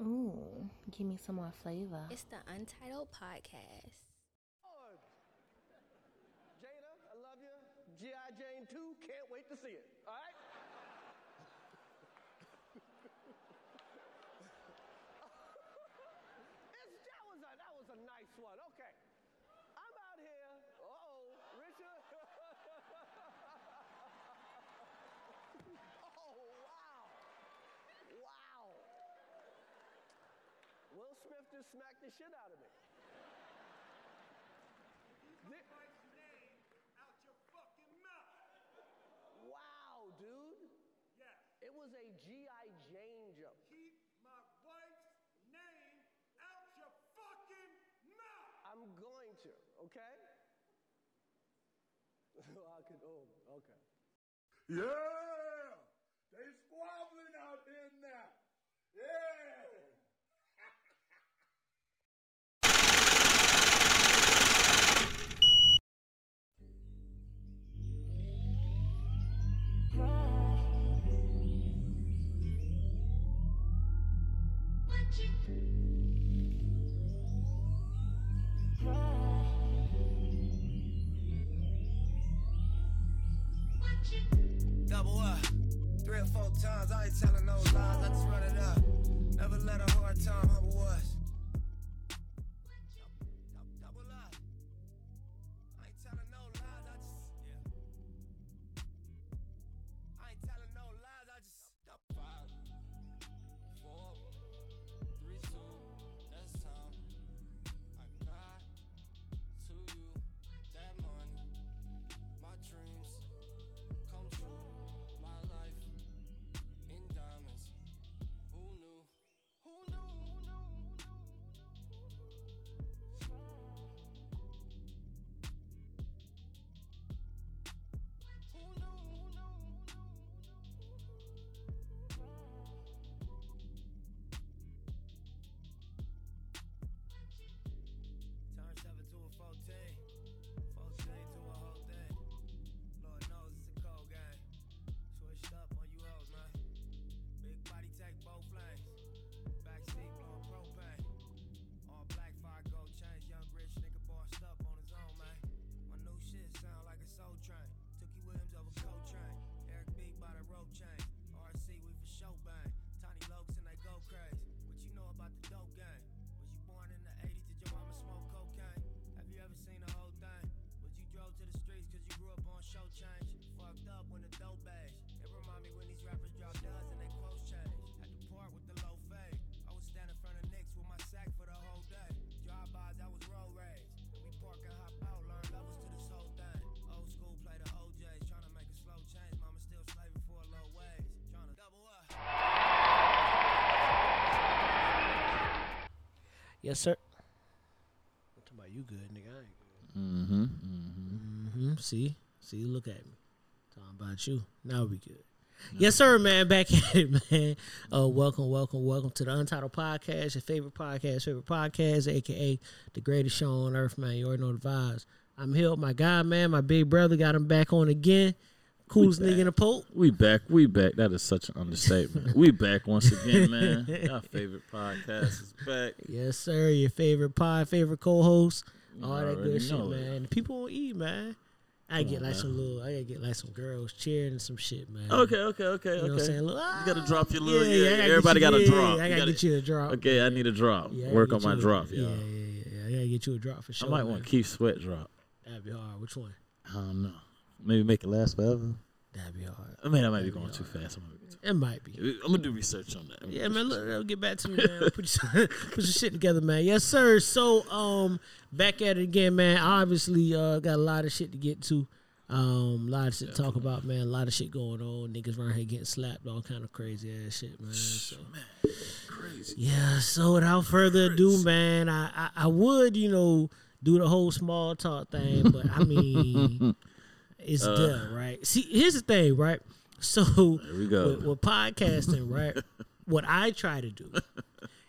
Ooh, give me some more flavor. It's the Untitled Podcast. Jada, I love you. G.I. Jane 2, can't wait to see it. All right? It's- that, was a, that was a nice one. Oh, Okay. I'm out here. Uh-oh, Richard. oh, wow. Wow. Will Smith just smacked the shit out of me. Thi- Wow, dude. Yes. It was a G.I. Jane joke. Keep my wife's name out your fucking mouth. I'm going to, okay? I could, oh, okay. Yeah. They squabbling out there now. Yeah. Double up. Three or four times, I ain't telling no lies, I just run it up. Never let a hard time humble us. Yes, sir. I'm talking about you good, nigga. I ain't good. Mm-hmm. Mm-hmm. Mm-hmm. See? See, look at me. Talking about you. Now we good. Yes, sir, man. Back at it, man. Uh, welcome, welcome, welcome to the Untitled Podcast, your favorite podcast, favorite podcast, aka the greatest show on earth, man. You already know the vibes. I'm here with my guy, man, my big brother. Got him back on again. Coolest nigga in the Pope. We back. We back. That is such an understatement. we back once again, man. Our favorite podcast is back. Yes, sir. Your favorite pod, favorite co-host, all that good shit, it. man. People on E, man. I Come get on, like man. some little, I gotta get like some girls cheering and some shit, man. Okay, okay, okay, You know what I'm okay. saying? Look, you gotta ah, drop your little. Yeah, I gotta everybody got to yeah, drop. I gotta gotta- get you a drop. Okay, I need a drop. Yeah, Work on my a- drop, yeah, y'all. Yeah, yeah, yeah. I gotta get you a drop for sure. I might man. want Keith Sweat drop. That'd be hard. Which one? I don't know. Maybe make it last forever. That'd be hard. I mean, I might be going too fast. I'm gonna, It might be. I'm gonna do research on that. Yeah, man. Look, uh, get back to me, man. Put your, put your shit together, man. Yes, sir. So, um, back at it again, man. Obviously, uh, got a lot of shit to get to. Um, a lot of shit to talk about, man. A lot of shit going on. Niggas around here getting slapped, all kind of crazy ass shit, man. So, Crazy. yeah. So, without further ado, man, I, I, I would, you know, do the whole small talk thing, but I mean, it's Uh. done, right? See, here's the thing, right? So, we go. with, with podcasting, right? what I try to do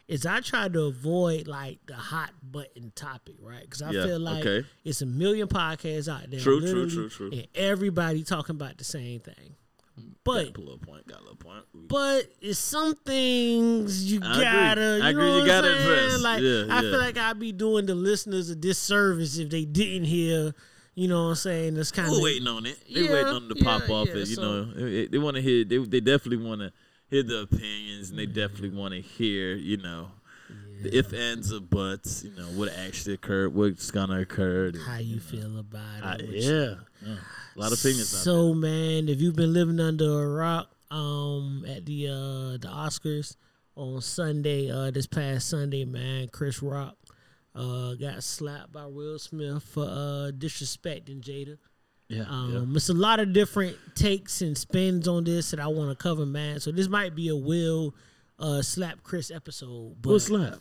is I try to avoid like the hot button topic, right? Because I Yeah, feel like okay. it's a million podcasts out there, True, true, true, true. and everybody talking about the same thing. But got a little point. Got a little point. But it's some things you I gotta, you I agree. You what gotta I'm saying? address. Like, Yeah, I yeah. feel like I'd be doing the listeners a disservice if they didn't hear, you know what I'm saying? It's kind We're of waiting on it. They Yeah, waiting on it to pop yeah, off. yeah, it, you so- know, they, they want to hear. They they definitely want to hear the opinions, and they definitely want to hear. You know, the if ands or buts. You know, what actually occurred, what's gonna occur. and, how you know. feel about it. I- yeah, yeah. a lot of opinions. out So man, if you've been living under a rock, um, at the uh the Oscars on Sunday, uh, this past Sunday, man, Chris Rock, uh, got slapped by Will Smith for uh disrespecting Jada. yeah, Um, it's a lot of different takes and spins on this that I want to cover, man. So this might be a Will uh slap Chris episode. But Will slap.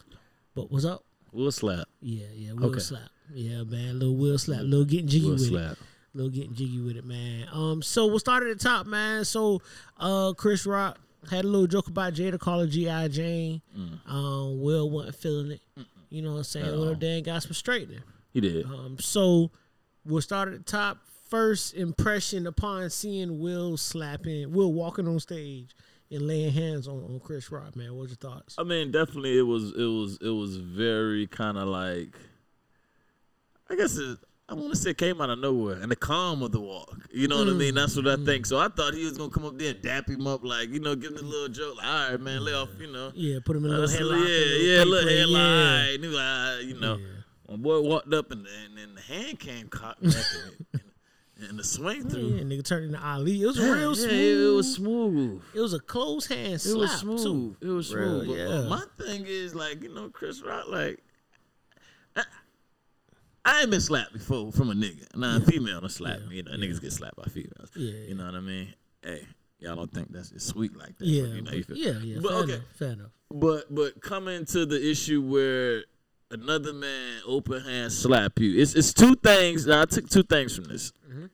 But what's up? Will slap. Yeah, yeah, Will Okay. slap. Yeah, man, little Will slap, little getting jiggy Will with it. Little getting jiggy with it, man. Um, so we'll start at the top, man. So, uh, Chris Rock had a little joke about Jada calling G.I. Jane. Um, Will wasn't feeling it. You know what I'm saying? At all. Dan got some straightening. He did. Um, so we'll start at the top. First impression upon seeing Will slapping, Will walking on stage and laying hands on, on Chris Rock, man. What's your thoughts? I mean, definitely, it was it was it was very kind of like, I guess it, I want to say it came out of nowhere and the calm of the walk. You know what I mean? That's what I think. So I thought he was gonna come up there and dap him up, like you know, give him a little joke, like, all right, man, lay off, you know. Yeah, put him in a Uh, little headlock. yeah, yeah, a little headlock. yeah. all right, and he was like, you know, Yeah. my boy walked up and and then the hand came cocked back and, and, and the swing through. Yeah, nigga turned into Ali. It was Yeah, real yeah, smooth. It was smooth. It was a close hand slap. It was smooth. too. It was smooth. But yeah. my thing is like, you know, Chris Rock, like I ain't been slapped before from a nigga. Now a female to slap me. You know, niggas get slapped by females. Yeah, You know what I mean? Hey, y'all don't think that's it's sweet like that. Yeah, you know, you feel- yeah, yeah. But fair okay. enough. Fair enough. But but coming to the issue where another man open hand slap you, it's it's two things. I took two things from this. Mm-hmm.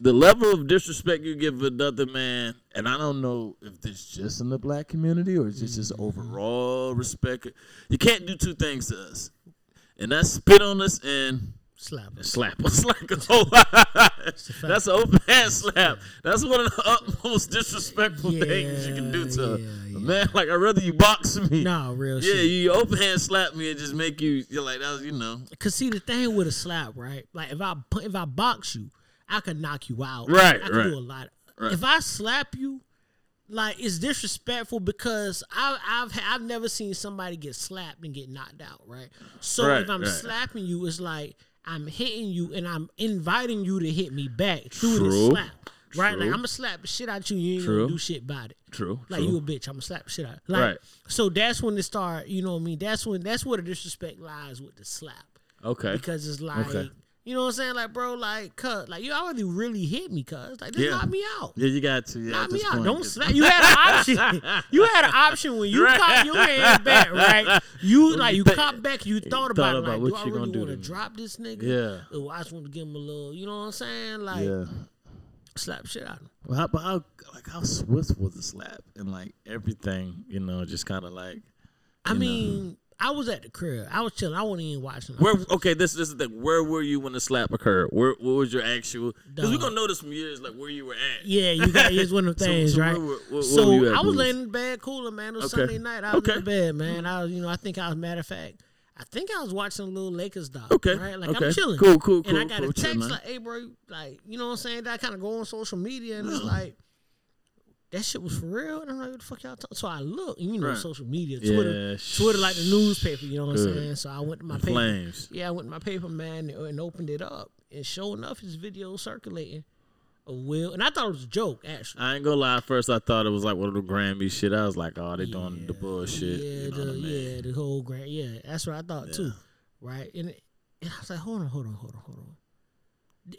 The level of disrespect you give another man, and I don't know if this just in the black community or is this just Mm-hmm. overall respect. You can't do two things to us, and that's spit on us and Slap. us. slap us like a whole. That's an open hand slap. That's one of the utmost disrespectful things you can do to Yeah, a yeah, man. Like I'd rather you box me. Nah, real shit. Yeah, shit. you open hand slap me and just make you. You're like that was, you know. Cause see the thing with a slap, right? Like if I if I box you, I could knock you out. Right, I can right, do a lot. right. If I slap you, like it's disrespectful because I, I've I've never seen somebody get slapped and get knocked out, right? So Right, if I'm right. slapping you, it's like I'm hitting you and I'm inviting you to hit me back through the slap, right? Like. I'm gonna slap the shit out you. You ain't True. gonna do shit about it. True. Like true. you a bitch, I'm gonna slap the shit out. Like, Right. So that's when it start. You know what I mean? That's when that's where the disrespect lies with the slap okay. because it's like Okay. You know what I'm saying, like bro, like cuz like you already really hit me, cuz like just Yeah. knock me out. Yeah, you got to. Yeah, Knock me out. point, Don't slap. You had an option. you had an option when you Right. caught your hand back, right? You like you caught back. You thought thought about, it, about like, what do I really gonna do want to to drop this nigga? Yeah. Or I just want to give him a little. You know what I'm saying? Like Yeah. slap shit out of him. Well, how, but how like how swift was the slap and like everything, you know, just kind of like. I mean. know. I was at the crib. I was chilling. I wasn't even watching. Where okay, this this is the thing. Where were you when the slap occurred? Where what was your actual? Because we Dog. gonna this from years, like where you were at. Yeah, you got it's one of the things, so right? where where- where so were I was laying in bed cooling, man. It was Okay. Sunday night. I was Okay. in bed, man. I was, you know, I think I was matter of fact. I think I was watching a little Lakers doc. Okay, Right? Like okay. I'm chilling. Cool, cool, And I got cool, a text man. like, hey bro, like, you know what I'm saying? That I kinda go on social media and it's like that shit was for real. And I'm like, what the fuck y'all talking? So I look, you know, Right. social media, Yeah, Twitter, Twitter like the newspaper, you know what I'm saying? So I went to my The paper. flames. Yeah, I went to my paper, man, and, opened it up. And sure enough, his video circulating Will. And I thought it was a joke, actually. I ain't gonna lie. At first, I thought it was like one of the Grammy shit. I was like, oh, they doing the bullshit. Yeah, you know the, I mean? yeah, the whole grant. Yeah, that's what I thought too. Right, and, it, and I was like, hold on, hold on, hold on, hold on.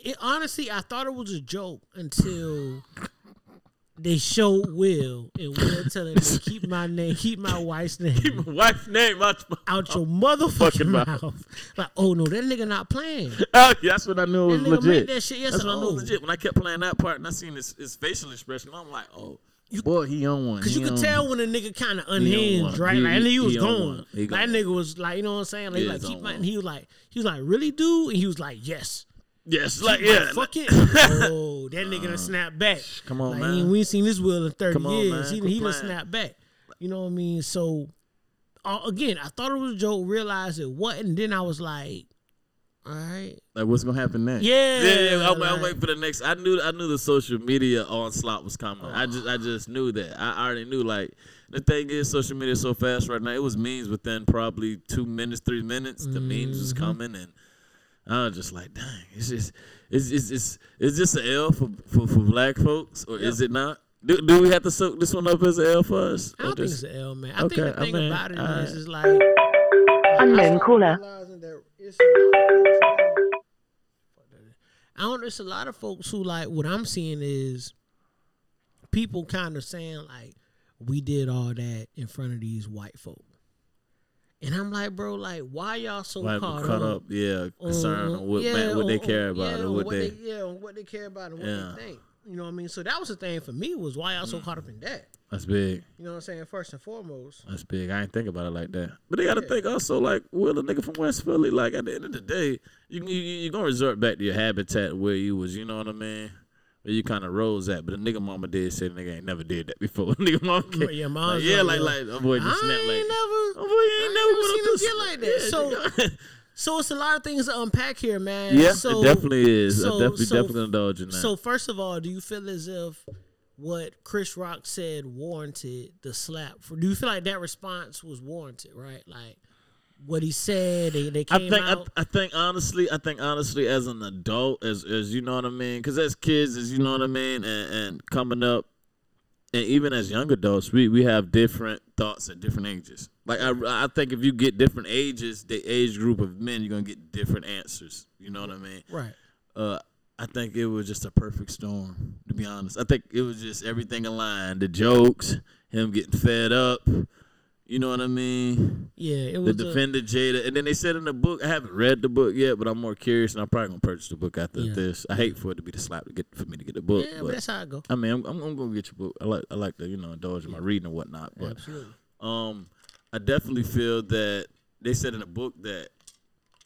It, honestly, I thought it was a joke until they show Will and Will telling me keep my name, keep my wife's name keep my wife's name. I, out your motherfucking mouth. mouth. Like, oh no, that nigga not playing. oh, yeah, that's what I knew That was nigga made legit. that shit. Yes, That's when I knew it oh. was legit. When I kept playing that part and I seen his, his facial expression, I'm like, oh, boy, he on one. Cause He you could tell one. when a nigga kind of unhinged, right? He- like, and he was he on gone. one. He That gone. nigga was like, you know what I'm saying? Like, He like keep my. one. And he was like, he was like, really, dude? And he was like, yes. Yes, like yeah, fuck it. Oh, that nigga done snap back. come on, like, man. We ain't seen this will in thirty on, years. man. He, done snap back. You know what I mean? So uh, again, I thought it was a joke. Realized it wasn't. And then I was like, all right, like what's gonna happen next? Yeah, yeah. yeah I'm, I'm like- waiting for the next. I knew I knew the social media onslaught was coming. I just I just knew that. I already knew. Like the thing is, social media is so fast right now. It was memes within probably two minutes, three minutes. The memes was Mm-hmm. coming, and I was just like, dang, it's just it's it's it's is this an L for for, for black folks or is it not? Do, do we have to soak this one up as an L for us? I don't think just- it's an L, man. I Okay, think the I thing mean, about it is, alright. is like Unknown caller. realizing that it's a lot of folks who- I don't. It's a lot of folks who like what I'm seeing is people kind of saying like we did all that in front of these white folk, and I'm like, bro, like why y'all so Why caught, caught up? yeah, concerned on- on what yeah, man, what they care about yeah, or on what they. yeah, on what they care about and what Yeah. they think. You know what I mean? So that was the thing for me was why y'all so caught up in that. That's big. You know what I'm saying? First and foremost. That's big. I ain't think about it like that. But they got to Yeah. think also like, well, a nigga from West Philly, like at the end of the day, you you you gonna resort back to your habitat where you was. You know what I mean? Where you kind of rose at. But the nigga mama did say the nigga ain't never did that before. nigga mama, your mom's like, yeah, like like, oh boy, just I snap like. never. Oh boy, you I ain't ain't never, never seen him get like that. Yeah, So- So it's a lot of things to unpack here, man. yeah, so, it definitely is. so- I definitely so- definitely indulge in that. So first of all, do you feel as if what Chris Rock said warranted the slap? For do you feel like that response was warranted? Right, like what he said. They they I came think I, out. I think honestly, I think honestly, as an adult, as as you know what I mean, because as kids, as you know what I mean, and, and coming up, and even as young adults, we we have different thoughts at different ages. Like I I think if you get different ages, the age group of men, you're gonna get different answers. You know what I mean? right. Uh, I think it was just a perfect storm. To be honest, I think it was just everything aligned. The jokes, him getting fed up. You know what I mean? Yeah, it the was. a- defender Jada, and then they said in the book. I haven't read the book yet, but I'm more curious, and I'm probably gonna purchase the book after Yeah. this. I hate for it to be the slap to get for me to get the book, yeah, but but that's how I go. I mean, I'm, I'm, I'm gonna go get your book. I like I like to you know indulge in my reading and whatnot, but Absolutely. um, I definitely feel that they said in the book that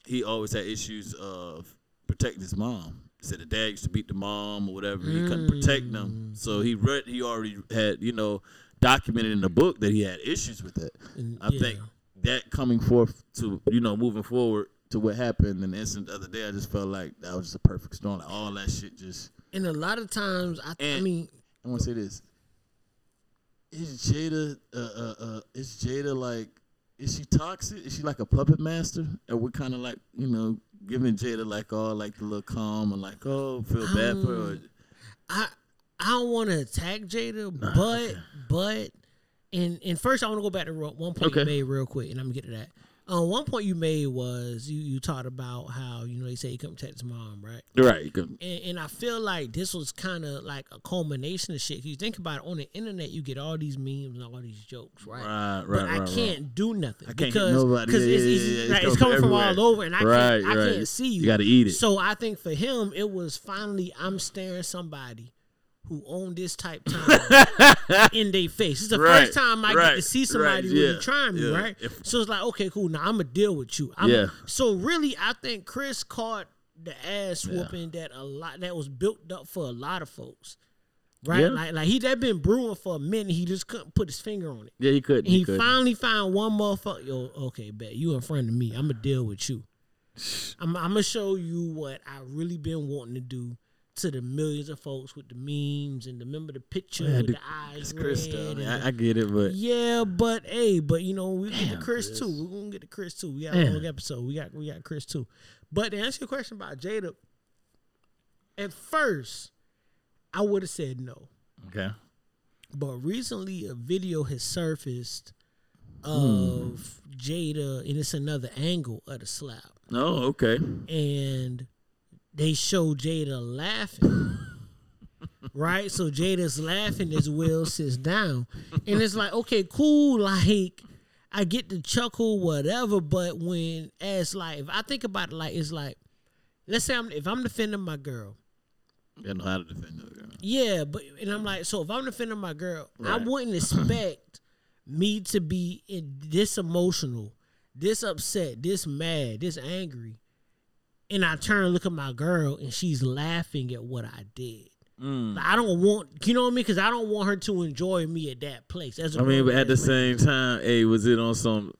he always had issues of protecting his mom. He said the dad used to beat the mom or whatever. He couldn't protect them, so he read. He already had you know documented in the book that he had issues with it. And, I yeah. think that coming forth to you know moving forward to what happened in the incident the other day, I just felt like that was just a perfect storm. Like all that shit just. And a lot of times, I, I And- mean, I want to say this: Is Jada, uh, uh, uh, is Jada like, is she toxic? Is she like a puppet master? And we're kind of like, you know, giving Jada like all like the little calm and like, oh, feel bad for her. Um, I I don't want to attack Jada, but but and and first I want to go back to one point you made real quick, and I'm gonna get to that. Um, one point you made was you you talked about how you know they say he couldn't protect his mom, right? Right. And, and I feel like this was kind of like a culmination of shit. you think about it, on the internet, you get all these memes and all these jokes, right? Right, But right, I can't right. do nothing I can't because because Yeah, it's, yeah, it's, yeah, yeah. like, It's it's coming coming from all over, and I Right, can't I can't see you. You gotta eat it. So I think for him, it was finally I'm staring somebody who own this type time in their face. It's the Right, first time I get to see somebody right, really yeah, trying me, yeah. right? If- so it's like, okay, cool. Now I'm gonna deal with you. I'm, Yeah. So really, I think Chris caught the ass whooping that a lot that was built up for a lot of folks. Right, Yeah. like like he that been brewing for a minute. He just couldn't put his finger on it. Yeah, he could. And he He, finally found one motherfucker. Yo, okay, bet you in front of me. I'm gonna deal with you. I'm, I'm gonna show you what I really been wanting to do to the millions of folks with the memes and the remember the picture Yeah, with the- the eyes. Chris though. and I, the- I get it, but yeah, but hey, but you know we get to Chris, Chris. too. We're gonna get to Chris too. We got a Damn. long episode. We got we got Chris too. But to answer your question about Jada, at first I would have said no. okay. But recently, a video has surfaced Hmm. of Jada, and it's another angle of the slap. Oh, okay. And they show Jada laughing. right? So Jada's laughing as Will sits down. And it's like, okay, cool. Like, I get to chuckle, whatever. But when, as like, if I think about it, like, it's like, let's say I'm, if I'm defending my girl, You know how to defend that girl. yeah, but and I'm like, so if I'm defending my girl, I wouldn't expect me to be in this emotional, this upset, this mad, this angry and I turn and look at my girl and she's laughing at what I did. Mm. Like, I don't want, you know what I mean? Because I don't want her to enjoy me at that place. As I mean, but at the same time, hey, was it on some?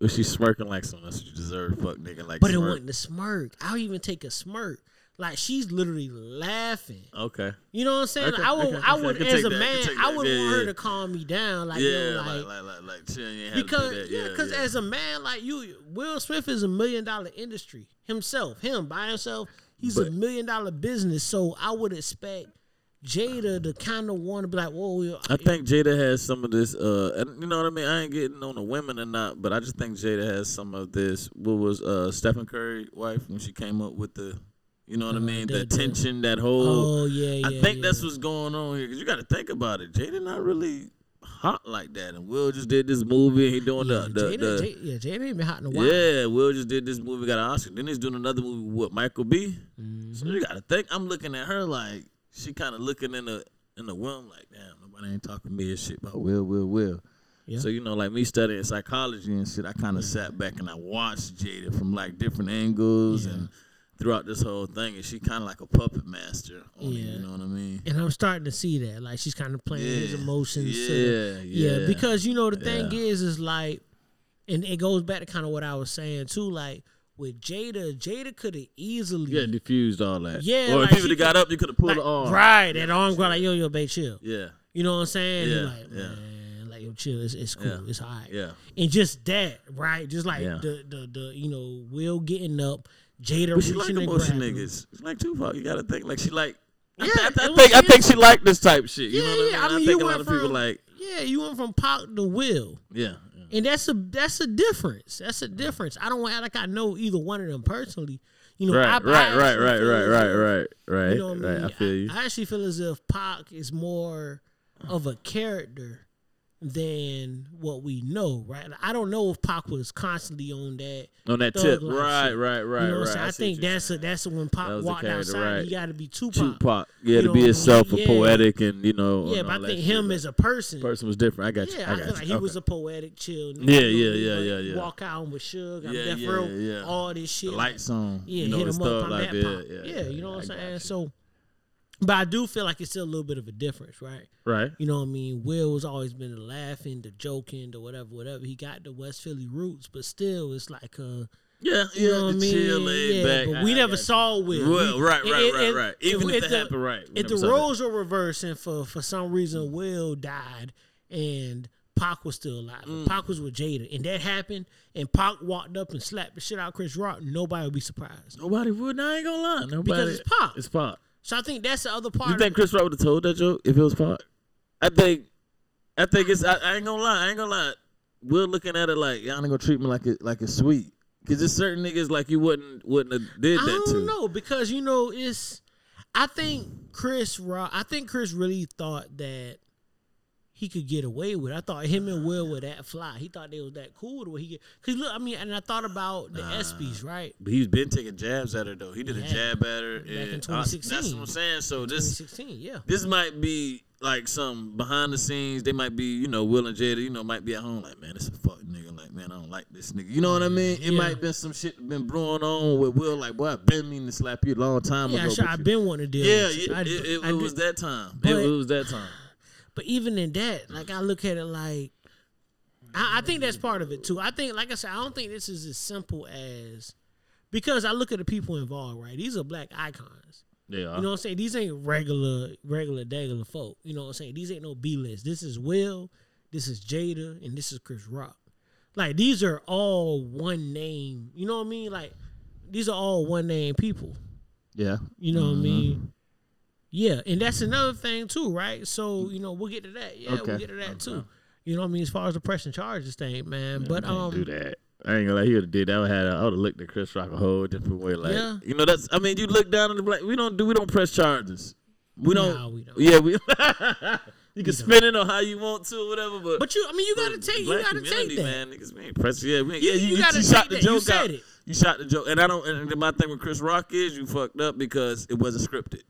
Was she smirking like something? That's what you deserve, fuck nigga. Like, but it smirk? wasn't a smirk. I'll even take a smirk. Like she's literally laughing. Okay. You know what I'm saying? Okay, I would, okay, I okay, I would, can as a that, man, I would Yeah, want her to calm me down. Like, yeah, yo, like, like, like, like, like, chill, you ain't had to because yeah, because as a man, like you, Will Smith is a million dollar industry himself. Him by himself, he's a million dollar business. So I would expect Jada to kind of want to be like, whoa, I think Jada has some of this. Uh, and you know what I mean. I ain't getting on the women or not, but I just think Jada has some of this. What was uh Stephen Curry wife when she came up with the, you know what I mean? the- The, that whole. oh yeah, yeah. I think yeah. that's what's going on here because you got to think about it. Jada not really hot like that, and Will just did this movie. And he doing yeah, the, the, Jada, the Jada, yeah, Jada ain't been hot in a while. yeah. Will just did this movie, got an Oscar. Then he's doing another movie with Michael B. Mm-hmm. So you got to think. I'm looking at her like she kind of looking in the in the realm like, damn, nobody ain't talking to me and shit about Will, Will, Will. Yeah. So you know, like me studying psychology and shit, I kind of sat back and I watched Jada from like different angles and throughout this whole thing, and she kind of like a puppet master. On Yeah. it, you know what I mean? And I'm starting to see that, like she's kind of playing his emotions. Yeah, the- yeah. yeah. Because you know the thing Yeah. is, is like, and it goes back to kind of what I was saying too. Like with Jada, Jada could have easily, Yeah, diffused all that. Yeah, Or like if you she got up, you could have pulled like, the arm. right? That arm go like, yo, yo, babe, chill. Yeah. You know what I'm saying? Yeah, like, yeah. man, like yo, chill. It's, it's cool. Yeah. It's all right. Yeah. And just that, right? Just like Yeah. the, the the you know, Will getting up, Jada But she like emotion niggas. She like Tupac. You gotta think like she like. I, Yeah, th- I, th- I think I think she like this type shit. You Yeah, know what yeah. I mean? I mean, think a lot of people like. Yeah, you went from Pac to Will. Yeah. yeah. And that's a that's a difference. That's a difference. I don't act like I know either one of them personally. You know, I, Right, I right, right, right, right, right, right, right, You know what I mean? I feel you. I actually feel as if Pac is more of a character than what we know, right? I don't know if Pac was constantly on that. On that tip, right, shit. right, right, you know right. I, think what you're that's a, that's when Pac That walked outside. right. You got to be Tupac. Tupac, yeah, You to be himself, mean? a Yeah. poetic, and you know. Yeah, but I think shit, him as a person. person was different. I got you. Yeah, I I, got feel like you. he was a poetic chill. Yeah, yeah, yeah, like yeah, yeah. Walk out with Suge, I'm Yeah, Death yeah, Row, yeah. all this shit. the lights on. Yeah, hit him up. thug I'm that yeah, yeah, Yeah, you know what I'm saying. So, but I do feel like it's still a little bit of a difference, right? right. You know what I mean? Will has always been the laughing, the joking, the whatever, whatever. He got the West Philly roots, but still, it's like uh, Yeah, you yeah, know what I mean? chill, yeah, back. but we I never you. saw Will. Well, We- right, right, it- right, right. Even if, if it the- happened right. If the never saw that. roles were reversed and for for some reason Will died and Pac was still alive, Mm. Pac was with Jada, and that happened, and Pac walked up and slapped the shit out of Chris Rock, nobody would be surprised. Nobody would. I ain't gonna lie. Nobody. Because it's Pac. It's Pac. So I think that's the other part. You think. Chris Rock would have told that joke if it was Pac? I think. I think it's. I, I ain't gonna lie. I ain't gonna lie. We're looking at it like y'all ain't gonna treat me like it like it's sweet. Cause there's certain niggas like you wouldn't wouldn't have did I that don't to. know because you know it's. I think Chris Rock. I think Chris really thought that he could get away with. it. I thought him and Will uh. were that fly. He thought they was that cool the way he get. Cause look, I mean, and I thought about the ESPYS, right? But he's been taking jabs at her though. He did a jab at her. Back in and I- 2016. that's what I'm saying. So this 2016, yeah. this might be like some behind the scenes. They might be, you know, Will and Jada, you know, might be at home like, man, this a fuck nigga. Like, man, I don't like this nigga. You know what I mean? It Yeah. might been some shit been brewing on with Will. Like, boy, I've been meaning to slap you a long time Yeah, ago. sure, but I've been wanting to deal Yeah, yeah, I, it, it, I it did- was that time. But- it was that time. But even in that, like I look at it like I, I think that's part of it too. I think, like I said, I don't think this is as simple as because I look at the people involved, right? These are black icons. Yeah, You know what I'm saying? These ain't regular, regular, regular folk. You know what I'm saying? These ain't no B list. This is Will, this is Jada, and this is Chris Rock. Like these are all one name. You know what I mean? Like these are all one name people. yeah. You know what I Mm-hmm. mean? Yeah, and that's another thing too, right? So you know we'll get to that. Yeah, Okay, we'll get to that too. You know what I mean? As far as the pressing charges thing, man. but um, do that. I ain't gonna lie. He would have did that. I would have. I would have looked at Chris Rock a whole different way. Like, Yeah. you know, that's. I mean, you look down on the black. We don't do. We don't press charges. We don't. Nah, we don't. Yeah, we. you can spin it on how you want to, or whatever. But but you, I mean, you gotta take, you gotta take that. man. Niggas, we ain't press. Yeah, we, You- yeah. You, you you, gotta you shot take the that. You joke said out. it. You shot the joke, and I don't. And my thing with Chris Rock is you fucked up because it wasn't scripted.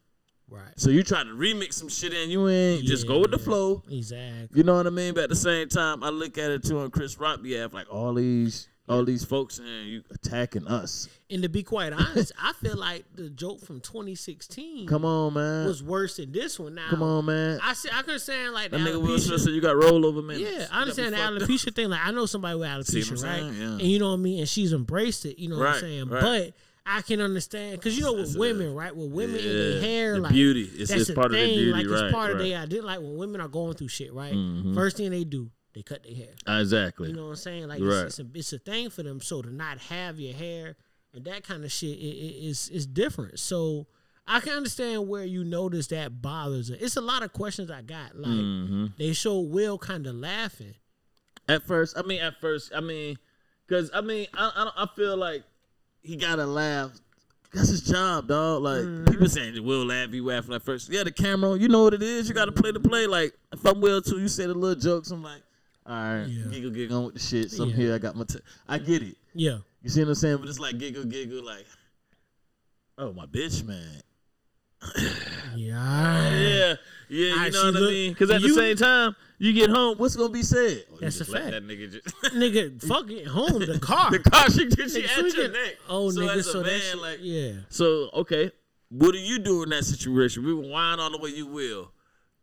Right. So you try to remix some shit in. You ain't just go with the Yeah. flow. Exactly. You know what I mean? But at the same time, I look at it too on Chris Rock behalf, like all these all these folks and you attacking us. And to be quite honest, I feel like the joke from 2016 Come on, man. was worse than this one. Now, Come on, man. I see. I could understand like That nigga Will Smith said you got rollover, man. Yeah, I understand the alopecia thing. Like I know somebody with alopecia, right? saying? Yeah. And you know what I mean. And she's embraced it. You know what I'm saying. right. But I can understand because you know with women, right? With women and their hair, the like beauty. It's- that's it's part of their thing, beauty, Like right, it's part of right. their. I did like when women are going through shit, right? Mhm. First thing they do, they cut their hair. Exactly. You know what I'm saying? Like Right. it's, it's, a, it's a thing for them. So to not have your hair and that kind of shit it, it, is is different. So I can understand where you notice that bothers it. It's a lot of questions I got. Like hmm they show Will kind of laughing. At first, I mean, at first, I mean, because I mean, I, I, don't- I feel like he gotta laugh. That's his job, dog. Like Mm-hmm. people saying, "Will laugh," you laughing at first. Yeah, the camera, you know what it is. You gotta play the play. Like if I'm Will too, you say the little jokes. I'm like, all right, Yeah. giggle, giggle on with the shit. So I'm here. I got my. T- I get it. Yeah. You see what I'm saying? But it's like giggle, giggle, like, oh my bitch, man. Yeah. Yeah, yeah, you Alright, know what I mean. Because at the same time, you get home, what's gonna be said? Oh, That's a fact. That nigga just. Nigga, fuck it home, the car. the car she get you Nigga, at so we your neck. Oh, so nigga, as a so man, that shit, like, yeah. so okay, what do you do in that situation? We whine all the way you will.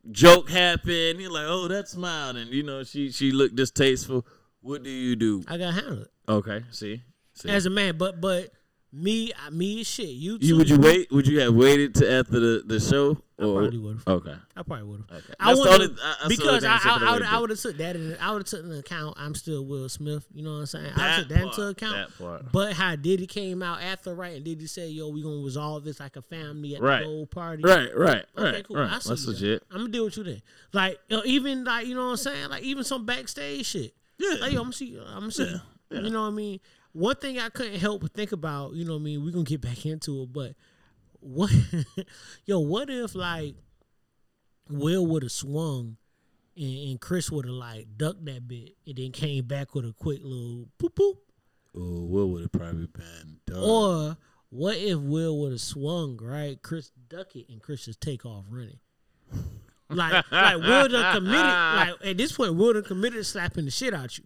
Joke happened. You're like, oh, that smiled, and you know she she looked distasteful. What do you do? I got handled Okay, see, see. as a man, but but me, me is shit. You, you would you wait? Would you have waited to after the, the show? I Or probably would have. okay, I probably would have. okay. I That's the would've- only- I- that's the because I, I, would, I would have took that in. I would have took into account. I'm still Will Smith. You know what I'm saying? I took that part, into account. that part. But how Diddy came out after, right? And Diddy said, "Yo, we gonna resolve this like a family at Right. the party." Right, right, Okay, right, cool. right. I see That's legit. I'm gonna deal with you then. Like you know, even like you know what I'm saying. Like even some backstage shit. Yeah. Like yo, I'm gonna see. I'm gonna see. Yeah. You know what I mean? One thing I couldn't help but think about. You know what I mean? We are gonna get back into it, but what? yo, what if like Will would have swung and, and Chris would have like ducked that bit and then came back with a quick little poop poop? Oh, what would have probably been? Done? Or what if Will would have swung, right? Chris duck it and Chris just take off running. Like, like Will done committed. Like at this point, Will done committed slapping the shit out you.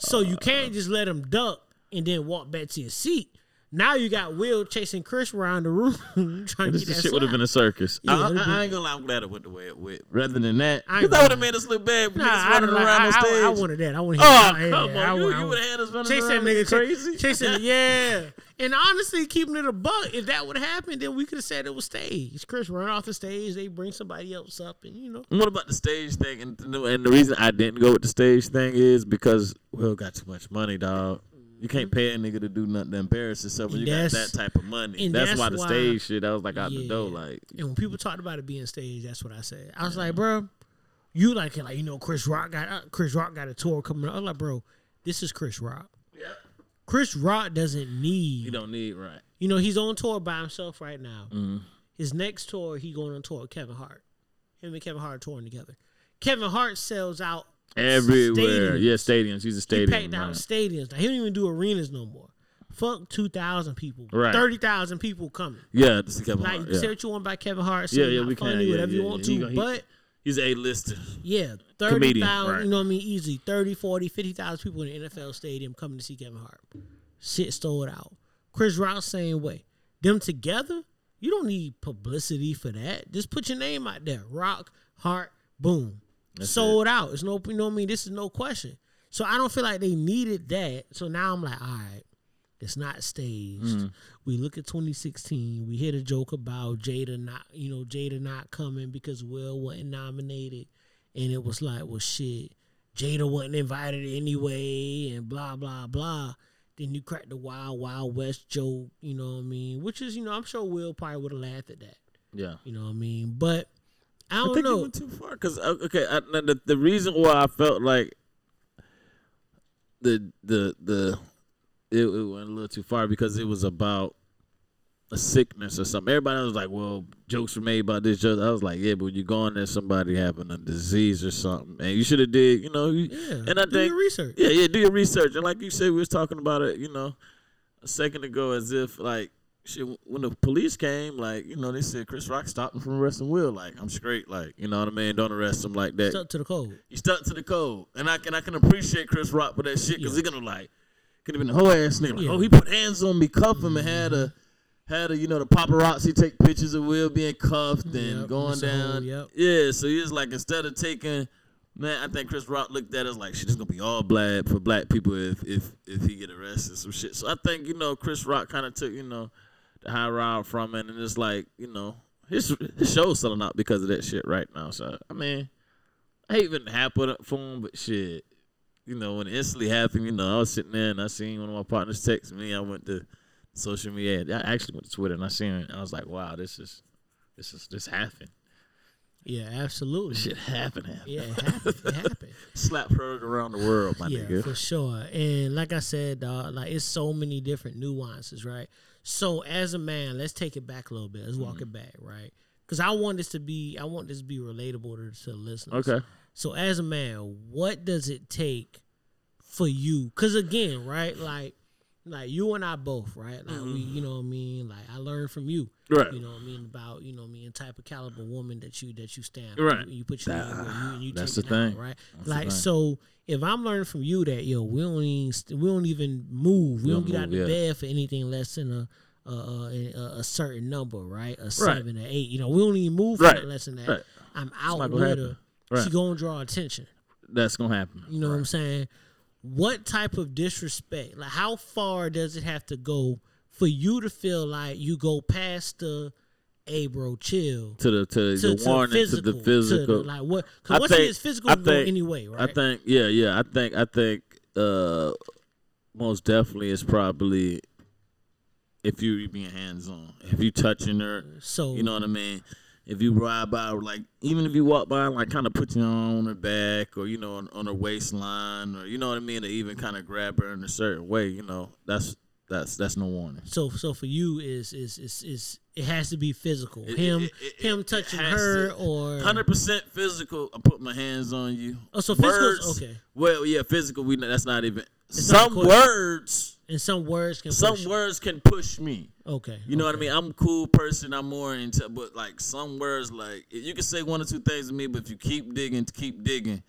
So you can't just let him duck and then walk back to your seat. Now you got Will chasing Chris around the room trying to This get that shit would have been a circus. Yeah, I, I, I ain't gonna lie. I'm glad it went the way it went. Rather than that, I ain't because that would have made us look bad. Nah, Niggas I, running like, around I, on I, stage. I wanted that. I wanted. Oh, yeah, come yeah, I on. You, you would have had us running Chase that nigga crazy. Chase, chasing it, yeah. And honestly, keeping it a buck, if that would have happened, then we could have said it was staged. Chris run off the stage, they bring somebody else up, and you know. What about the stage thing? And, and the reason I didn't go with the stage thing is because Will got too much money, dog. You can't pay a nigga to do nothing to embarrass yourself when you got that type of money. That's, that's why the why- stage shit, I was like out the Yeah. door. Like, And when people talked about it being staged, that's what I said. I was like, bro, you like it, like you know, Chris Rock got uh, Chris Rock got a tour coming up. I'm like, bro, this is Chris Rock. Yeah. Chris Rock doesn't need. you don't need right. You know, he's on tour by himself right now. Mhm. His next tour, he going on tour with Kevin Hart. Him and Kevin Hart touring together. Kevin Hart sells out Everywhere. stadiums. Yeah, stadiums. He's a He stadium. packed out right. stadiums. Now he don't even do arenas no more. Fuck two thousand people. Right. Thirty thousand people coming. Yeah, this is Kevin Like Hart. you say what you want about Kevin Hart. Yeah, Say yeah, not we can. funny, Yeah, whatever you yeah, want yeah. To. he- but He's a lister. yeah, 30,000, Comedian, right. you know what I mean? Easy. 30, 40, 50,000 people in the NFL stadium coming to see Kevin Hart. Shit sold out. Chris Rock, same way. Them together, you don't need publicity for that. Just put your name out there. Rock, Hart, boom. Sold out. It's no, you know what I mean? This is no question. So I don't feel like they needed that. So now I'm like, all right, it's not staged. Mm-hmm. We look at 2016. We hear the joke about Jada not, you know, Jada not coming because Will wasn't nominated, and it was like, well, shit, Jada wasn't invited anyway, and blah blah blah. Then you crack the Wild Wild West joke, you know what I mean? Which is, you know, I'm sure Will probably would have laughed at that, Yeah. you know what I mean? But I don't I think know. you went too far because uh, okay, I, the, the reason why I felt like the the the it, it went a little too far because it was about a sickness or something. Everybody was like, "Well, jokes were made about this." Joke. I was like, "Yeah, but you go on there, somebody having a disease or something, and you should have did, you know." You, yeah, and I do think your research. yeah, yeah, do your research. And like you said, we was talking about it, you know, a second ago, as if like shit. When the police came, like you know, they said Chris Rock stopped him from arresting Will. Like I'm straight. Like you know what I mean. Don't arrest him like that. Stuck to the code. He stuck to the code, and I can I can appreciate Chris Rock for that shit because Yeah. he gonna like. could have been a whole ass nigga. Like, oh, Yeah. oh, he put hands on me, cuff him, and had a had a you know the paparazzi take pictures of Will being cuffed mm, and Yep, going whole- down. yep. Yeah, so he was like instead of taking. Man, I think Chris Rock looked at us like shit. It's gonna be all black for black people if if if he get arrested some shit. So I think you know Chris Rock kind of took you know the high route from it, and it's like you know his his show's selling out because of that shit right now. So I mean, I hate even happen for him, but shit, you know when it instantly happened, you know I was sitting there and I seen one of my partners text me. I went to social media. I actually went to Twitter and I seen it. And I was like, wow, this is this is this happened. Yeah, absolutely. Shit happened. happened. Yeah, it happened. It happened. Slap heard around the world, my yeah, nigga. for sure. And like I said, dog, like it's so many different nuances, right? So as a man, let's take it back a little bit. Let's walk Mm-hmm. it back, right? Because I want this to be, I want this to be relatable to, to the listeners. Okay. So as a man, what does it take for you? Because again, right, like, like you and I both, right? Like we, you know what I mean. Like I learned from you, Mm-hmm. Right. You know what I mean about you know what I mean type of caliber woman that you that you stand, Right. You, you put your name where you, and you That's take the it out, thing. right? That's like thing. so, if I'm learning from you that yo, we don't even we don't even move, we We don't don't get out of the yeah. bed for anything less than a. A, a, a, a certain number, right? A seven or eight. You know, we don't even move for Right. less than that. Right. I'm out not with her. Right. She gonna draw attention. That's gonna happen. You know what I'm saying? What type of disrespect? Like, how far does it have to go for you to feel like you go past the, hey, bro, chill To the to, to, the to warning physical, to the physical. like what? I Because once it think- gets physical, I think- anyway, right? I think yeah, yeah. I think I think uh most definitely it's probably if you're being hands on. If you touching her, so. you know what I mean? If you ride by like even if you walk by like kind of put arm on her back or you know on, on her waistline or you know what I mean, to even kind of grab her in a certain way, you know, that's that's that's no warning. So, so for you is is is is it has to be physical. It- him, it- it- him touching her to- or Hundred percent physical. I put my hands on you. Oh, so physical is- okay. Well, yeah, physical. We that's not even. not some question. words, and some words can some push- words can push me. Okay, You know what I mean? I'm a cool person. I'm more into, but like some words, like you can say one or two things to me, but if you keep digging, keep digging,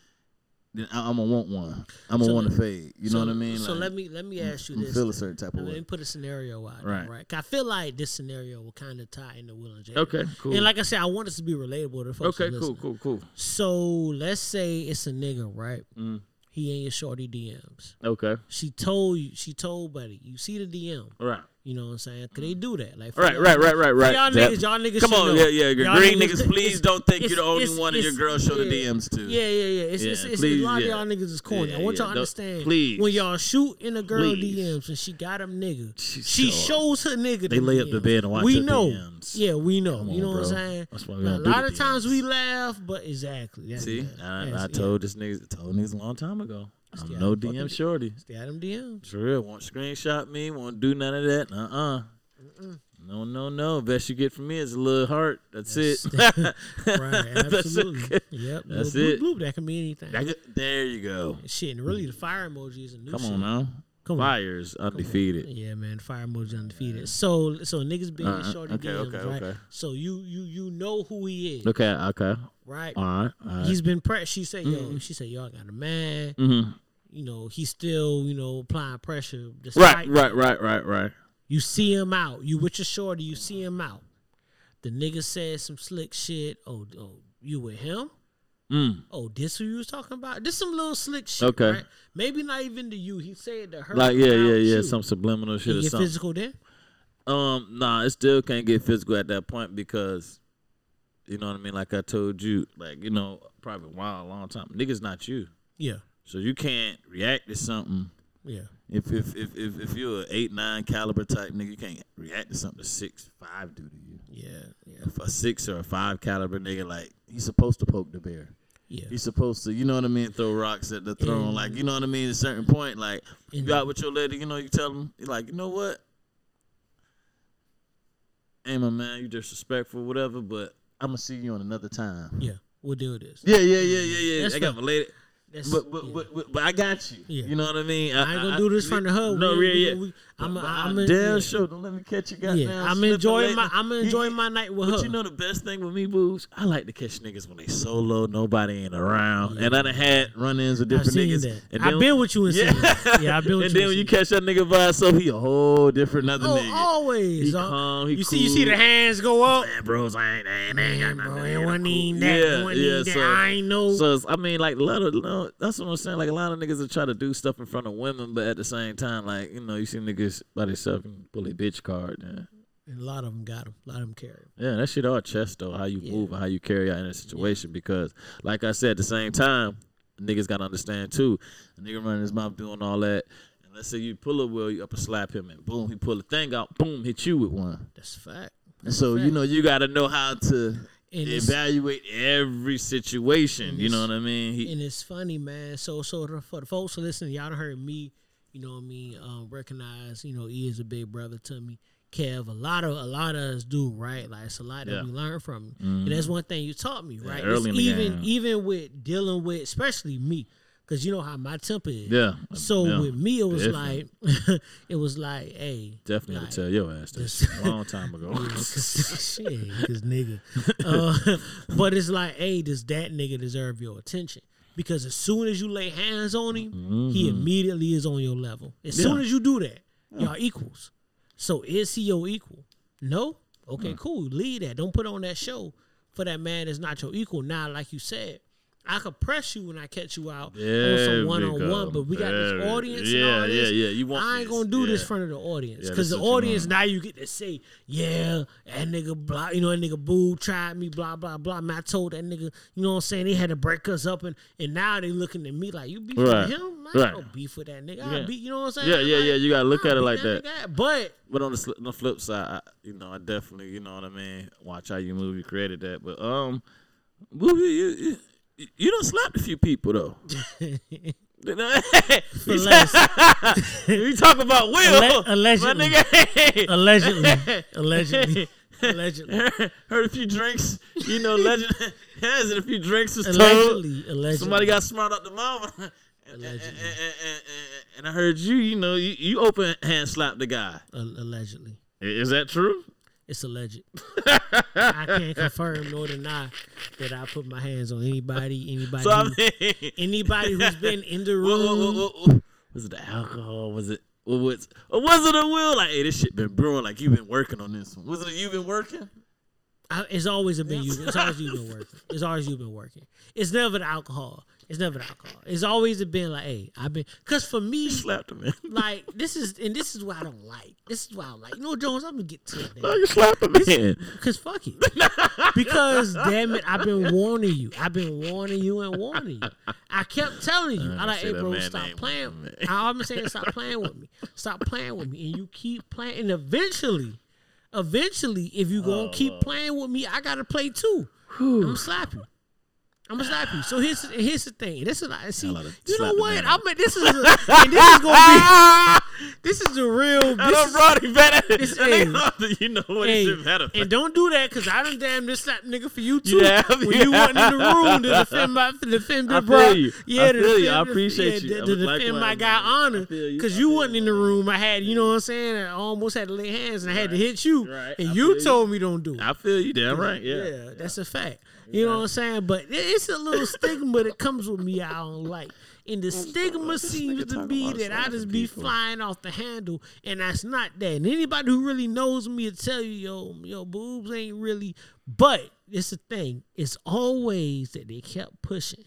then I, I'm gonna want one. I'm gonna So want to fade. You know what I mean? So Like, let me let me ask you this. feel a certain type of Let me put a scenario out Right. right. I feel like this scenario will kind of tie into Will and Jay. Okay, cool. And like I said, I want this to be relatable to folks. Okay, cool, cool, cool. So let's say it's a nigga, right? Mm. He ain't your shorty DMs. Okay, She told you. She told buddy, you see the DM. right. You know what I'm saying? Cause they mm. do that. Like right, Right, right, right, right. Y'all niggas, y'all niggas. Come on, yeah, yeah. Green niggas, please don't think you're the only one that your it's- girl show the. DMs to. Yeah, yeah, yeah. It's, it's, it's, a lot of y'all niggas is corny. I want y'all to understand. please. When y'all shoot in a girl. DMs and she got them nigga, She shows her nigga. They lay up the bed and watch We know. DMs. Yeah, we know. You know what I'm saying? That's why we a lot of times we laugh, but exactly. See. I, That's- I yeah. told this niggas, told niggas a long time ago. I'm no DM shorty. Stay at them DMs. For real, won't screenshot me, won't do none of that. Uh uh No, no, no. Best you get from me is a little heart. That's, it. Right, absolutely. it. Yep. That's little it. Bloop, bloop, that can be anything. That get- there you go. Shit, and really the fire emoji is a new Come shit. on now. Come on. Fires undefeated. Yeah, man, fire emoji undefeated. So, so niggas being Uh-uh. shorty Okay, DMs, okay, right? okay. So you you you know who he is, Okay, okay. right? All right. All right. He's been pre. She said, "Yo," Mm-hmm. she said, "Y'all got a man." Mhm. You know, he's still you know applying pressure. Right, right, right, right, right. You see him out. You with your shorty. You see him out. The nigga said some slick shit. Oh, oh, you with him? Mm. Oh, this who you was talking about? This some little slick shit. Okay. Right? Maybe not even to you. He said to her. Like, yeah, yeah, yeah. you. Some subliminal shit He or something. physical then. Um, nah, it still can't get physical at that point because, you know what I mean. Like I told you, like you know, probably a while, a long time. Niggas not you, Yeah, so you can't react to something. yeah. If if if if, if you're an eight nine caliber type nigga, you can't react to something a six five do to you. Yeah, yeah, If a six or a five caliber nigga, like he's supposed to poke the bear. yeah. He's supposed to, you know what I mean, throw rocks at the throne. And- like, you know what I mean? At a certain point, like, you out with your lady, you know, you tell him, like, you know what? Hey, my man, you disrespectful, whatever, but I'm going to see you on another time. Yeah, we'll deal with this. Yeah, yeah, yeah, yeah, yeah. That's I got my lady. That's, But, but, yeah. but, but, but I got you. Yeah. You know what I mean? I ain't gonna do this from the hub. No, we, yeah, we- yeah. we- I'm, But I'm, I I'm damn yeah. sure don't let me catch you. Goddamn, Yeah, I'm enjoying my I'm enjoying my night with But her. you know the best thing with me, boobs? I like to catch niggas when they solo, nobody ain't around. And I done had run-ins with I've different niggas. that. And I've been with you in Yeah. scenes. Yeah, I've been with you. and you then in when you catch that nigga by himself, he a whole different other Oh, nigga. always. He uh, calm, he you see, you see the hands go up. Man, bros, I ain't, I ain't, I ain't got Man, nothing. bro, to it do. wasn't Cool. even that. Yeah, it yeah. that. So, I ain't know. so I mean, like a lot of that's what I'm saying. Like a lot of niggas will try to do stuff in front of women, but at the same time, like you know, you see niggas by themselves and pull a bitch card. Yeah. and a lot of them got them. A lot of them carry. Yeah, that shit all chest though. How you Yeah. move and how you carry out in a situation. Because, like I said, at the same time, niggas gotta understand too. A nigga running his mouth doing all that. And let's say you pull a wheel, you up and slap him, and boom, he pull the thing out, boom, hit you with one. That's a fact. And so you know you gotta know how to And evaluate every situation. You know what I mean? He, and it's funny, man. So, so for the folks listening, y'all heard me, you know what I mean, um, recognize, you know, he is a big brother to me. Kev, a lot of a lot of us do, right? Like it's a lot that Yeah. we learn from you. And that's one thing you taught me, right? It's early in the even game. even with dealing with, especially me, because you know how my temper is. yeah. So yeah. with me, it was Different. like, it was like, hey, definitely had like, to tell your ass this- this a long time ago. Yeah, cause, shit, cause nigga. Uh, but it's like, hey, does that nigga deserve your attention? Because as soon as you lay hands on him, he immediately is on your level. As soon Mm-hmm. As you do that, y'all equals. So is he your equal? No. Mm. Okay, cool. Leave that. Don't put on that show for that man that's not your equal. Now, like you said, I could press you when I catch you out on some one on one, but we got There this audience. yeah, and all yeah, this. yeah. You want I ain't this. gonna do this Yeah. in front of the audience because that's the audience now you get to say, yeah, that nigga blah, you know, that nigga boo tried me, blah blah blah. Man, I told that nigga, you know what I'm saying? They had to break us up, and and now they looking at me like you beef Right. with him. I Right. no beef with that nigga. I beat, you know what I'm saying? Yeah, yeah, Like, yeah. You gotta look at it like that. nigga. But But on the, on the flip side, I, you know, I definitely, you know what I mean. Watch how you move. You created that, but um, movie, you you, you don't slapped a few people though. You know? for less, you talk about Will, Alle- allegedly. allegedly, allegedly, allegedly, Heard a few drinks, you know, legend has it a few drinks was told. allegedly, allegedly. Somebody got smart up the mama. And, and, and, Allegedly. and, I heard you, you know, you, you open hand slap the guy. Allegedly. Is that true? It's alleged. I can't confirm nor deny that I put my hands on anybody, anybody, So I mean, anybody who's been in the room. what- what- was it the alcohol? Was it what was or was it a will? Like, hey, this shit been brewing. Like you've been working on this one. Was it you been working? I, it's always been you. It's always you been working. It's always you been working. It's never the alcohol. It's never the alcohol. It's always been like, hey, I've been. Cause for me, Slapped him, like this is and this is what I don't like. This is why I like. You know, Jones. I'm gonna get to it. No, you slapped him, man. Cause fuck it. because damn it, I've been warning you. I've been warning you and warning you. I kept telling you. I like, hey, bro, stop playing. man. I've been saying, stop playing with me. Stop playing with me, and you keep playing. And eventually, eventually, if you gonna Oh, keep playing with me, I gotta play too. I'm gonna slap you. I'm gonna slap you. So here's here's the thing. This is like see. You know what? man I mean, this is a, and this is gonna be. This is the real. This is, him back. this- hey. you know what? Hey, It shouldn't and don't do that because I done damn this slap nigga for you too. Yeah, when you yeah. wasn't in the room to defend my to defend I Bro. you. Yeah, I feel you. I appreciate yeah, you. To, defend my guy. Honor feel you. because you wasn't in the room. I had you know what I'm saying. I almost had to lay hands and I had to hit you, Right. and I you you. told me don't do it. I feel you. Damn right. Yeah. Yeah, that's a fact. You know what I'm saying? But it's a little stigma that comes with me I don't like. And the stigma seems to be that I just be people. flying off the handle, and that's not that. And anybody who really knows me will tell you, yo, yo, boobs ain't really. But it's the thing. It's always that they kept pushing.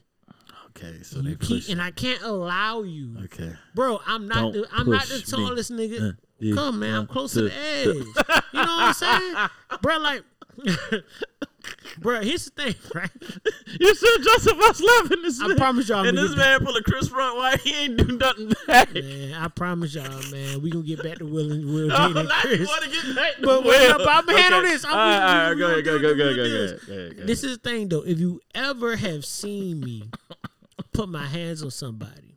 Okay. So You they keep, push. and I can't allow you, Okay. bro. I'm not. Don't The, I'm not the push me. tallest nigga. Uh, yeah, Come, man. I'm uh, close to the edge. you know what I'm saying, bro? Like, bro. Here's the thing, right? You should justify slapping this I man. promise y'all, And this man pull a Chris Rock. Why he ain't do nothing back? Man, I promise y'all, man, we gonna get back to Will and Will, Oh, Jade, and Chris. want to get back to But- Will. but I'm handle this. I'm all right, all right, go ahead, gonna go, go, go, go, go, this. go This is the thing, though. If you ever have seen me put my hands on somebody,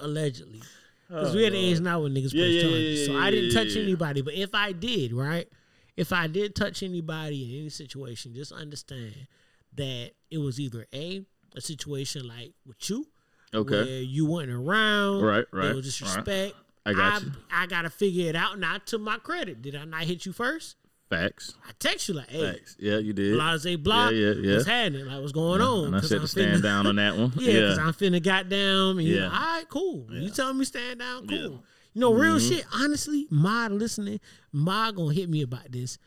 allegedly, because we oh, had the age now when niggas Oh, Yeah, press yeah, charges, yeah, so I didn't touch anybody. But if I did, right, if I did touch anybody in any situation, just understand that it was either a a situation like with you, Okay. where you weren't around, Right, right, was disrespect, I got you. I gotta figure it out. Not to my credit. Did I not hit you first? Facts. I text you like, hey, Facts. Yeah, you did. blase blah. Yeah, yeah, yeah. What's happening? Like, what's going on? And I said to stand finna- down on that one. Yeah, because yeah. I'm finna got down. And yeah. Yeah. all right, cool. You telling me stand down, cool. Yeah. Mm-hmm. You know, real shit. Honestly, my listening, Ma gonna hit me about this.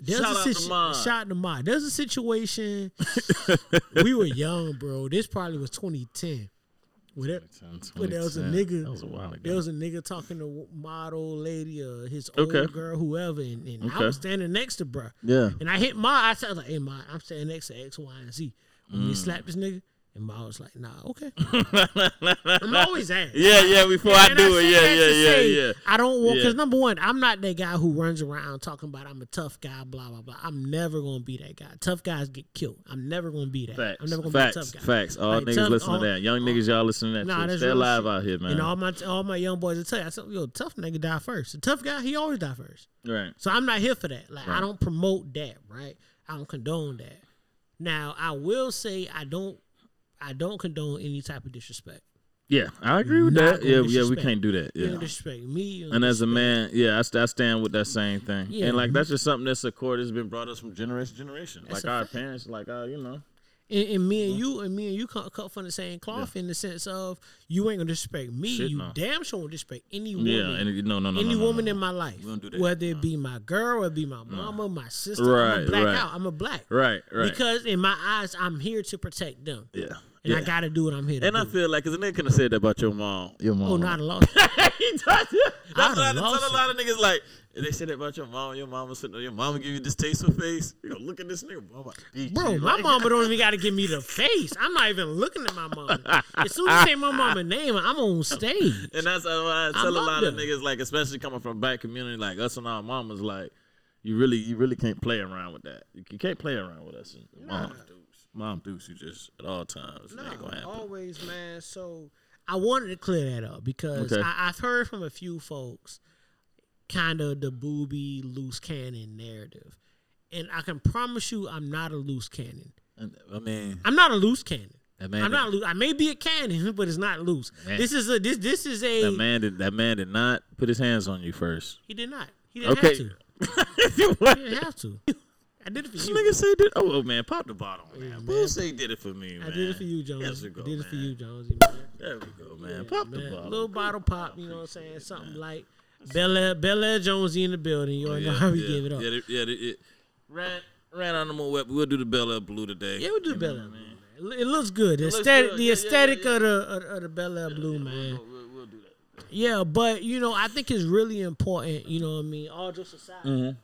There's Shout a out to Ma. Shout out to Ma. There's a situation. we were young, bro. This probably was 2010. Where there, where there was a nigga. That was a while ago. There was a nigga talking to model lady, uh, his Okay. old girl, whoever, and, and I was standing next to bruh. Yeah. And I hit Ma. I said, like, hey, Ma, I'm standing next to X, Y, and Z. Want Mm. me to slap this nigga? And Ma was like, nah, okay. I'm always at. Yeah, yeah. Before I do say it, yeah, yeah, yeah, yeah. I don't want because Yeah. number one, I'm not that guy who runs around talking about I'm a tough guy, blah blah blah. I'm never gonna be that guy. Tough guys get killed. I'm never gonna be that. Facts. I'm never gonna facts. be a tough guy. Facts. All Like, niggas tough- listen all- to that. Young all- niggas, y'all listen to that Nah, shit. that's Stay alive shit. out here, man. And all my all my young boys will tell you, I said, yo, tough nigga die first. A tough guy, he always die first. right. So I'm not here for that. Like I don't promote that, right? I don't condone that. Now I will say I don't I don't condone any type of disrespect. Yeah, I agree with Not that. Yeah, yeah, we can't do that. Yeah. disrespect me. And as a man, yeah, I, I stand with that same thing. Yeah. And like that's just something that's a core that's been brought us from generation to generation. That's like our fact. parents, like our, you know. And, and me and mm-hmm. you and me and you cut, cut from the same cloth in the sense of you ain't gonna disrespect me. Shit, you no. damn sure won't disrespect any woman. Yeah, and no, no, no, any no, no, woman in my life, We don't do that. whether it be my girl, whether it be my mama, my sister, I'm Right, a black right. out. I'm a black, Right, right. Because in my eyes, I'm here to protect them, yeah, and yeah. I gotta do what I'm here to And do. I feel like, cause a nigga could have said that about your mom. Your mom. oh, not a lot. he does. That's what I done tell lost a lot of niggas. Like, if they say that about your mom. Your mama sitting there. Your mama give you distasteful face. You gonna look at this nigga, bro. I'm about to beat Bro, you. my Like, mama don't even got to give me the face. I'm not even looking at my mama. As soon as you say my mama name, I'm on stage. And that's why I tell I'm a lot of niggas, like, especially coming from black community, like us and our mamas, like, you really, you really can't play around with that. You you can't play around with us. And mom, deuce you just at all times. It ain't gonna happen. always, man. So I wanted to clear that up because Okay. I, I've heard from a few folks kind of the Boobie loose cannon narrative. And I can promise you I'm not a loose cannon. I mean, I'm not a loose cannon. that man, I'm did, not loose. I may be a cannon, but it's not loose. Man. This is a this this is a that man did that man did not put his hands on you first. he did not. He didn't Okay. have to. He didn't have to. I did it for This you. nigga say did. Oh, oh, man, pop the bottle, man. man. Bull say did it for me, man. I did it for you, Jones. Yes, we go, I did it for you, Jonesy. Man. There we go, man. Pop the bottle. Little bottle pop, you know what I'm saying? Something like Bel Air, Bel Air Jonesy in the building. You already know how we yeah, gave it up. Yeah, Yeah, yeah, they- it ran ran on the more web. We'll do the Bel Air Blue today. Yeah, we'll do You Bel know Air, I man. It, it looks good. The looks aesthetic, good. the Yeah, yeah, aesthetic yeah, of the of, of the Bel Air Blue, Yeah, man. We'll, we'll, we'll do that. Yeah, but you know, I think it's really important. You know what I mean? All jokes aside, Mm-hmm.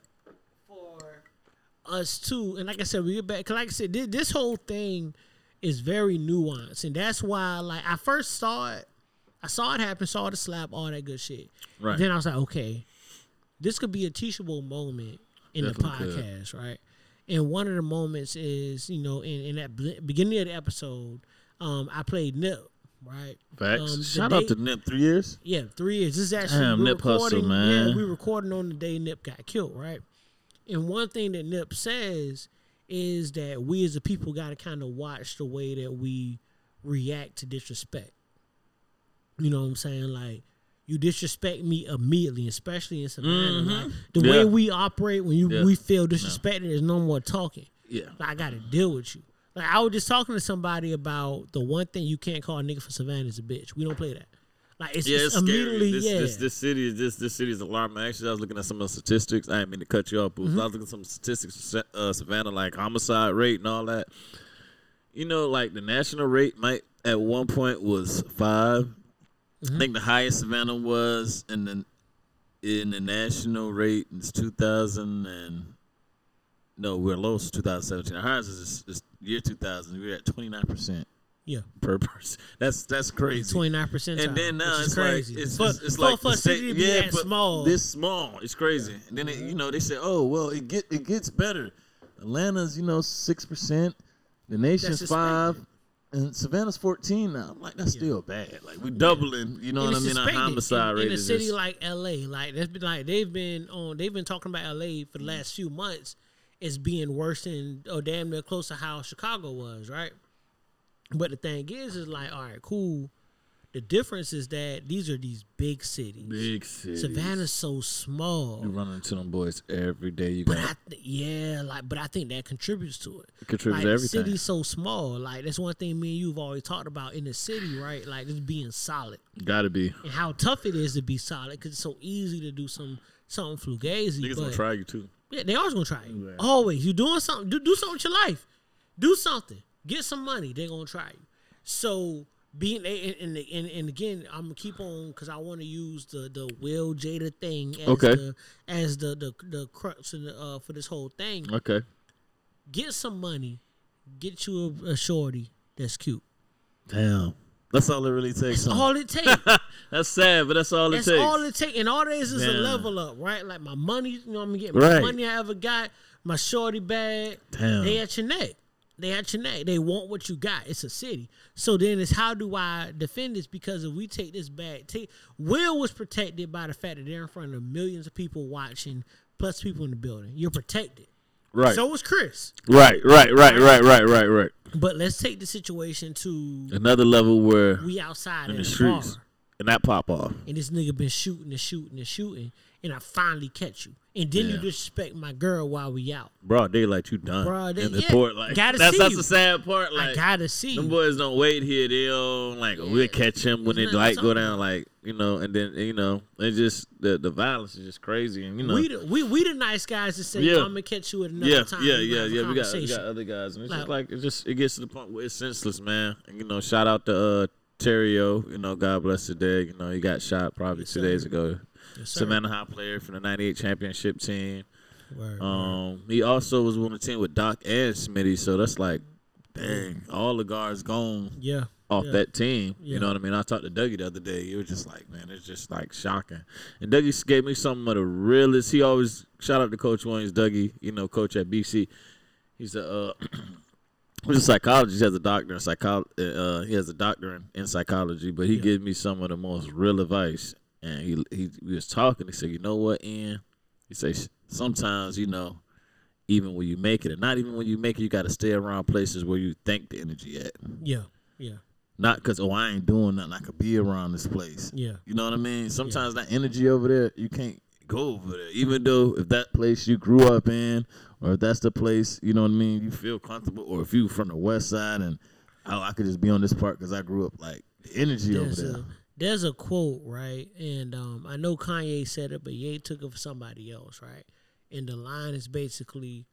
Us too. And like I said, we get back. Cause like I said, this, this whole thing is very nuanced, and that's why, like, I first saw it. I saw it happen, saw the slap, all that good shit. Right. Then I was like, okay, this could be a teachable moment in Definitely the could. podcast, right? And one of the moments is, you know, in, in that beginning of the episode, um, I played Nip, right? Facts. Um, Shout day- out to Nip. Three years. Yeah, three years. This is actually Damn, Nip Hussle, man. Yeah, we recording on the day Nip got killed, right? And one thing that Nip says is that we as a people got to kind of watch the way that we react to disrespect. You know what I'm saying? Like you disrespect me immediately, especially in Savannah. Like, the way Mm-hmm. We operate when you Yeah. we feel disrespected, there's no more talking. Yeah. Like, I got to deal with you. Like I was just talking to somebody about the one thing you can't call a nigga for Savannah is a bitch. We don't play that. Like it's, Yeah, it's immediately This, yeah. this, this city is this this city is alarming. Actually, I was looking at some of the statistics. I didn't mean to cut you off, but Mm-hmm. I was looking at some statistics for uh, Savannah, like homicide rate and all that. You know, like the national rate might at one point was 5 Mm-hmm. I think the highest Savannah was in the in the national rate is two thousand and no, we're lowest 2017. Our highest is, is year 2000. We're at 29 percent yeah. per person. That's that's crazy. Twenty nine percent. And then now it's crazy. like it's, for, it's, it's for, like for a the city state- to be that but small. This small, it's crazy. And then it, you know they say, oh well, it get it gets better. Atlanta's you know six percent, the nation's five, and Savannah's fourteen now. I'm like that's still bad. Like we're doubling. You know and what I mean? Our homicide in, rate in a city just, like L.A. Like that's been like they've been on. They've been talking about L.A. for the mm-hmm. last few months as being worse than or damn near close to how Chicago was, right? But the thing is, is like all right, cool. The difference is that these are these big cities. Big city. Savannah's so small. You run into them boys every day. You But got th- yeah, like, but I think that contributes to it. contributes like to the city's so small. Like that's one thing me and you've always talked about in the city, right? Like just being solid Got to be. and how tough it is to be solid because it's so easy to do some something fugazi. Niggas but gonna try you too. yeah, they always gonna try you. Yeah. Always, you doing something. Do do something with your life. Do something. Get some money. they're gonna try you. So being and and, and, and again, I'm gonna keep on because I want to use the the Will Jada thing as Okay. the as the the the crux in the, uh, for this whole thing. Okay. Get some money. Get you a, a shorty that's cute. Damn. That's all it really takes. huh? All it takes. That's sad, but that's all That's it takes. all it takes. And all it is is a level up, right? Like my money, you know, I'm getting Right. my money I ever got, my shorty bag. Damn. They at your neck. They at your neck. They want what you got. It's a city. So then it's how do I defend this? Because if we take this back, take Will was protected by the fact that they're in front of millions of people watching, plus people in the building. You're protected. right. So was Chris. right. Right. Right. Right. Right. Right. Right. But let's take the situation to Another level where we outside in the the streets bar. and that pop off. and this nigga been shooting and shooting and shooting, and I finally catch you. And then you disrespect my girl while we out. Bro, they like you done. Day- in the yeah. port, like Gotta that's see that's you. the sad part. Like I gotta see them boys don't wait here. They don't like we'll catch him when the to go down. Like you know, and then you know, it's just the the violence is just crazy. And you know, we, the, we we the nice guys to say, Yeah. "Yo, I'm gonna catch you at another yeah, time. yeah, yeah, gonna have a yeah. We got we got other guys, and it's Like- just like it just it gets to the point where it's senseless, man. And you know, shout out to uh Terrio. You know, God bless the day. You know, he got shot probably two days ago. Yes. Savannah High player from the '98 championship team. Word, word. Um, he also was on the team with Doc and Smitty, so that's like, dang, all the guards gone yeah, off yeah. that team. Yeah. You know what I mean? I talked to Dougie the other day. He was just like, man, it's just like shocking. And Dougie gave me some of the realest. He always shout out to Coach Williams, Dougie, you know, coach at BC. He's a uh, he's a psychologist. He has a doctor in psychology. Uh, he has a doctor in, psychology, but he Yeah. gave me some of the most real advice. And he he, was talking. He said, you know what, Ian? He says sometimes you know. Even when you make it, and not even when you make it, you got to stay around places where you think the energy at. yeah, yeah, Not because oh I ain't doing nothing. I could be around this place. yeah. You know what I mean? Sometimes that energy over there, you can't go over there. Even though if that place you grew up in, or if that's the place, you know what I mean, you feel comfortable. Or if you from the west side and oh, I could just be on this part because I grew up like the energy over there. a there's a quote right, and um, I know Kanye said it, but Ye took it for somebody else, right? And the line is basically,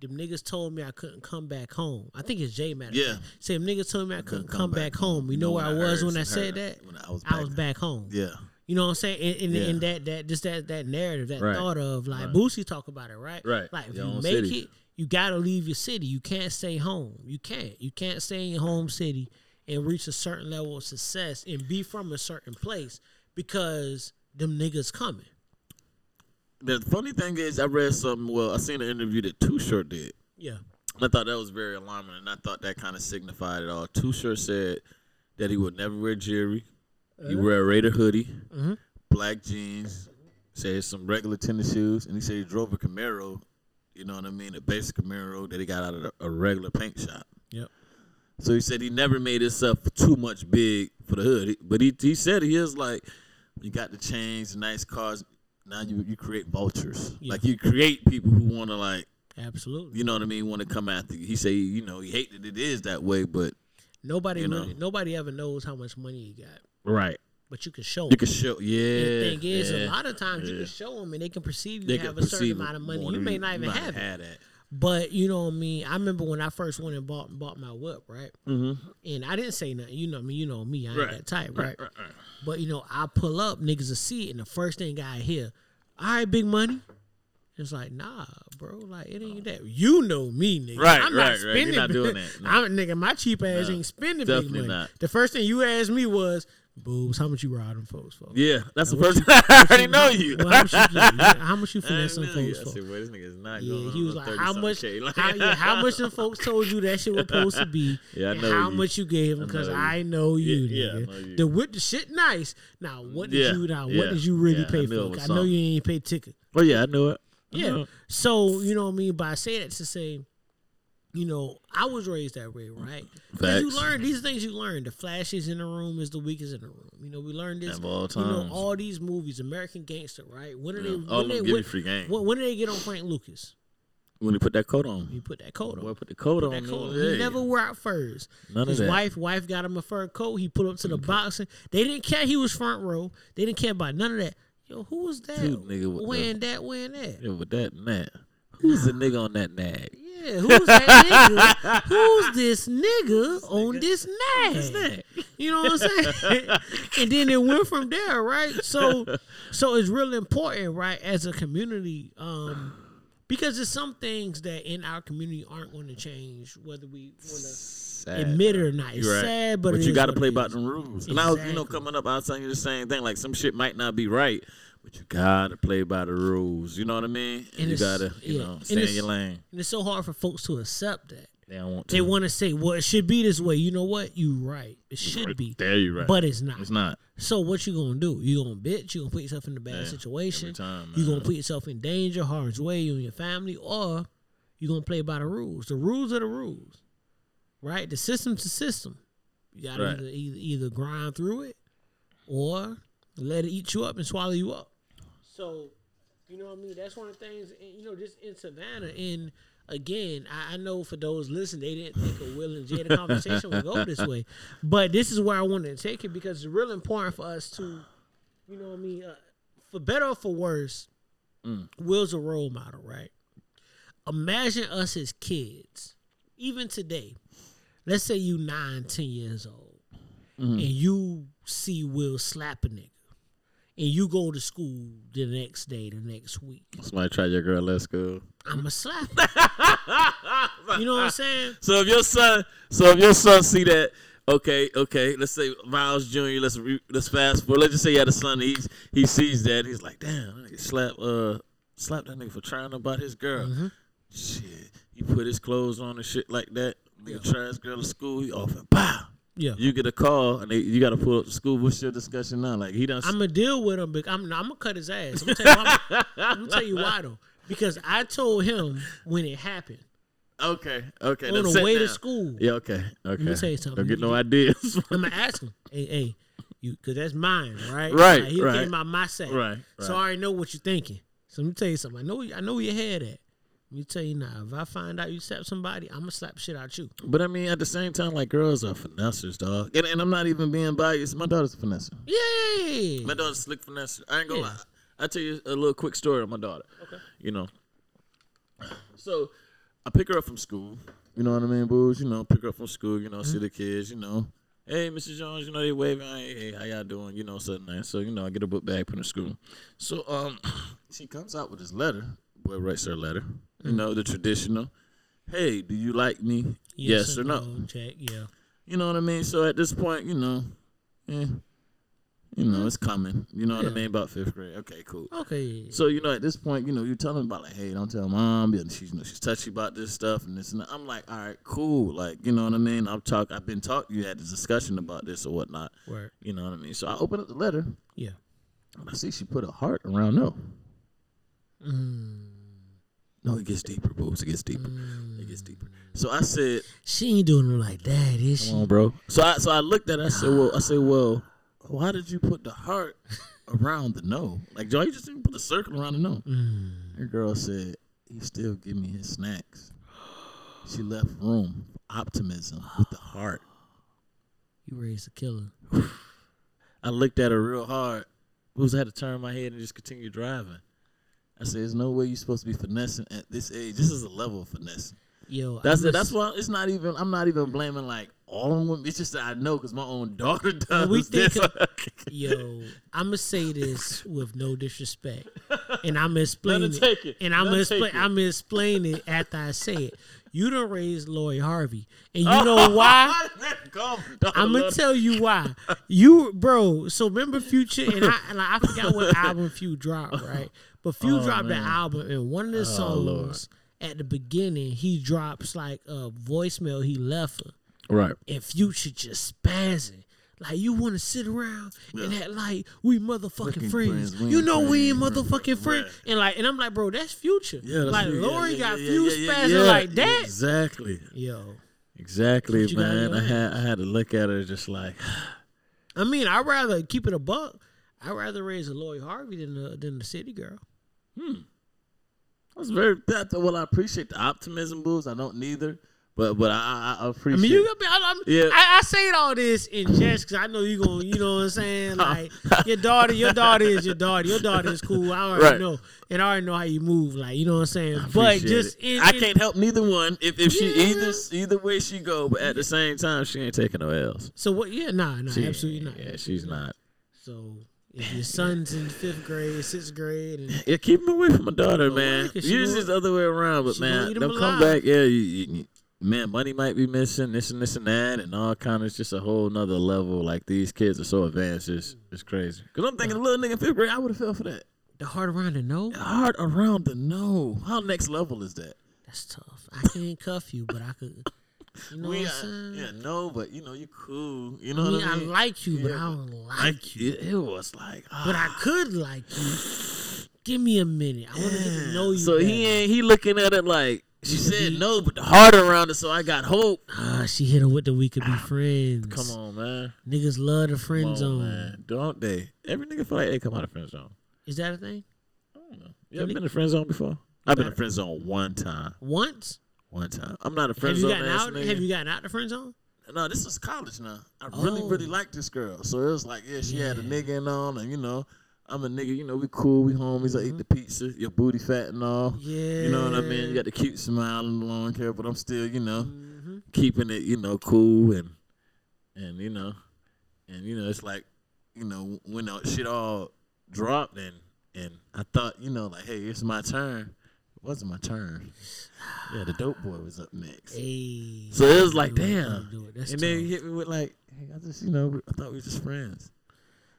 "Them niggas told me I couldn't come back home." I think it's Jay matter. Yeah. Say them niggas told me I couldn't come come, back back, home. You know, where I was when I said that? When I was I back was back home. Yeah. You know what I'm saying? And, and, Yeah. and that that just that that narrative, that Right. thought of like Right. Boosie talk about it, right? Right. Like if Your you make city. it, you gotta leave your city. You can't stay home. You can't. You can't stay in your home city and reach a certain level of success and be from a certain place because them niggas coming. The funny thing is, I read something. Well, I seen an interview that Too Short did. Yeah. I thought that was very alarming, and I thought that kind of signified it all. Too Short said that he would never wear jewelry. He wear a Raider hoodie, Mhm. black jeans, said some regular tennis shoes, and he said he drove a Camaro. You know what I mean? A basic Camaro that he got out of a regular paint shop. So he said he never made himself too much big for the hood. But he he said he is like, you got the chains, nice cars. Now you you create vultures. Yeah. Like you create people who want to like Absolutely. you know what I mean, want to come after you. He say, you know, he hate that it is that way, but Nobody you know. really, nobody ever knows how much money you got, right, but you can show. you 'em. can show, yeah. And the thing is, a lot of times you can show them and they can perceive you They have a certain amount of money. You may not even might have it. that. But you know what I mean. I remember when I first went and bought bought my whip, right? Mm-hmm. And I didn't say nothing. You know me. You know me. I ain't Right. that type, Right, right? right, right. But you know, I pull up, niggas will see it, and the first thing I hear, "All right, big money." It's like, nah, bro. Like it ain't that. You know me, nigga. Right, I'm right, not right. You're spending. not doing that, no. I'm nigga. My cheap ass No, ain't spending big definitely money. not. The first thing you asked me was, "Boobs, how much you ride them folks for?" Yeah, that's the first. you- I already know you. Well, how much you, yeah, how much you finesse some already you. folks for? said, well, this nigga is not Yeah, going he was like, how much? Like- How, yeah, how much the folks told you that shit was supposed to be? Yeah, I know how you. much you gave? I Because you. I know you, Yeah, yeah, nigga. know you. The whip, the shit, nice. Now, what did Yeah, you? Now, yeah, what did you really yeah, I pay knew for? I know you ain't pay ticket. Oh yeah, I knew it. I knew Yeah. it. So you know what I mean. by saying say that to say, you know, I was raised that way, right? Because you learn these things. You learn the flashiest in the room is the weakest in the room. You know, we learned this. Of all You know, all these movies, American Gangster, right? When did Yeah, they? all when they, give when, free game. when, when did they get on Frank Lucas? When he put that coat on. He put that coat on. Boy, put the coat Put on. coat on. He never wore out first. None of His that. wife, wife got him a fur coat. He put up to the mm-hmm. boxing. They didn't care he was front row. They didn't care about none of that. Yo, who was that? Dude, nigga, wearing that, wearing that. Yeah, with that and that. Who's the nigga on that nag? Yeah, who's that nigga? Who's this nigga on this nag? You know what I'm saying? and then it went from there, right? So, so it's really important, right, as a community, um, because there's some things that in our community aren't going to change, whether we want to admit it or not. It's right. sad, but, but you got to play by the rules. And I was, you know, coming up, I was telling you the same thing. Like some shit might not be right, but you gotta play by the rules. You know what I mean? And, you gotta, you yeah. know, stay in your lane. And it's so hard for folks to accept that. They don't want to. They want to say, "Well, it should be this way." You know what? You right. It should be, There you right. but it's not. it's not. So what you gonna do? You gonna bitch? You gonna put yourself in a bad situation? time, you gonna put yourself in danger, harm's way, you and your family, or you gonna play by the rules? The rules are the rules, right? The system's the system. You gotta Right. either, either either grind through it, or let it eat you up and swallow you up. So, you know what I mean? That's one of the things. and, You know, just in Savannah, and again, I, I know for those listening, they didn't think a Will and Jada conversation would go this way, but this is where I wanted to take it because it's real important for us to, you know what I mean, uh, for better or for worse. Will's a role model, right? Imagine us as kids, even today. Let's say you nine, ten years old, and you see Will slap a nigga, and you go to school the next day, the next week. Somebody try your girl. Let's go. I'm a slap. you know what I'm saying? So if your son, so if your son see that, okay, okay, let's say Miles Jr. Let's re, let's fast forward. Let's just say you had a son. He he sees that. He's like, damn, nigga slap uh slap that nigga for trying about his girl. Mm-hmm. Shit, he put his clothes on and shit like that. Nigga try his girl to school. He off and pow. Yeah. You get a call and they, you got to pull up to school. What's your discussion now? Like he doesn't. I'm gonna deal with him, but I'm, I'm gonna cut his ass. I'm gonna, tell you why, I'm, I'm gonna tell you why though, because I told him when it happened okay, okay. on the way to down. school. Yeah, okay, okay. Let me tell you something. Don't get no ideas. I'm gonna ask him, hey, hey, you, cause that's mine, right? Right, Like, he right. came out my set, Right, So. I already know what you're thinking. So let me tell you something. I know, I know where your head at. Let me tell you now. If I find out you slap somebody, I'm gonna slap shit out you. But I mean, at the same time, like girls are finessers, dog. And, and I'm not even being biased. My daughter's a finesser. Yeah. My daughter's a slick finesser. I ain't gonna Yeah. lie. I'll tell you a little quick story of my daughter. Okay. You know. So I pick her up from school. You know what I mean, booze? You know, pick her up from school, you know, see the kids, you know. Hey, Mrs. Jones, you know, they waving. Hey, hey, how y'all doing? You know, something nice. So, you know, I get a book bag, from the school. So, um, she comes out with this letter. Boy writes her letter. You know, the traditional. Hey, do you like me? Yes, or no? Check. Yeah. You know what I mean? So at this point, you know, yeah, you know, it's coming. You know what I mean? About fifth grade. Okay, cool. Okay. So, you know, at this point, you know, you tell them about like, hey, don't tell mom. And she's, you know, she's touchy about this stuff and this and that. I'm like, all right, cool. Like, you know what I mean? I'm talk. I've been talking. You had this discussion about this or whatnot. Word. You know what I mean? So I open up the letter Yeah. and I see she put a heart around no. Mm. No, it gets deeper, boobs. It gets deeper. It gets deeper. So I said, She ain't doing it like that, is she? Come on, bro. So I so I looked at it, I said, Well, I said, Well, why did you put the heart around the no? Like Joy, you just didn't put a circle around the no. Mm. Girl said, He still give me his snacks. She left room for optimism with the heart. You raised a killer. I looked at her real hard. Booze I had to turn my head and just continue driving. I said, There's no way you're supposed to be finessing at this age. This is a level of finesse. Yo, That's I'm it. That's why it's not even. I'm not even blaming like all women. It's just that I know because my own daughter does. we think this. of- Yo, I'm gonna say this with no disrespect, and I'm gonna explain it. take it. And I'm gonna explain. it. I'm gonna explain it after I say it. You don't raise Lori Harvey, and you know why? I'm gonna tell you why. You, bro. So remember Future, and I, and I forgot what album Few dropped, right? But Few Oh, dropped man. album, and one of the Oh, Lord. songs at the beginning, he drops like a voicemail he left her Right. and Future just spazzing. Like you want to sit around and act like we motherfucking Fucking friends. friends. We You know we ain't motherfucking friends. Right. And like, and I'm like, bro, that's future. Yeah, that's like. Lori yeah, got yeah, few yeah, spazzing yeah. like that. Exactly. Yo, Exactly, What you got in man. I had I had to look at her just like I mean, I'd rather keep it a buck. I'd rather raise a Lori Harvey than the than the city girl. Hmm. I was very that well. I appreciate the optimism, boost. I don't neither, but but I I, I I appreciate. mean, you got me. I, I'm, Yeah. I, I say all this in jest because I know you gonna, you know what I'm saying. Oh. Like your daughter, your daughter is your daughter. Your daughter is cool. I already Right. know, and I already know how you move. Like you know what I'm saying. But just in, I in- can't help neither one. If if she either either way she go, but at the same time she ain't taking no L's. So what? Yeah, nah, nah, She- absolutely not. Yeah, she's not. So if your son's in fifth grade, sixth grade, and Yeah, keep him away from my daughter, man. away, 'cause she Usually it's the other way around, but man, them come alive. back. Yeah, you, you, man, money might be missing, this and this and that, and all kind of. Just a whole nother level. Like these kids are so advanced. It's it's crazy. Cause I'm thinking, a little nigga in fifth grade, I would have fell for that. the heart around the no, Hard around the no. How next level is that? that's tough. I can't cuff you, but I could. You know we, what uh, I'm saying? yeah, no, but you know, you're cool. You know I mean, what I I like you, but Yeah, I don't like like you. it, it was like, But I ah, could like you. Give me a minute. I want to get to know you. So he better. ain't he looking at it like she said no, but the heart around it, so I got hope. Ah, she hit him with the we could be friends. Come on, man. Niggas love the friend on, zone. man. Don't they? Every nigga feel like they come out of friend zone. Is that a thing? I don't know. You ever been in a friend zone before? I've been in friend zone one time. Once? One time. I'm not a friend Have you zone gotten ass out? nigga. Have you gotten out the friend zone? No, this is college now. I really, Oh. really like this girl. So it was like, yeah, she had a nigga and all, and you know, I'm a nigga. You know, we cool, we homies. I eat the pizza, your booty fat and all. Mm-hmm. Yeah. You know what I mean? You got the cute smile and the long hair, but I'm still, you know, Mhm. keeping it, you know, cool and and you know, and you know, it's like, you know, when the shit all dropped and and I thought, you know, like, hey, it's my turn. It wasn't my turn. Yeah, the dope boy was up next. Hey. So it was like, damn. it. That's and then he tough. hit me with like, hey, I just, you know, I thought we were just friends.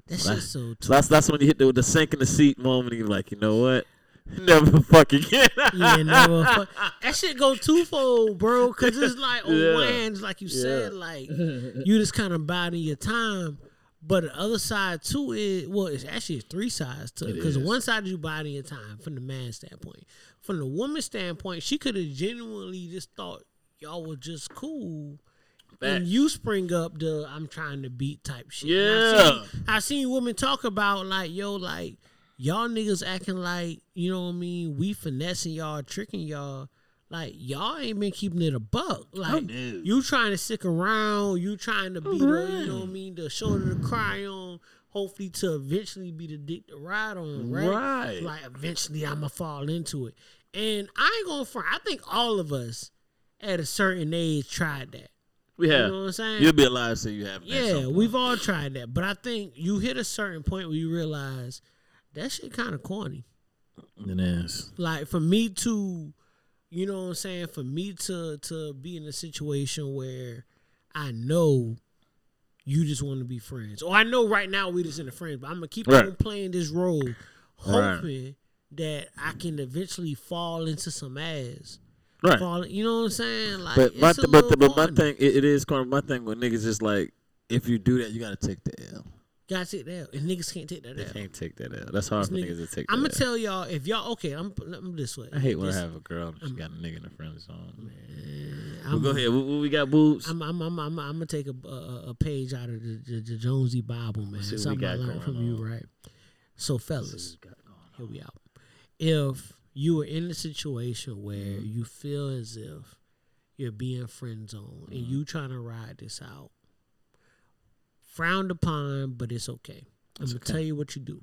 That so I- shit's so So tough. that's that's when you hit the, the sink in the seat moment. And you're like, you know what? Never fuck again. Yeah, never. Fuck. That shit go twofold, bro. Cause it's like on Yeah. one hand, like you said, like you just kind of biding your time. But the other side too is well, it's actually three sides to it. It Because one side you biding your time from the man standpoint. From the woman standpoint, she could have genuinely just thought y'all were just cool. And you spring up the I'm trying to beat type shit. And I Yeah. seen, I seen women talk about like, yo, like y'all niggas acting like, you know what I mean, we finessing y'all, tricking y'all. Like y'all ain't been keeping it a buck. Like you trying to stick around, you trying to be the, you know what I mean, the shoulder to cry on, hopefully to eventually be the dick to ride on, right? Right. Like eventually I'ma fall into it. And I ain't gonna front. I think all of us at a certain age tried that. we have. You know what I'm saying? You'll be alive, so you haven't. Yeah, we've all tried that, but I think you hit a certain point where you realize that shit kind of corny. It is. Like for me to, you know what I'm saying, for me to to be in a situation where I know you just want to be friends, or I know right now we just in a friend, but I'm gonna keep Right. on playing this role, Right. hoping that I can eventually fall into some ass. Right. Fall, you know what I'm saying? Like, But my th- but, but my thing it, it is of My thing with niggas is like if you do that, you gotta take the L. gotta take that, L, and niggas can't take that. They can't take that L. That's hard for This niggas to take. I'm gonna tell y'all if y'all okay. I'm I'm this way. I hate when This- I have a girl and she got a nigga in the friend zone. I'm, Well, go ahead. What, what we got, boobs? I'm I'm I'm I'm, gonna take a, a a page out of the, the, the Jonesy Bible, man. see what we Something I learned from you, right? So, fellas, here we out. If you were in a situation where Mm-hmm. you feel as if you're being friend zoned and Mm-hmm. you trying to ride this out, frowned upon, but it's okay. I'm gonna okay. tell you what you do.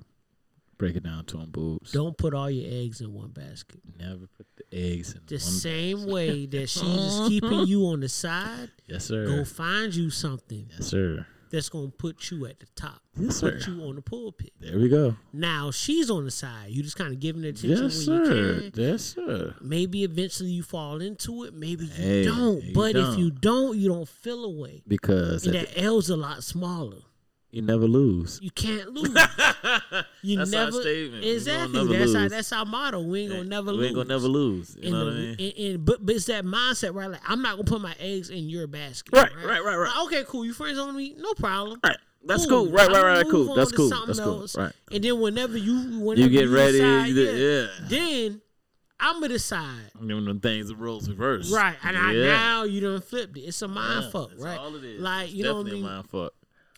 Break it down to them, boobs. Don't put all your eggs in one basket. never put the eggs in The same basket. way that she's just keeping you on the side, Yes, sir. go find you something yes, sir. that's gonna put you at the top, Yes, put sir. you on the pulpit. There we go. Now she's on the side. You just kind of giving attention Yes, when sir. you can. Yes, sir. Maybe eventually you fall into it. Maybe you Hey, don't. but if don't. you don't, you don't feel away. Because And at that L's a lot smaller. The- you never lose. You can't lose. You That's our never statement. Exactly. never That's our lose. that's our motto. We ain't gonna never we lose. We ain't gonna never lose. You And know the- what I mean? and- and- but but it's that mindset, right? Like I'm not gonna put my eggs in your basket. Right, right, right, right. Like, okay, cool. You friends on me, no problem. Right. That's cool. Right, right, I'ma right, cool. That's cool. That's cool. else. Right. And then whenever you whenever You get ready. decide, you yeah, yeah. then I'ma decide. You know, them things the roles reverse. Right, and I, now you done flipped it. It's a mind Yeah, fuck, right? all it is. Like It's you know what I definitely mean. a mind fuck.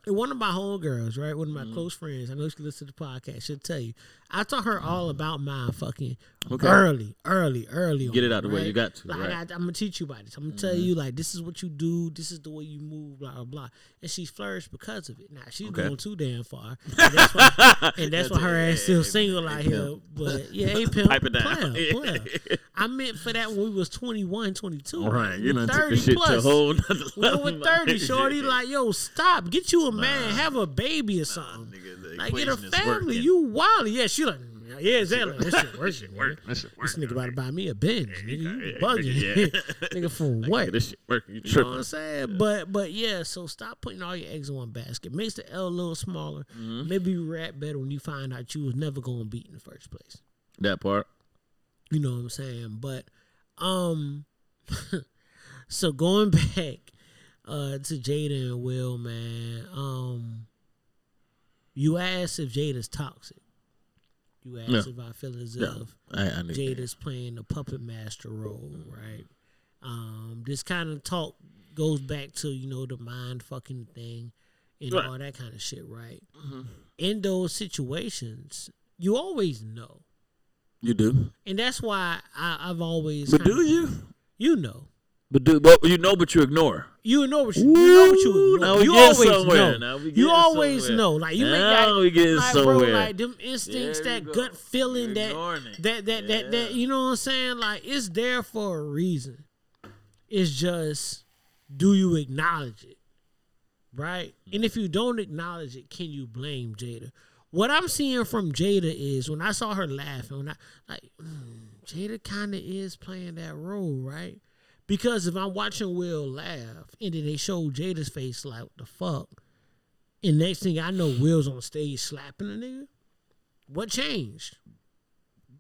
And one of my homegirls, right? One of Mm-hmm. my close friends, I know she listens to the podcast. She'll tell you. I taught her all about mind fucking Okay. early, early, early. Get on, it out the way. You got to, Like, right. Mm-hmm. I, am gonna teach you about this. I'm gonna tell you like this is what you do. This is the way you move. Blah blah blah. And she's flourished because of it. Now she's Okay. going too damn far, and that's why, and that's why her ass still single out here. But yeah, hey pimp, Pipe it down. player, player. I meant for that when we was 21, 22. All right, you know, took 30 shit plus. to a whole nother We level. over 30, shorty. Like, yo, stop. Get you a man. Have a baby or something. nigga, the like, get a family. You wild. Yeah, she like, yeah, exactly. This shit work. Shit work. That shit This nigga about to buy me a Benz. Nigga, you yeah, bugging. yeah. nigga, Like, what? This shit working. You You know what. I'm saying? But but yeah, so stop putting all your eggs in one basket. Makes the L a little smaller. Mm-hmm. Maybe you rap better when you find out you was never gonna beat in the first place. That part. You know what I'm saying? But um so going back uh to Jada and Will, man, um you asked if Jada's toxic. You asked Yeah. if I feel as Yeah. if I, I. Jada's playing the puppet master role, right? Um, this kind of talk goes back to you know the mind fucking thing and Right. all that kind of shit, right? In those situations, you always know, You do. and that's why I, I've always. But do you? You know, But do but you know but you ignore. you know what you, you know what you ignore. You always somewhere. know. Now we you always somewhere. know. Like you may Now got we getting like, bro, like them instincts, There that gut feeling, You're that ignoring it. that that that that you know what I'm saying? Like it's there for a reason. It's just do you acknowledge it? Right? And if you don't acknowledge it, can you blame Jada? What I'm seeing from Jada is when I saw her laughing, when I like mm, Jada kind of is playing that role, right? Because if I'm watching Will laugh and then they show Jada's face, like what the fuck, and next thing I know, Will's on stage slapping a nigga. What changed?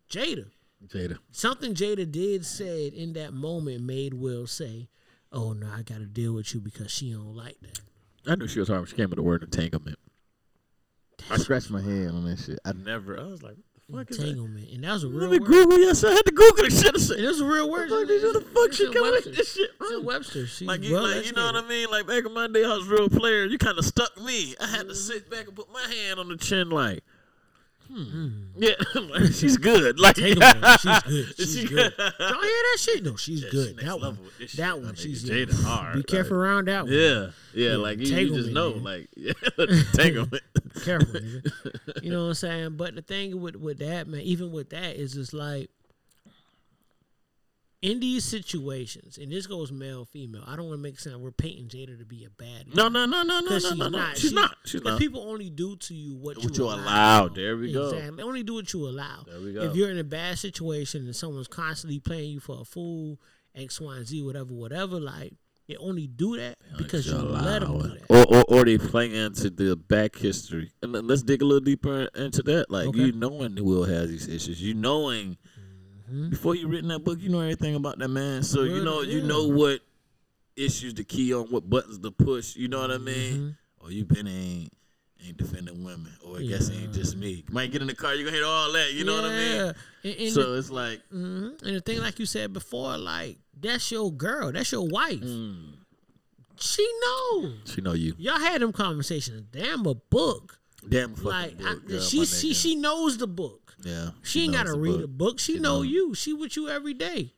Jada. Jada. Something Jada did said in that moment made Will say, "Oh no, I got to deal with you because she don't like that." I knew she was hard when she came with the word entanglement. I scratched my head on that shit. I never. I was like, what the fuck? Entanglement, and that was a real. Let me word. Google. Yes, I had to Google this shit. I said, And it was a real word. The fuck, the fuck she coming with this shit? From? Webster. She's Like, you, like you know what I mean? Like back in my day, I was a real player. You kind of stuck me. I had to mm-hmm. sit back and put my hand on the chin, like, hmm, yeah, like, she's good. Like, She's good. She's She- good. Y'all hear that shit? No, she's Yeah, she good. next That one. That shit, one. nigga. She's Jada good. hard, Be like- careful around that one. Yeah, yeah, Yeah, like you, you just know, nigga. like, yeah, entanglement. careful, nigga. You know what I'm saying? But the thing with with that, man, even with that, is just like in these situations, and this goes male, female. I don't want to make it sound we're painting Jada to be a bad. No, no, no, no, no, no, she's no, no. not. She's She- not. She's not. people only do to you what, What you you allow. allow. There we go. Exactly. They only do what you allow. There we go. If you're in a bad situation and someone's constantly playing you for a fool, X, Y, and Z, whatever, whatever, like they only do that because you let them do that. Or, or, or they play into the back history. And let's dig a little deeper into that. Like Okay. you knowing Will has these issues. You knowing Mm-hmm. before you written that book, you know everything about that man. So you know you know what issues to key on, what buttons to push. You know what I mean? Mm-hmm. Or you been ain't ain't defending women. Or I guess it ain't just me. Might get in the car, you gonna hit all that. You know what I mean? And, and So the, it's like mhm. and the thing, like you said before, like that's your girl, that's your wife. mm, She know. she know you. Y'all had them conversations. Damn a book. Damn fucking Like book, I, girl, she she nigga. she knows the book. Yeah. She, ain't gotta read book. a book. She, She know knows. you. She with you every day.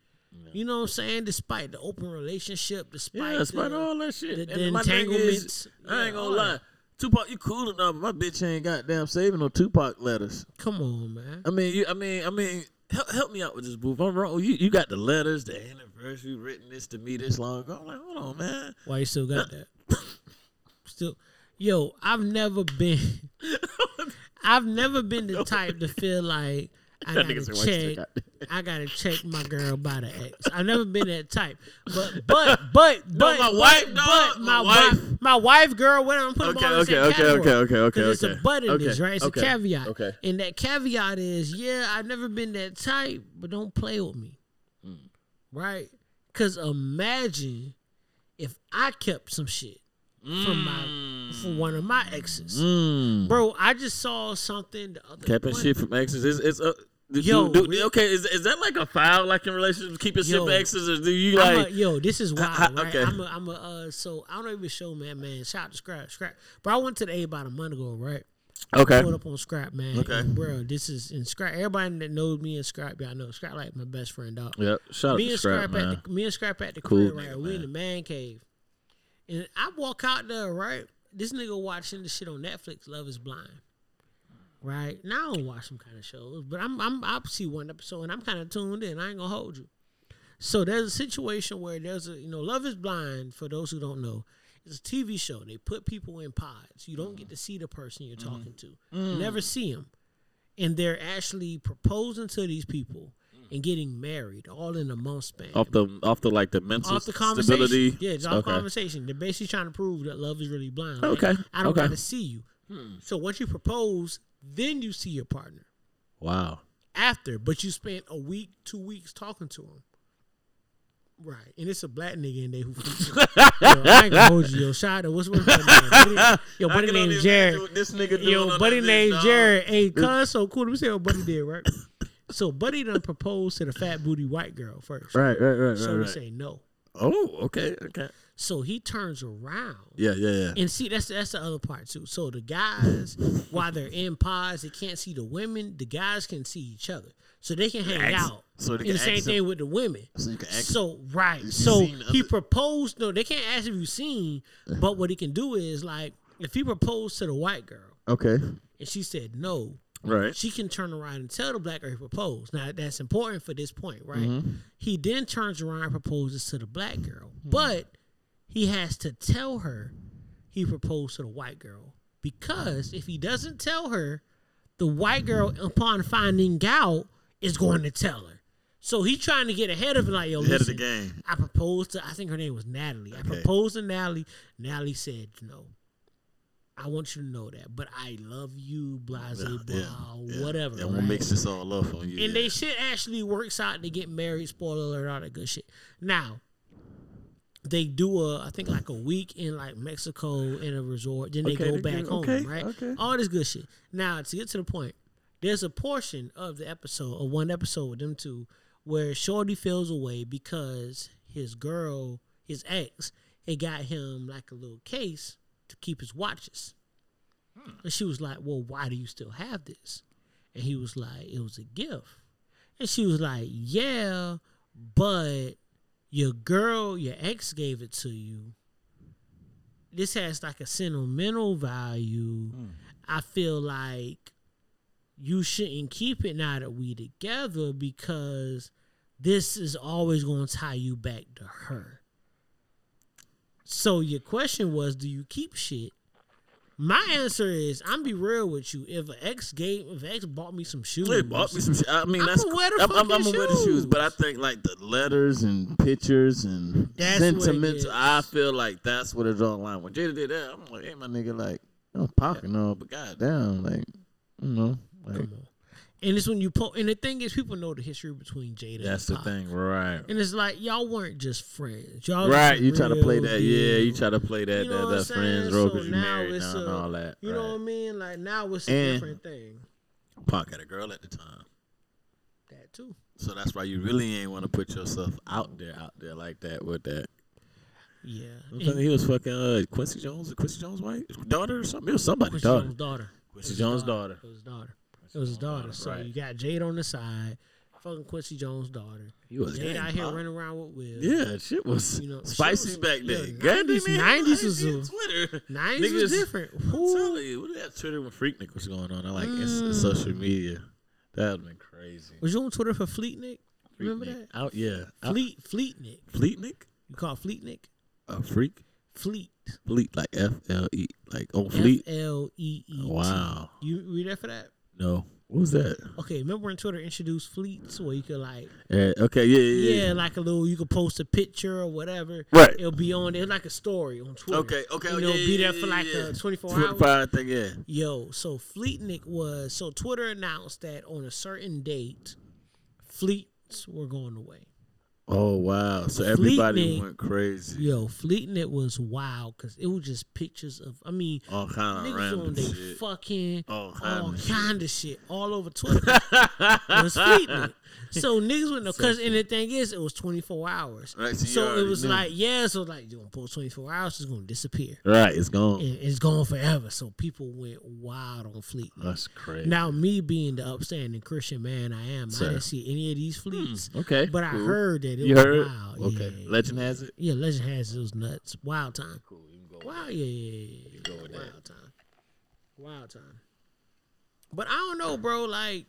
You know what I'm saying? Despite the open relationship, despite Yeah, despite the, all that shit. the- the entanglements. is, I ain't gonna lie. Tupac, you cool enough. My bitch ain't goddamn saving no Tupac letters. Come on, man. I mean, you, I mean, I mean, help, help me out with this, boo. If I'm wrong, you, you got the letters, the anniversary, written this to me this long ago. I'm like, hold on, man. Why you still got that? Still, yo, I've never been. I've never been the type to feel like I That gotta nigga said, "Why you still check. I gotta check my girl by the ex. I've never been that type. But but but but my but, wife, but dog, my my wife, wife. my wife, girl, whatever. I'm putting Okay, them all in the okay, same okay, category. okay, okay, 'Cause it's okay. a but in this, right? It's okay, a caveat. okay. And that caveat is, yeah, I've never been that type, but don't play with me, Hmm. right? Because imagine if I kept some shit from my for one of my exes. Mm. Bro, I just saw something the other Capping one- shit from exes. It's, it's uh, do- Yo, do- do- okay, is, is that like a foul like in relationships? Keep your shit from exes, or do you like? a, yo, this is wild, I- right? okay. I'm a, I'm a, uh, so I don't even show, man, man. Shout out to Scrap, Scrap. But I went to the A about a month ago, right? okay, Pulled up on Scrap, man. Okay. And, bro, this is in Scrap. Everybody that knows me and Scrap, y'all know Scrap like my best friend, dog. yep. Shout out to Scrap, Scrap, man. at the, me and Scrap at the Cool crib, right? nigga, We in the man cave, and I walk out there, right? This nigga watching the shit on Netflix, Love Is Blind, right? Now I don't watch some kind of shows, but I'm I'm I see one episode and I'm kind of tuned in. I ain't gonna hold you. So there's a situation where there's a you know Love Is Blind. For those who don't know, it's a TV show. They put people in pods. You don't get to see the person you're Mm-hmm. talking to. You never see them, and they're actually proposing to these people Mm. and getting married all in a month span. off the off the like the mental Off the conversation, stability. yeah, it's off okay. conversation. They're basically trying to prove that love is really blind. Like, Okay, I don't okay. got to see you. Hmm. So once you propose, then you see your partner Wow. after, but you spent a week, two weeks talking to him. Right, and it's a black nigga in there who. yo, I ain't gonna hold you, yo. Shout out, what's what's buddy name? Buddy- Yo, buddy named Jared. This nigga doing Yo, buddy this named. Jared. Hey, cuz so cool. Let me see what buddy did, right? so buddy done proposed to the fat booty white girl first. Right, right, right, So right, he right. say no. Oh, okay, okay. So he turns around. Yeah, yeah, yeah. And see, that's that's the other part too. So the guys, while they're in pods, they can't see the women. The guys can see each other, so they can hang ask- out. so they and can the same thing them- with the women. So you can ask So right, so he other- proposed. No, they can't ask if you've seen, but what he can do is like if he proposed to the white girl Okay. and she said no, Right. she can turn around and tell the black girl he proposed. Now that's important for this point, right? Mm-hmm. He then turns around and proposes to the black girl, Hmm. but he has to tell her he proposed to the white girl because if he doesn't tell her, the white girl, upon finding out, is going to tell her. So he's trying to get ahead of it, like yo, Head of the game. I proposed to. I think her name was Natalie. I proposed to Natalie. Natalie said no. I want you to know that, but I love you, blase, Yeah, blah, yeah, whatever. We'll right? mix this all up on you. and yeah. they shit actually works out to get married. Spoiler alert, all that good shit. Now, they do a, I think like a week in like Mexico in a resort. Then they Okay, go back home, okay, right? okay. All this good shit. Now to get to the point, there's a portion of the episode, or one episode with them two, where Shorty feels away because his girl, his ex, had got him like a little case to keep his watches. And she was like, Well, why do you still have this? And he was like, It was a gift. And she was like, Yeah, but your girl, your ex gave it to you. This has like a sentimental value. Hmm. I feel like you shouldn't keep it now that we together because this is always going to tie you back to her. So your question was, do you keep shit? My answer is, I'm be real with you. If an ex gave, if an ex bought me some shoes, They bought me some shit. I mean, I'ma that's wear the I'm, I'm, I'm wear the shoes, but I think like the letters and pictures and That's sentimental. I feel like that's what it's on line. When Jada did that, I'm like, hey, my nigga, like, I'm pocket no, but goddamn, like, you know, like. And it's when you po- and the thing is, people know the history between Jada. that's and the thing, right? And it's like y'all weren't just friends. Y'all Right, you try to play that, yeah. You try to play that, You know that, that friends role So you married it's now and a- all that. You know what I mean? Like now it's a And- different thing. Pac had a girl at the time, That too. so that's why you really ain't want to put yourself out there, out there like that with that. Yeah. And he was fucking uh, Quincy Jones, Quincy Jones' wife, daughter or something. It was somebody's Quincy daughter. Jones' daughter. Quincy It was his Jones' daughter. Was his daughter. It was his daughter. So right. you got Jada on the side, fucking Quincy Jones' daughter. He was Jade gang out here pop. running around with Will. Yeah, shit was You know, shit spicy was- back yeah, then. God, 90s they made 90s was a- Twitter. 90s was Niggas- different. I'm Who- telling you, what that Twitter when Freaknik was going on? I like it's, Mm. it's social media. That would been crazy. Was you on Twitter for Fleetnik? Remember Freaknik. that? Out, yeah. Out- Fleet Fleetnik. Fleetnik? You call it Fleetnik? A freak? Fleet. Fleet, like F L E, like on Fleet. F L E E. T. Wow. You read that for that? No, what was that? Okay, remember when Twitter introduced fleets where you could like Eh, okay, yeah, yeah, yeah, yeah. like a little you could post a picture or whatever. Right. It'll be on there like a story on Twitter. Okay, okay, And yeah, it'll be there yeah, for like yeah. uh, 24 hours. 25 thing, yeah. Yo, so Fleetnik was so Twitter announced that on a certain date, fleets were going away. Oh wow! So everybody went crazy. Yo, fleeting it was wild because it was just pictures of. I mean, All kind of niggas random on fucking All all kind of shit. of shit all over Twitter. it was. So niggas with no cause and the thing is it was twenty four hours. Right, so so it was knew. like, yeah, so like you gonna post twenty four hours, it's gonna disappear. Right, it's gone. And it's gone forever. So people went wild on fleet. That's crazy. Now me being the upstanding Christian man I am, Sir. I didn't see any of these fleets. Hmm, okay, But I heard that it You was heard? wild. Okay, Yeah, legend has it. Yeah, legend has it It was nuts. Wild time. Cool, you. Wow, yeah, yeah, yeah. Wild time. Wild time. But I don't know, bro. Like,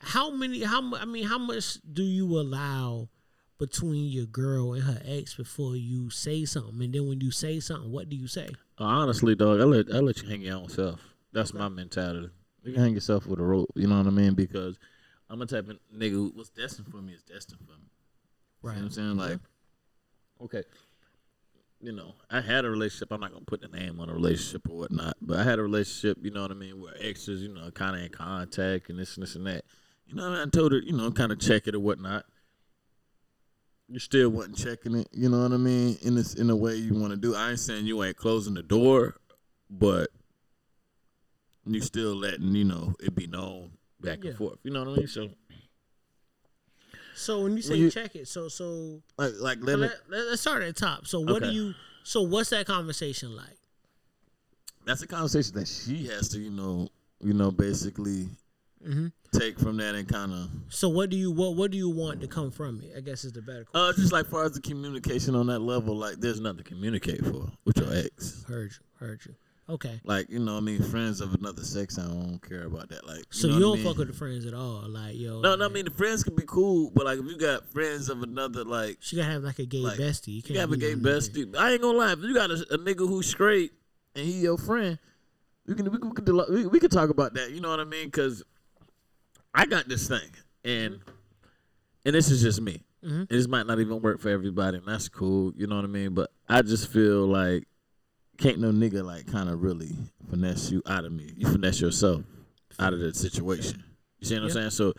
how many? How I mean, how much do you allow between your girl and her ex before you say something? And then when you say something, what do you say? Uh, honestly, dog, I let I let you hang your own self. That's my mentality. You can hang yourself with a rope. You know what I mean? Because I'm a type of nigga who what's destined for me is destined for me. You know what I'm saying? Like, okay, you know, I had a relationship. I'm not gonna put the name on a relationship or whatnot, but I had a relationship. You know what I mean? Where exes, you know, kind of in contact and this and this and that. You know, what I, mean? I told her, you know, kind of check it or whatnot. You still wasn't checking it. You know what I mean? In this, in the way you want to do. I ain't saying you ain't closing the door, but you still letting you know it be known back Yeah. and forth. You know what I mean? So So when you say When you- check it, so so like, like let it. let, let, us start at the top. So what do you? So what's that conversation like? that's a conversation that she has to, you know, you know, basically Mm-hmm. Take from that and kind of, So what do you what what do you want to come from it? I guess is the better question. uh, just like far as the communication on that level, like there's nothing to communicate for with your ex. Heard you, heard you. Okay. Like you know, I mean, friends of another sex, I don't care about that. Like, So know you don't I mean? fuck with the friends at all, like yo. No, no, I mean the friends can be cool, but like if you got friends of another, like she gotta have like a gay like, bestie. You you can't have a gay bestie. I ain't gonna lie, if you got a, a nigga who's straight and he your friend, we can we can we can, we can talk about that. You know what I mean? Because I got this thing, and and this is just me. Mhm. This might not even work for everybody, and that's cool. You know what I mean? But I just feel like can't no nigga like kind of really finesse you out of me. You finesse yourself out of the situation. You see what I'm saying? So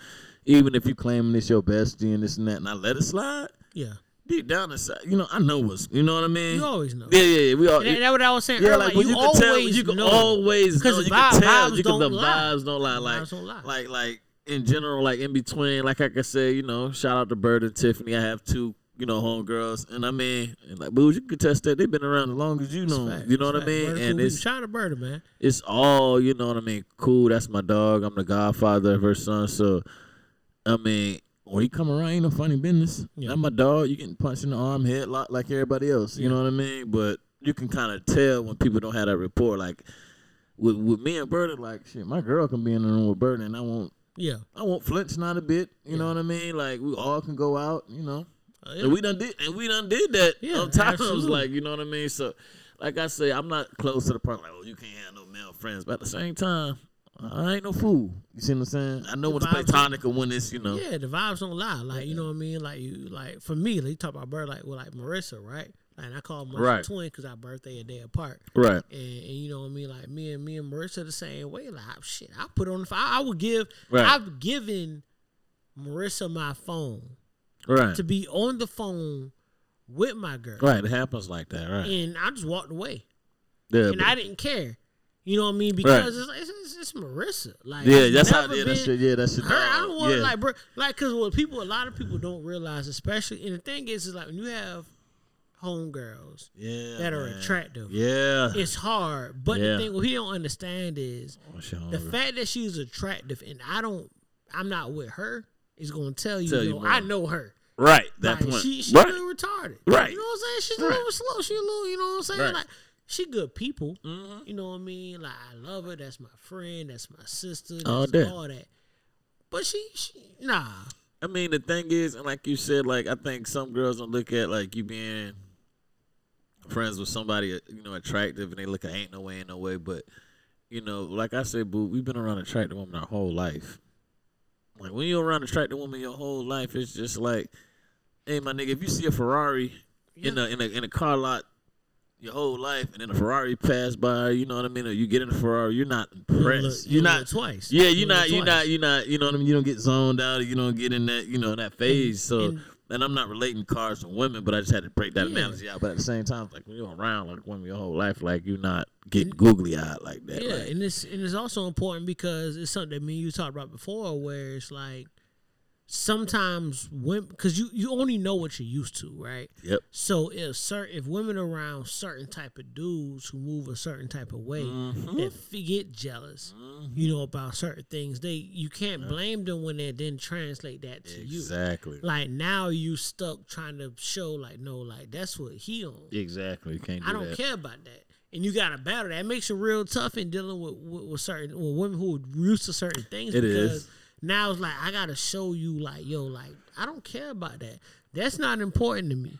even if you claiming it's your bestie and this and that, and I let it slide, Yeah, deep down inside, you know, I know what's, you know what I mean? you always know. yeah, yeah, yeah. We all, And that- that's what I was saying yeah, earlier. like you, you, can always tell, you can know. always know. Because You vi- can tell, you can, the lie. vibes don't lie. Like, don't lie. like, like in general, like in between, like I can say, you know, shout out to Bird and Tiffany. I have two, you know, homegirls, and I mean, and like, boo, you can test that. They've been around as long as you know. Fact, You know what I mean? Bird And cool. it's shout out to Bird, man. it's all you know what I mean. Cool, that's my dog. I'm the godfather of her son. So, I mean, when he come around, ain't no funny business. Yeah. That's my dog. You getting punched in the arm, headlock like everybody else. You Yeah. know what I mean? But you can kind of tell when people don't have that rapport. Like with with me and Bird, like shit, my girl can be in the room with Bird, and I won't. Yeah, I won't flinch not a bit. You know what I mean? Like we all can go out. You know. Uh, yeah. And we done did and we done did that Yeah, on times like you know what I mean. So like I say, I'm not close to the point like, oh, you can't have no male friends. But at the same time, I ain't no fool. You see what I'm saying? I know when to play tonic and when it's, you know. Yeah, the vibes don't lie. Like you know what I mean. Like you, like for me, like you talk about Bird, like well, like Marissa, right? And I call Marissa Right. twin because our birthday a day apart. Right. And, and you know what I mean. Like me and me and Marissa the same way. Like shit, I put on the phone. I would give. Right. I've given Marissa my phone Right. to be on the phone with my girl, Right. It happens like that. Right. and I just walked away, Yeah. and but- I didn't care. You know what I mean? Because it's, it's, it's, it's Marissa. Like yeah, it's that's how yeah, that's your, yeah, that's your her, I don't want yeah. like bro, like because what people, a lot of people don't realize, especially, and the thing is, is like when you have homegirls yeah, that are man. attractive, Yeah. it's hard. But Yeah. the thing what he don't understand is the fact that she's attractive, and I don't, I'm not with her, is gonna tell you, Tell yo, you more. I know her. Right. That Like, point. she, she's right. a little retarded. Right. You know what I'm saying? She's a little slow. She a little, you know what I'm saying? Right. Like she good people. Mhm. You know what I mean? Like I love her. That's my friend. That's my sister. That's All all, that. that. But she, she, nah. I mean, the thing is, and like you said, like I think some girls don't look at like you being friends with somebody uh, you know attractive, and they look at ain't no way, ain't no way. But you know, like I said, boo, we've been around attractive women our whole life. Like when you're around attractive women your whole life, it's just like, hey, my nigga, if you see a Ferrari in a in a in a car lot. Your whole life, and then a Ferrari pass by, you know what I mean? Or you get in a Ferrari, you're not impressed. You're you'll not twice. yeah, you're not, you're not, you're not, you know what I mean. You don't get zoned out, you don't get in that, you know, that phase. So and- and I'm not relating cars to women, but I just had to break that Yeah. analogy out. But at the same time, like when you're around like women your whole life, like you're not getting googly eyed like that. Yeah, like- and it's and it's also important because it's something that me and you talked about before, where it's like sometimes women because you you only know what you're used to, right? Yep. So if certain if women around certain type of dudes who move a certain type of way Mm-hmm. that get jealous, you know about certain things, they you can't blame them when they then translate that to you. Exactly. Like now you stuck trying to show like no like that's what he on. Exactly. You can't do I don't that. care about that. And you got to battle that. It makes it real tough in dealing with, with, with certain with women who are used to certain things. It because is. Now it's like I gotta show you like yo like I don't care about that. That's not important to me.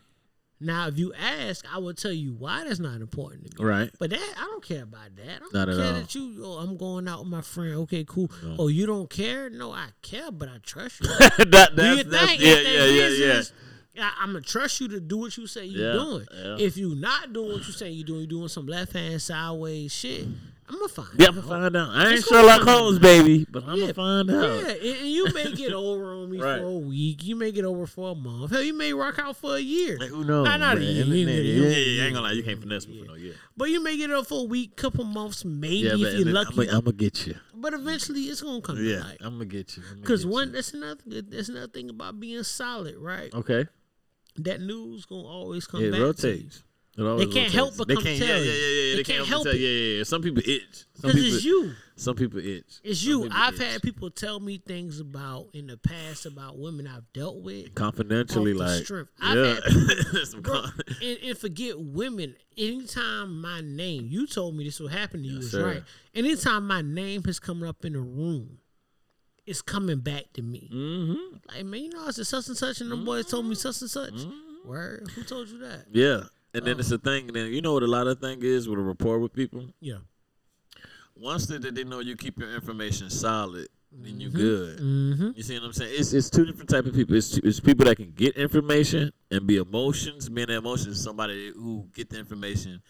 Now if you ask, I will tell you why that's not important to me. Right. But that I don't care about that. I don't Not at care all. that you. Oh, I'm going out with my friend. Okay, cool. Oh, you don't care? No, I care, but I trust you. that, Do you think yeah, if yeah, yeah, is yeah. I, I'm gonna trust you to do what you say you're Yeah, doing. yeah. If you not doing what you say you're doing, you're doing some left hand sideways shit. I'm gonna find. Yeah, out. I'm gonna find out. I ain't gonna Sherlock out. Holmes, baby, but I'm Yeah, gonna find out. Yeah, and, you may get over on me Right. for a week. You may get over for a month. Hell, you may rock out for a year. Like, who knows? Nah, not a year. You then- yeah, yeah, yeah, I ain't gonna lie. You can't finesse me for no year. But you may get it up for a week, couple months, maybe Yeah, if you're lucky. I'm gonna get you. but eventually, it's gonna come Yeah. I'm gonna get you. Because one, you. that's another. That's another thing about being solid, right? Okay. That news gonna always come It back you. rotates. It always can't help but they come can't, tell yeah, you. yeah, yeah, yeah. They They, can't can't help help but tell. it. Yeah, yeah, yeah. Some people itch. Some Because it's you. Some people itch. It's you. I've itch. had people tell me things about in the past about women I've dealt with. confidentially, like strength. I've yeah. had Some Bro, and, and forget women. Anytime my name, you told me this will happen to you, Yes, is sir. right. Anytime my name has come up in a room, it's coming back to me. Mhm. Like, man, you know, I said such and such, and them boys told me such and such. Mm-hmm. Word? Who told you that? Yeah, and then it's a thing. And then you know what a lot of thing is with a rapport with people. Yeah. Once they, they know you keep your information solid, then you good. Mm-hmm. You see what I'm saying? It's it's two different type of people. It's it's people that can get information and be emotions. Being emotions somebody who get the information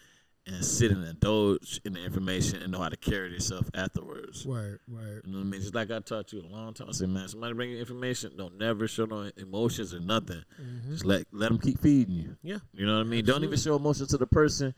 and sit and indulge in the information and know how to carry yourself afterwards. Right, right. You know what I mean? Just like I taught you a long time. I said, man, somebody bring you information, don't never show no emotions or nothing. Mm-hmm. Just let let them keep feeding you. Yeah. You know what I mean? Don't even show emotion to the person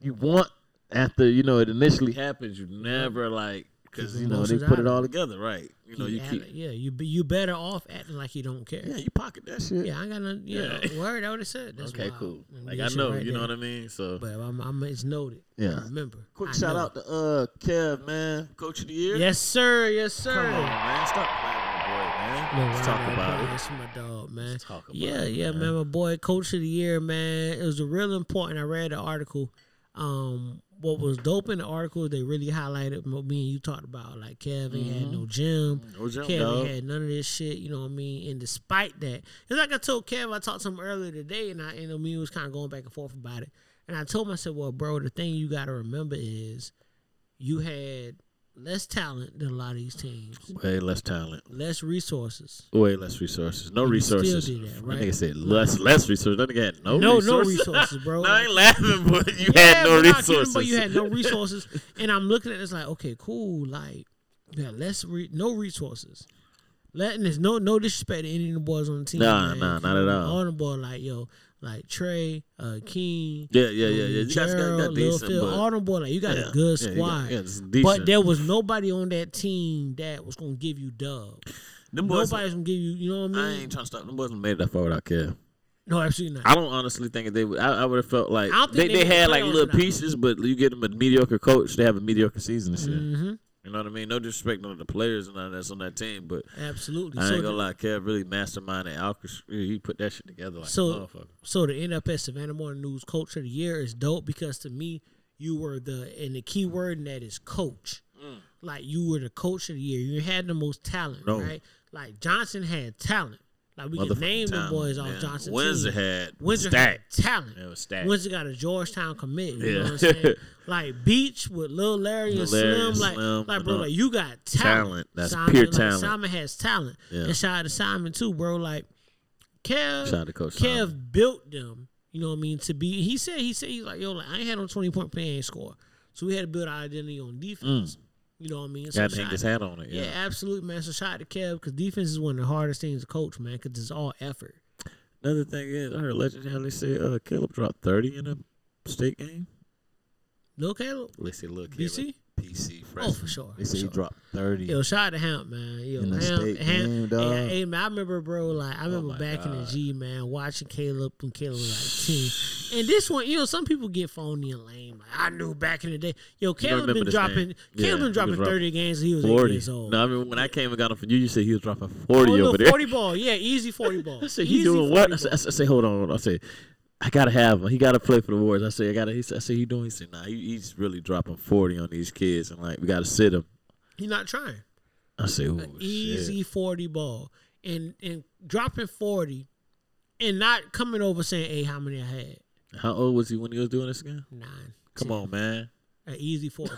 you want after you know it initially happens. You never like because you know they put it all together, right? You know you keep yeah, you be you better off acting like you don't care. yeah you pocket that shit. Yeah, I got no. Yeah, Yeah. word. I would have said. That's okay, wild. cool. Like I know, right you know there. what I mean. So But I'm, I'm, it's noted. Yeah. I remember. quick I shout know. out to uh Kev, man, coach of the year. Yes, sir. Yes, sir. Come on, man, stop playing with my boy, man. No, Let's talk know, about it. That's my dog, man. Let's talk about yeah, it, yeah, man. man. My boy, coach of the year, man. It was a real important. I read the article. Um, what was dope in the article, they really highlighted what me and you talked about. Like Kevin had mm-hmm. no gym. Mm-hmm. No gym, Kevin dog. had none of this shit. You know what I mean? And despite that, it's like I told Kev, I talked to him earlier today, and I and me was kind of going back and forth about it. And I told him, I said, "Well, bro, the thing you got to remember is you had less talent than a lot of these teams, Way less talent. less resources." Way less resources. No you still resources. did that, right? nigga said less less resources. That nigga had no No- no resources. resources, bro. no, I ain't laughing, but you Yeah, had no not kidding, resources. but you had no resources, and I'm looking at this like, okay, cool, like, yeah, less re- no resources. Letting there's no no disrespect to any of the boys on the team. Nah, man. nah, not at all. All the boys like yo, like Trey, uh, King, yeah, yeah, yeah, yeah. You guys got, Gerald, got Lil decent, Phil, but all them boys like you got yeah, a good yeah, squad. got- yeah, it's but there was nobody on that team that was gonna give you dub. them boys. Nobody's gonna give you, you know what I mean? I mean? ain't trying to stop. Them boys made it that far without care. no, absolutely not. I don't honestly think that they would. I, I would have felt like they, they, they had like little pieces, but you get them a mediocre coach, they have a mediocre season and shit. hmm You know what I mean? No disrespect to the players and of that's on that team, but Absolutely. I So ain't the- gonna lie, Kev really masterminded Alcatraz. He put that shit together like So- a motherfucker. So the NFS Savannah Morning News Coach of the Year is dope because to me, you were the and the key word in that is coach. Mm. Like you were the coach of the year. You had the most talent, No. right? Like Johnson had talent. Like we can name them talent, boys off man. Johnson. Windsor team. had Windsor stacked. had talent. It was stacked. Windsor got a Georgetown commit. You Yeah. know what I'm saying? like Beach with Lil Larry and Slim. Like, Slim, like bro, like you got talent. Talent. That's Simon, pure like, talent. Simon has talent. Yeah. And shout out to Simon too, bro. Like Kev, Shout out to Coach Kev Simon. built them. You know what I mean? To be, he said, he said, he's like, yo, like, I ain't had no twenty point play, ain't score. So we had to build our identity on defense. Mm. You know what I mean? So Got to hang his hat on it. yeah, Yeah. absolutely, man. So shout out to Kev because defense is one of the hardest things to coach, man, because it's all effort. Another thing is, I heard legend how say uh, Caleb dropped thirty in a state game. Lil Caleb. Let's see, look, Caleb, BC. PC Oh, for sure. They say sure. he dropped thirty. Yo, shout out to Hamp, man. Yo, In the Hamp, state Hamp, game, dog. Yeah, hey, man, I remember, bro. Like, I oh remember my back in the G, man, watching Caleb when Caleb was like ten. And this one, you know, some people get phony and lame. Like, I knew back in the day. Yo, Caleb been dropping. name. Caleb Yeah, been was dropping dropping thirty games. He was eight forty. years old. No, I mean when I came and got him for you, you said he was dropping forty oh, over little there. forty ball, yeah, easy forty ball. I said he Easy doing what? I said. I said, hold on. I said, I gotta have him. He gotta play for the Warriors. I said, I gotta. He said, I said, he doing. He said, nah, he, he's really dropping forty on these kids, and like we gotta sit him. He not trying. I said, oh, easy 40 ball and and dropping 40 and not coming over saying, hey, how many I had? How old was he when he was doing this again? Nine. Come on, man. An easy 40.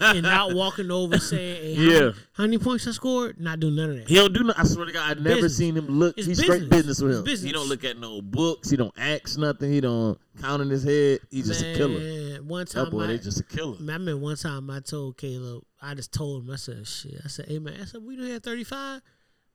and not walking over saying, hey, how, Yeah. many, how many points I scored? Not doing none of that. He don't do. No, I swear to God, I never Business. seen him look. It's he's straight business. business with It's him. business. He don't look at no books. He don't ask nothing. He don't count in his head. He's just a killer. Man, One That time, boy, I, they just a killer. I remember one time I told Caleb, I just told him, I said, shit. I said, hey, man, I said, we don't have 35.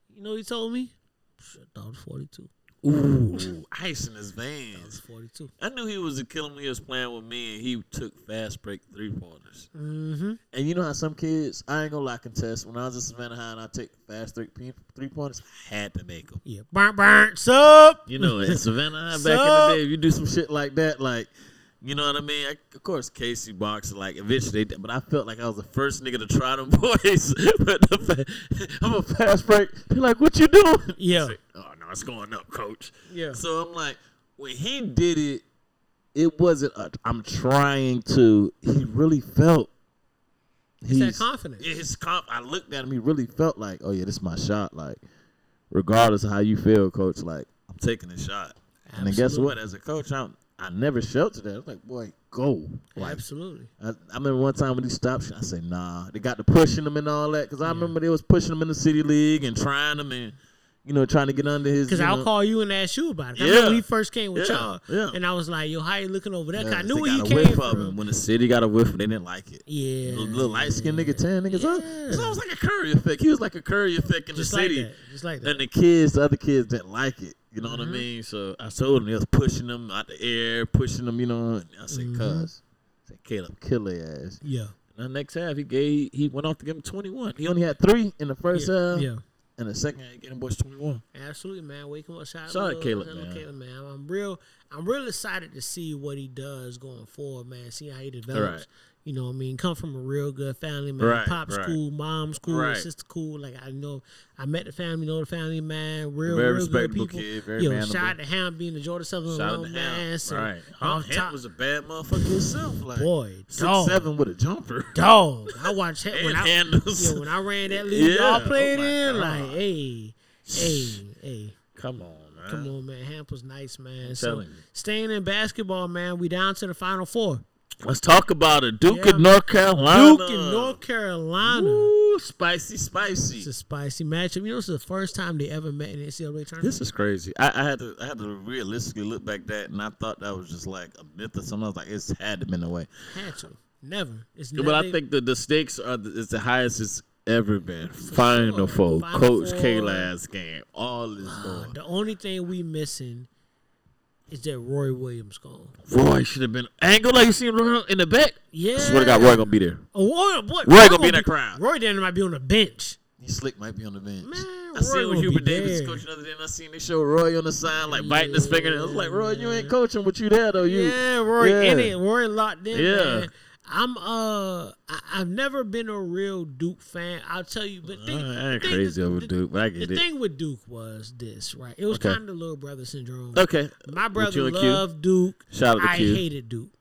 You know what he told me? Shit, I thought it 42. Ooh, ice in his It was veins. 42. I knew he was a killer when he was playing with me, and he took fast break three pointers. Mm-hmm. And you know how some kids, I ain't gonna lie, contest. When I was in Savannah High and I take fast three three pointers, I had to make them. Yeah. Burnt, burnt, sup? You know, at Savannah High back Sup? in the day, if you do some shit like that, like, you know what I mean? I, of course, Casey boxed like eventually, they, but I felt like I was the first nigga to try them boys. but the fa- I'm a fast break. They're like, "What you doing?" Yeah. I say, oh no, it's going up, coach. Yeah. So I'm like, when he did it, it wasn't. i I'm trying to. He really felt. It's that confidence. Yeah, his comp. I looked at him. He really felt like, oh yeah, this is my shot. Like, regardless of how you feel, coach, like I'm taking a shot. And then guess what? As a coach, I'm I never sheltered that. I was like, boy, go. Like, Absolutely. I, I remember one time when he stopped, I said, nah. They got to pushing him and all that because I remember they was pushing him in the city league and trying him and you know trying to get under his. Because I'll know- call you and ask you about it. I Yeah. remember he first came with Yeah, y'all, yeah. and I was like, "Yo, how you looking over there?" 'Cause I knew where he came whiff from. him. When the city got a whiff, they didn't like it. Yeah, Little, little light skinned nigga, tan niggas. Yeah. Yeah. It's almost like a Curry effect. He was like a Curry effect in just the like city. that, just like that. And the kids, the other kids didn't like it. You know what I Mm-hmm. mean? So I told him they was pushing them out the air, pushing them, you know. And I said, Mm-hmm. cuz. I said, Caleb, kill their ass. yeah, And the next half, he gave he went off to give him 21. He only had three in the first half. yeah. And the second gave him boys 21. Absolutely, man. Wake him up, shout, Shout out Caleb, man. Caleb, man. I'm real. I'm real excited to see what he does going forward, man. See how he develops. Right. You know, what I mean, come from a real good family, man. Right, Pop's right. cool, mom's cool, Right. sister cool. Like I know, I met the family, know the family, man. Real, Very real good people. kid, very Yo, shout out to Hamp being the Georgia Southern Shout out alum, man. So, right. Hamp was a bad motherfucker himself. Like, boy, six dog, seven with a jumper. dog. I watched him when I handles. yo, when I ran that league, Yeah, y'all oh played oh in God. like, hey, hey, hey. Come on, man. Come on, man. Hamp was nice, man. I'm so staying in basketball, man, we down to the final four. Let's talk about it. Duke Yeah, in North Carolina. Duke in North Carolina. Ooh, spicy, spicy. It's a spicy matchup. You know, this is the first time they ever met in the NCAA tournament. This is crazy. I, I had to I had to realistically look back that, and I thought that was just like a myth or something. I was like, it's had to been the way. had to. Never. It's never. But I think the, the stakes are the, it's the highest it's ever been. Final sure. four, Final Coach. K last game, all is uh, going. the only thing we missing is that Roy Williams gone. Roy should have been angle like you see him in the back. Yeah. I swear to God, Roy gonna be there. Oh, Roy, boy, Roy gonna be in that crowd. Roy then might be on the bench. He slick might be on the bench. Man, I seen Roy when Hubert Davis there. coaching the other day, and I seen they show Roy on the side like biting his fingernails. I was like, Roy, you ain't coaching, but you there though. You Yeah, Roy Yeah. in it. Roy locked in. Yeah. Man. I'm uh I, I've never been a real Duke fan. I'll tell you, but I thing, I ain't crazy over Duke, but I The it. thing with Duke was this, right? It was Okay. kind of the little brother syndrome. Okay, My brother and Q? loved Duke. Shout out to I Q. hated Duke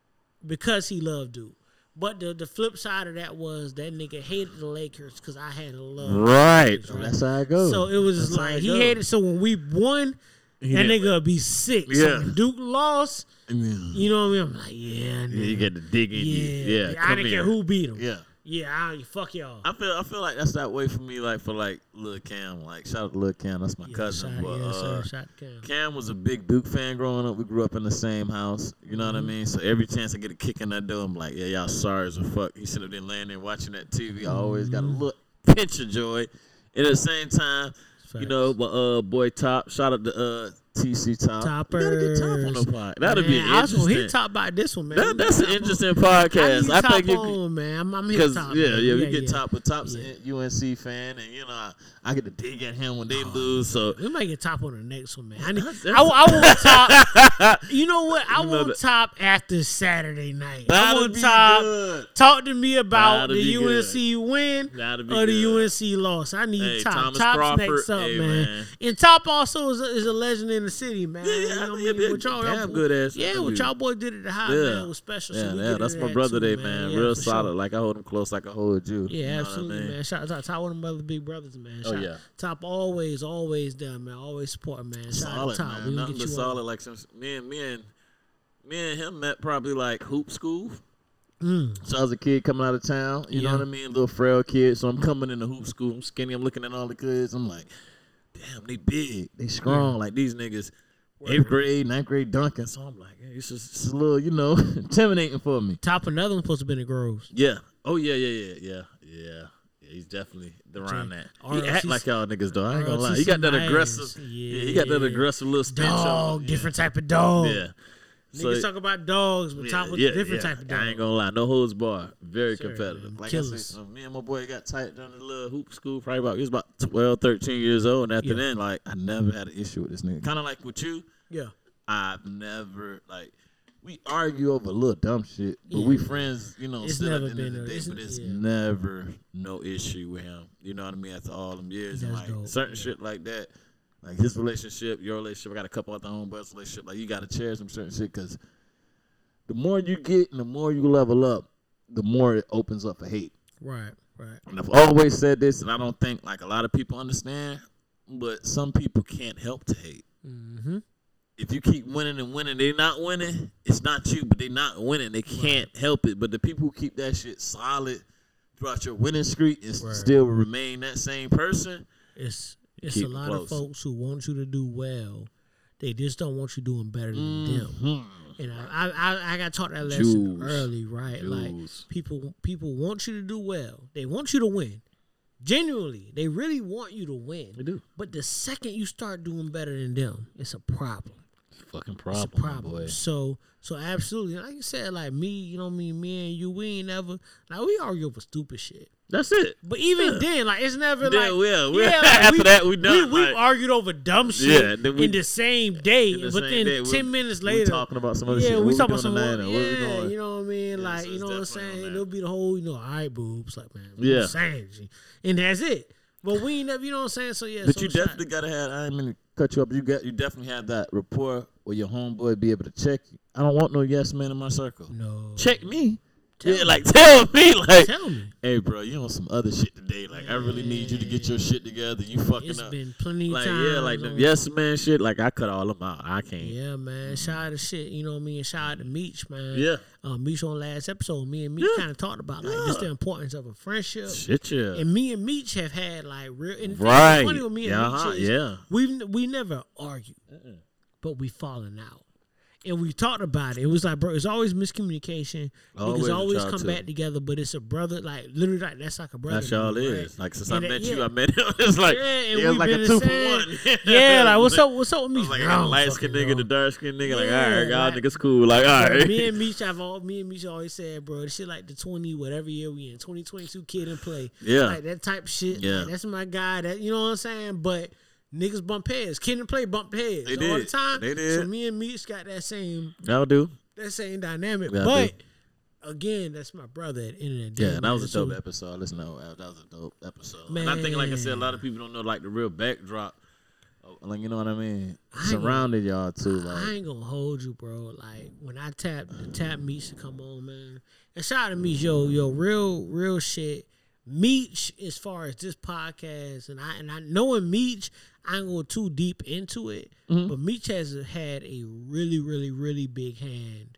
because he loved Duke. But the the flip side of that was that nigga hated the Lakers because I had a love. right. Right. That's how it goes. So it was That's like he hated. So when we won, that didn't- nigga would be sick. Yeah. So when Duke lost, Yeah. you know what I mean? I'm like, yeah, Yeah, nigga. you get to dig in. Yeah, Yeah, yeah. I come didn't care who beat him. Yeah. Yeah, I don't, fuck y'all. I feel I feel like that's that way for me, like for like Lil Cam. Like shout out to Lil Cam, that's my Yeah, cousin. Shot, but yeah, uh, sir, shot Cam. Cam was a big Duke fan growing up. We grew up in the same house. You know what I mean? So every chance I get a kick in that door, I'm like, yeah, y'all sorry as a fuck. He should have been laying there watching that TV. I always got a Mm-hmm. little pinch of joy. And at the same time, you know, but uh boy top, shout out to uh TC Top. Toppers. You gotta get Top on the pod. That'll be Man, I was gonna interesting. hit top by this one, man. That, that's an Top on. interesting I podcast. need I, top think you on, man. I'm, I'm here top. yeah, man. yeah, we get top, but Top's Yeah. a UNC fan, and you know I, I get to dig at him when they oh, lose. So We might get top on the next one, man. I, need, I, I want top. You know what? I want top after Saturday night. I That'll want top. good. Talk to me about That'll the UNC win That'll or the good. UNC loss. I need Hey, top. Thomas Top's Crawford, next up, hey, man. man. And top also is a, is a legend in the city, man. Yeah, yeah, You I know think what he'll be a What y'all- damn good ass Yeah, what y'all boy did at the high, Yeah. man, was special. so Yeah, we yeah, that's my brother, too, day, man. Real solid. Like I hold him close, like I hold you. Yeah, You know what I absolutely, man. Shout out to of other big brothers, man. Oh, Shout, yeah. Top always, always down, man. Always supporting, man. Shout Solid, out to Top. man. We Nothing get but you solid. on. Like since me and me and me and him met probably like hoop school. Mm. So I was a kid coming out of town. You Yeah. know what I mean? Little frail kid. So I'm coming into hoop school. I'm skinny. I'm looking at all the kids. I'm like, damn, they big. They strong. Like these niggas. Eighth grade, ninth grade dunking. So I'm like, hey, it's just, it's a little, you know, intimidating for me. Top another one supposed to be in the Groves. Yeah. Oh yeah, yeah, yeah, yeah, yeah. Yeah, he's definitely around that. He act like y'all niggas though. I ain't gonna lie. He got that aggressive. Yeah, he got that aggressive little stench. Dog, different type of dog. Yeah. Niggas So- talk about dogs, but Top was a different type of dog. I ain't gonna lie, no holds bar, very Sure, competitive. man. Like I Killers. said, so me and my boy got tight during the little hoop school. Probably about he was about 12, 13 years old, and after Yeah. then, like I never had an issue with this nigga. Kind of like with you, Yeah. I've never like we argue over little dumb shit, but we friends, you know. It's still at the end been of the day, but it's yeah. never no issue with him. You know what I mean? After all them years, and like dope, certain yeah. shit like that, like his relationship, your relationship. I got a couple other homeboys relationship. Like you got to cherish some certain shit because the more you get and the more you level up, the more it opens up for hate. Right, right. And I've always said this, and I don't think like a lot of people understand, but some people can't help to hate. Mm-hmm. If you keep winning and winning, they're not winning. It's not you, but they're not winning. They can't help it. But the people who keep that shit solid throughout your winning streak and Right. still remain that same person. It's it's a lot close. of folks who want you to do well. They just don't want you doing better than them. Mhm. And I, I, I got taught that lesson Jews. early, right? Like people, people want you to do well. They want you to win. Genuinely, they really want you to win. They do. But the second you start doing better than them, it's a problem. Fucking It's problem, a problem. boy. So, so absolutely, like you said, like me, you know, me, me and you, we ain't never. Like we argue over stupid shit. That's it. But even Yeah. then, like it's never Then, like yeah, we- like, after that, we done, We, like- argued over dumb shit Yeah, then we- in the same day, the but same then day, ten minutes we later, talking about some other yeah, shit. we What talk about some doing more, tonight and where we yeah, you know what I mean, Yeah, like so you know what I'm saying. It'll be the whole, you know, all right, boobs, like man, Yeah. yeah, saying, and that's it. But we ain't never, you know what I'm saying. So yeah, But so you definitely gotta have. I mean to cut you up. You got. You definitely have that rapport where your homeboy be able to check you. I don't want no yes man in my circle. no Check me. Tell yeah, me. like tell me, like, Tell me, hey, bro, you on some other shit today? Like, I really need you to get your shit together. You fucking it's up. been plenty like, yeah, like the yes man shit. Like, I cut all them out. I can't. Yeah, man. Shout out to shit. You know what I mean? Shout out to Meech, man. Yeah. Uh, Meech on last episode, me and Meech Yeah. kind of talked about like just the importance of a friendship. Shit, yeah. And me and Meech have had like real. And Right. Funny with me and Yeah, uh-huh, is yeah. we we never argued, but we fallen out. And we talked about it. It was like, bro, it's always miscommunication. Always with always come too. back together, but it's a brother, like literally, like that's like a brother. That's to all me, it right? is. Like since And I met you. I met him. It's like Yeah, it was like a two for one. yeah, like what's up? What's up with me? like, a don't light skinned nigga, the dark skinned nigga. like, all right, y'all like- niggas cool. Like, all right. Me and Meech, I've all me and Meech always said, bro, this shit like the twenty whatever year we in, twenty twenty two kid and play, Yeah. like that type shit. Yeah. like, that's my guy. That you know what I'm saying. But niggas bump heads, kid and play bump heads They all the time. They did. So me and Meech got that same That'll do. that same dynamic. Yeah, I but again, that's my brother at the end of the day. Yeah, that was a man. So, dope episode. Listen, no, that was a dope episode. And I think, like I said, a lot of people don't know like the real backdrop. Like you know what I mean? I ain't Surrounded y'all too. Like. I ain't gonna hold you, bro. Like when I tap the tap Meech to come on, man. And shout out to Meech, yo, yo, real, real shit. Meech, as far as this podcast, and I and I knowing Meech, I ain't go too deep into it, Mm-hmm. but Meech has had a really, really, really big hand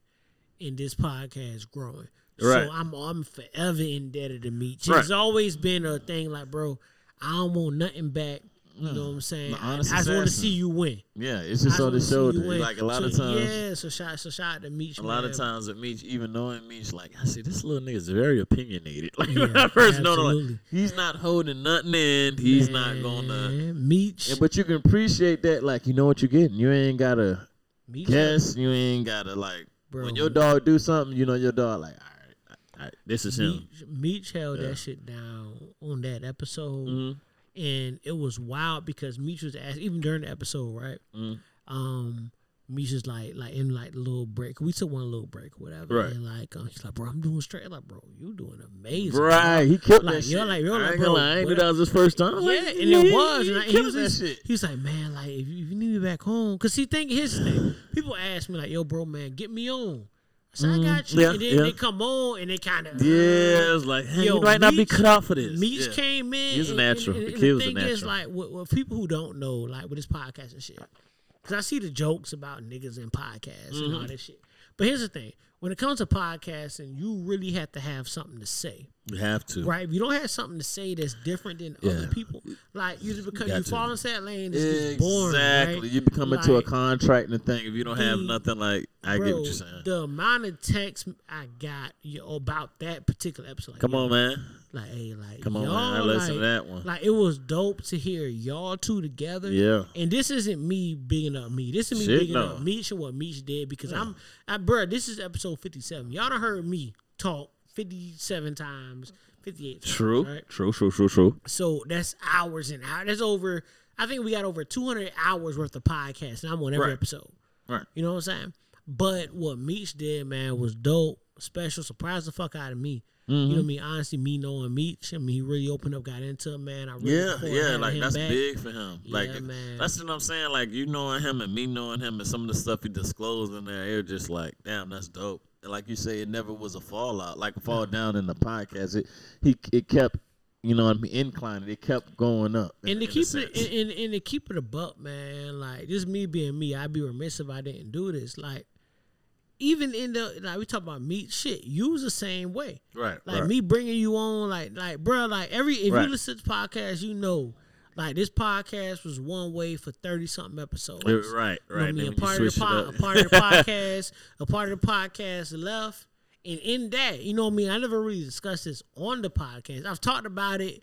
in this podcast growing. Right. So I'm I'm forever indebted to Meech. Right. It's always been a thing like, bro, I don't want nothing back You know what I'm saying? The I, just want to see you win. Yeah, it's just on the shoulder. Like a lot So, of times, Yeah, so shout, so shout out to Meech. a lot of man. times with Meech, even knowing Meech, like I see, this little nigga is very opinionated. Like when I first know, him, like he's not holding nothing in. He's not gonna. Man, Meech. Yeah, but you can appreciate that. Like you know what you're getting. You ain't gotta Meech, guess. You ain't gotta like Bro, when your dog do something. You know your dog like, all right, all right this is him. Meech, Meech held Yeah. that shit down on that episode, Mhm. And it was wild because Meech was asked even during the episode, right? Mhm. Um, Meech is like like in like little break. We took one little break, whatever. Right. And like um, he's like, bro, I'm doing straight. Like, bro, you doing amazing, bro." Right, he killed Like, that shit. you're like- you're I like, ain't bro, lie, I ain't knew that was his first time. Yeah, Like, and it was. he And I, he was that shit. he was like, man, like if you, if you need me back home, cause he think his thing. People ask me like, yo, bro, man, get me on. I said, I got you. Mm, yeah, and then yeah. they come on and they kind of Yeah, it's like, hey, Yo, you might not be Meech- cut out for this. Meech Yeah. came in. He's and- natural. And, The and, kid the was a thing is, natural. like, with, with people who don't know, like, with this podcast and shit, because I see the jokes about niggas in podcasts and Mm-hmm. all that shit. But here's the thing: when it comes to podcasting, you really have to have something to say, You have to. right? If you don't have something to say that's different than other people, like you just because got you fall into that lane, it's just boring, Exactly. right? You become into a Like, contract and thing if you don't have mm. nothing like I get what you're saying. The amount of text I got you know, about that particular episode, like, Come on, man. like, hey, like, Come on, man. I listened to that one. Like it was dope to hear y'all two together. Yeah. And this isn't me bigging up me. This is me Shit, bigging no. up Meech and what Meech did because I'm, I, bruh, this is episode 57. Y'all done heard me talk 57 times, 58 times. True. Right? True, true, true, true. So that's hours and hours. That's over, I think we got over 200 hours worth of podcast and I'm on every Right. episode. Right. You know what I'm saying? But what Meech did, man, was dope, special, surprised the fuck out of me. You know Mm-hmm. what I mean? Honestly, me knowing Meech, I mean, he really opened up, got into it, man. I really Yeah, look forward to yeah, like that's back. big for him. Yeah, like man. that's what I'm saying. Like you knowing him and me knowing him and some of the stuff he disclosed in there, it was just like, damn, that's dope. Like you say, it never was a fallout, like a fall down in the podcast. It he it kept, you know, I mean, inclining. It kept going up. in- And to keep it and, and, and to keep it a buck, man, like just me being me, I'd be remiss if I didn't do this. Like even in the like we talk about Meech shit, you was the same way. right, Like right. me bringing you on, like like bro, like every if Right. you listen to the podcast, you know, like this podcast was one way for thirty something episodes. Uh, right, You know right. I mean, a part of the switch it pod, up- a part of the podcast, a part of the podcast left, and in that, you know what I mean. I never really discussed this on the podcast. I've talked about it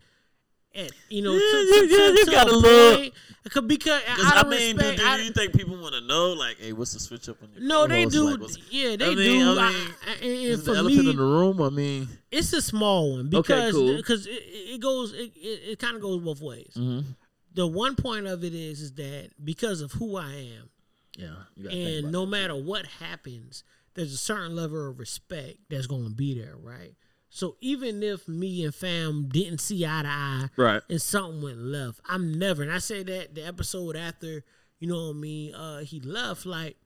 at you know to, to, to, you to got a a little- Because because Because I I mean, do, respect. do I- you think people want to know, like, hey, what's the switch up on your no, they do. Like, yeah, they I mean, do. I mean, I- and is for the elephant me, in the room? I mean, it's a small one Okay, because cool. because it, it goes it, it, it kind of goes both ways. Mm-hmm. The one point of it is is that because of who I am, yeah, you and no matter what happens, there's a certain level of respect that's going to be there, right? So even if me and fam didn't see eye to eye, Right. and something went left, I'm never. And I say that the episode after, you know what I mean, uh, he left. Like,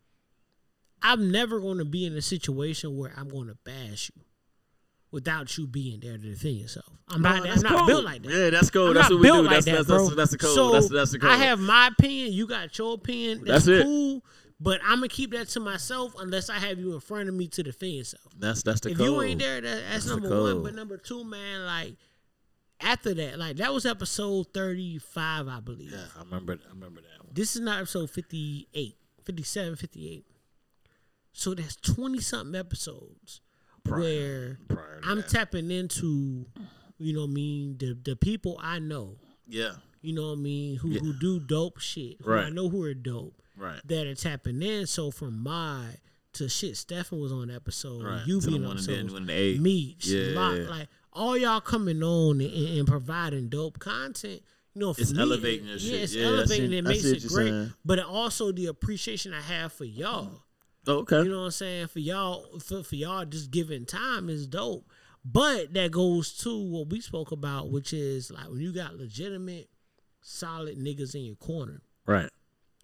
I'm never going to be in a situation where I'm going to bash you without you being there to defend yourself. I'm not. I'm that's not cool. built like that. Yeah, that's cool. I'm that's not what we do. like That's, that, that's, that's, that's the code. So that's, that's the code. I have my opinion. You got your opinion. That's, That's it. But I'm gonna keep that to myself unless I have you in front of me to defend yourself. that's that's the if code. you ain't there, that, that's, That's the number one. But number two, man, like after that, like that was episode 35, I believe. Yeah, I remember. I remember that one. This is not episode 58, 57, 58. So that's 20 something episodes where prior I'm that. tapping into, you know what I mean, the, the people I know, Yeah, you know what I mean, who, who do dope shit, who I know who are dope, right. that are tapping in. So from my to shit, Stefan was on episode, Right. you To being on one and episodes, then the eight. Meech, Yeah. Like all y'all coming on and, and providing dope content. You know, It's me, elevating it, yeah, it's Yeah, elevating. it makes it great, saying. but also the appreciation I have for y'all. Oh, okay. You know what I'm saying? For y'all, for, for y'all, just giving time is dope. But that goes to what we spoke about, which is like when you got legitimate, solid niggas in your corner. right.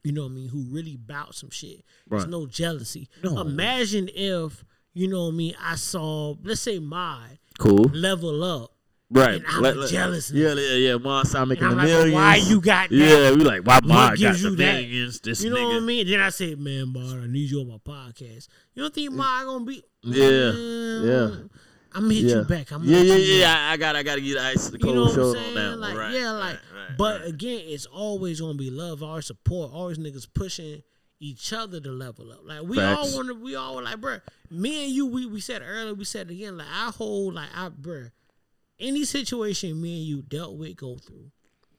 You know what I mean? Who really bout some shit. There's no jealousy. No. Imagine if you know what I mean. I saw, let's say, my Cool. level up. Right. And I'm Let- let- jealous Yeah, yeah, yeah. Ma started making the like, millions. why you got that? Yeah, we like, why Ma got gives the you that? millions? This You know nigga. what I mean? Then I say, man, boy, I need you on my podcast. You don't think mm. Ma gonna be? Yeah, Man, yeah. I'm gonna hit yeah. you back. I'm yeah, gonna yeah, yeah. back. I, I got, I got to get ice the You know cold what I'm shoulder saying? on that one. Like, right, yeah, like, right. Right, But right. again, it's always gonna be love, our support, always niggas pushing each other to level up. Like we Facts. all want to, we all like, bruh, me and you, we we said earlier, we said again, like I hold, like I, bruh, any situation me and you dealt with, go through,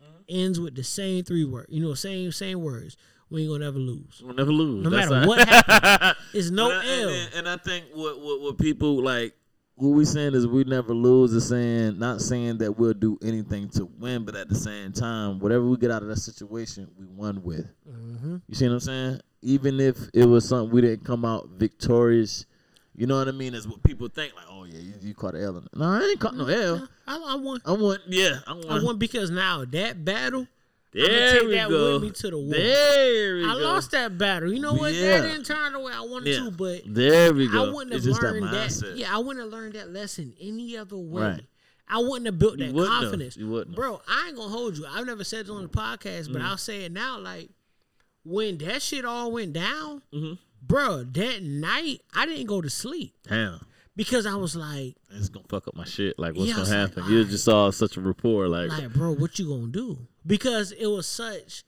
Mm-hmm. ends with the same three words, you know, same same words. We ain't gonna never lose. We'll never lose. No That's matter how- what happens, it's no and, I- L. and, and- and I think what, what what people like what we saying is we never lose is saying not saying that we'll do anything to win, but at the same time, whatever we get out of that situation, we won with. Mm-hmm. You see what I'm saying? Even if it was something we didn't come out victorious, you know what I mean? Is what people think like, oh yeah, you, you caught an L. No, I ain't caught no L. I, I won. I won. Yeah, I won. I won because now that battle, There take we that go. with me to the wall. There we I go. lost that battle. You know what? Yeah. That didn't turn the way I wanted Yeah. to, but There we go. I wouldn't it's have just learned that, mindset. Yeah, I wouldn't have learned that lesson any other way. Right. I wouldn't have built that wouldn't have. confidence. You wouldn't. Bro, I ain't gonna hold you. I've never said this on the podcast, Mm. but I'll say it now. Like when that shit all went down, Mm-hmm. bro, that night I didn't go to sleep Damn. Because I was like, It's gonna fuck up my shit. Like, what's Yeah, gonna like, happen? you alright. just saw such a rapport. Like, like, bro, what you gonna do? Because it was such,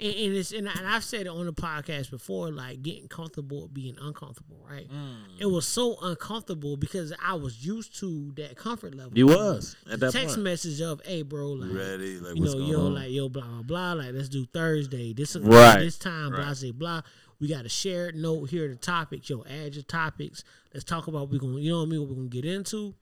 and, and it's and, I, and I've said it on the podcast before, like getting comfortable with being uncomfortable, right? Mm. It was so uncomfortable because I was used to that comfort level. you was at The that text point. message of, hey, bro, like. Ready? Like, You what's know, going yo, on? like yo, blah blah blah. Like, let's do Thursday. This is Right, this time. Blah right. say blah. We got a shared note. Here are the topics. Yo, add your topics. Let's talk about what we gonna. You know what I mean? What we gonna get into.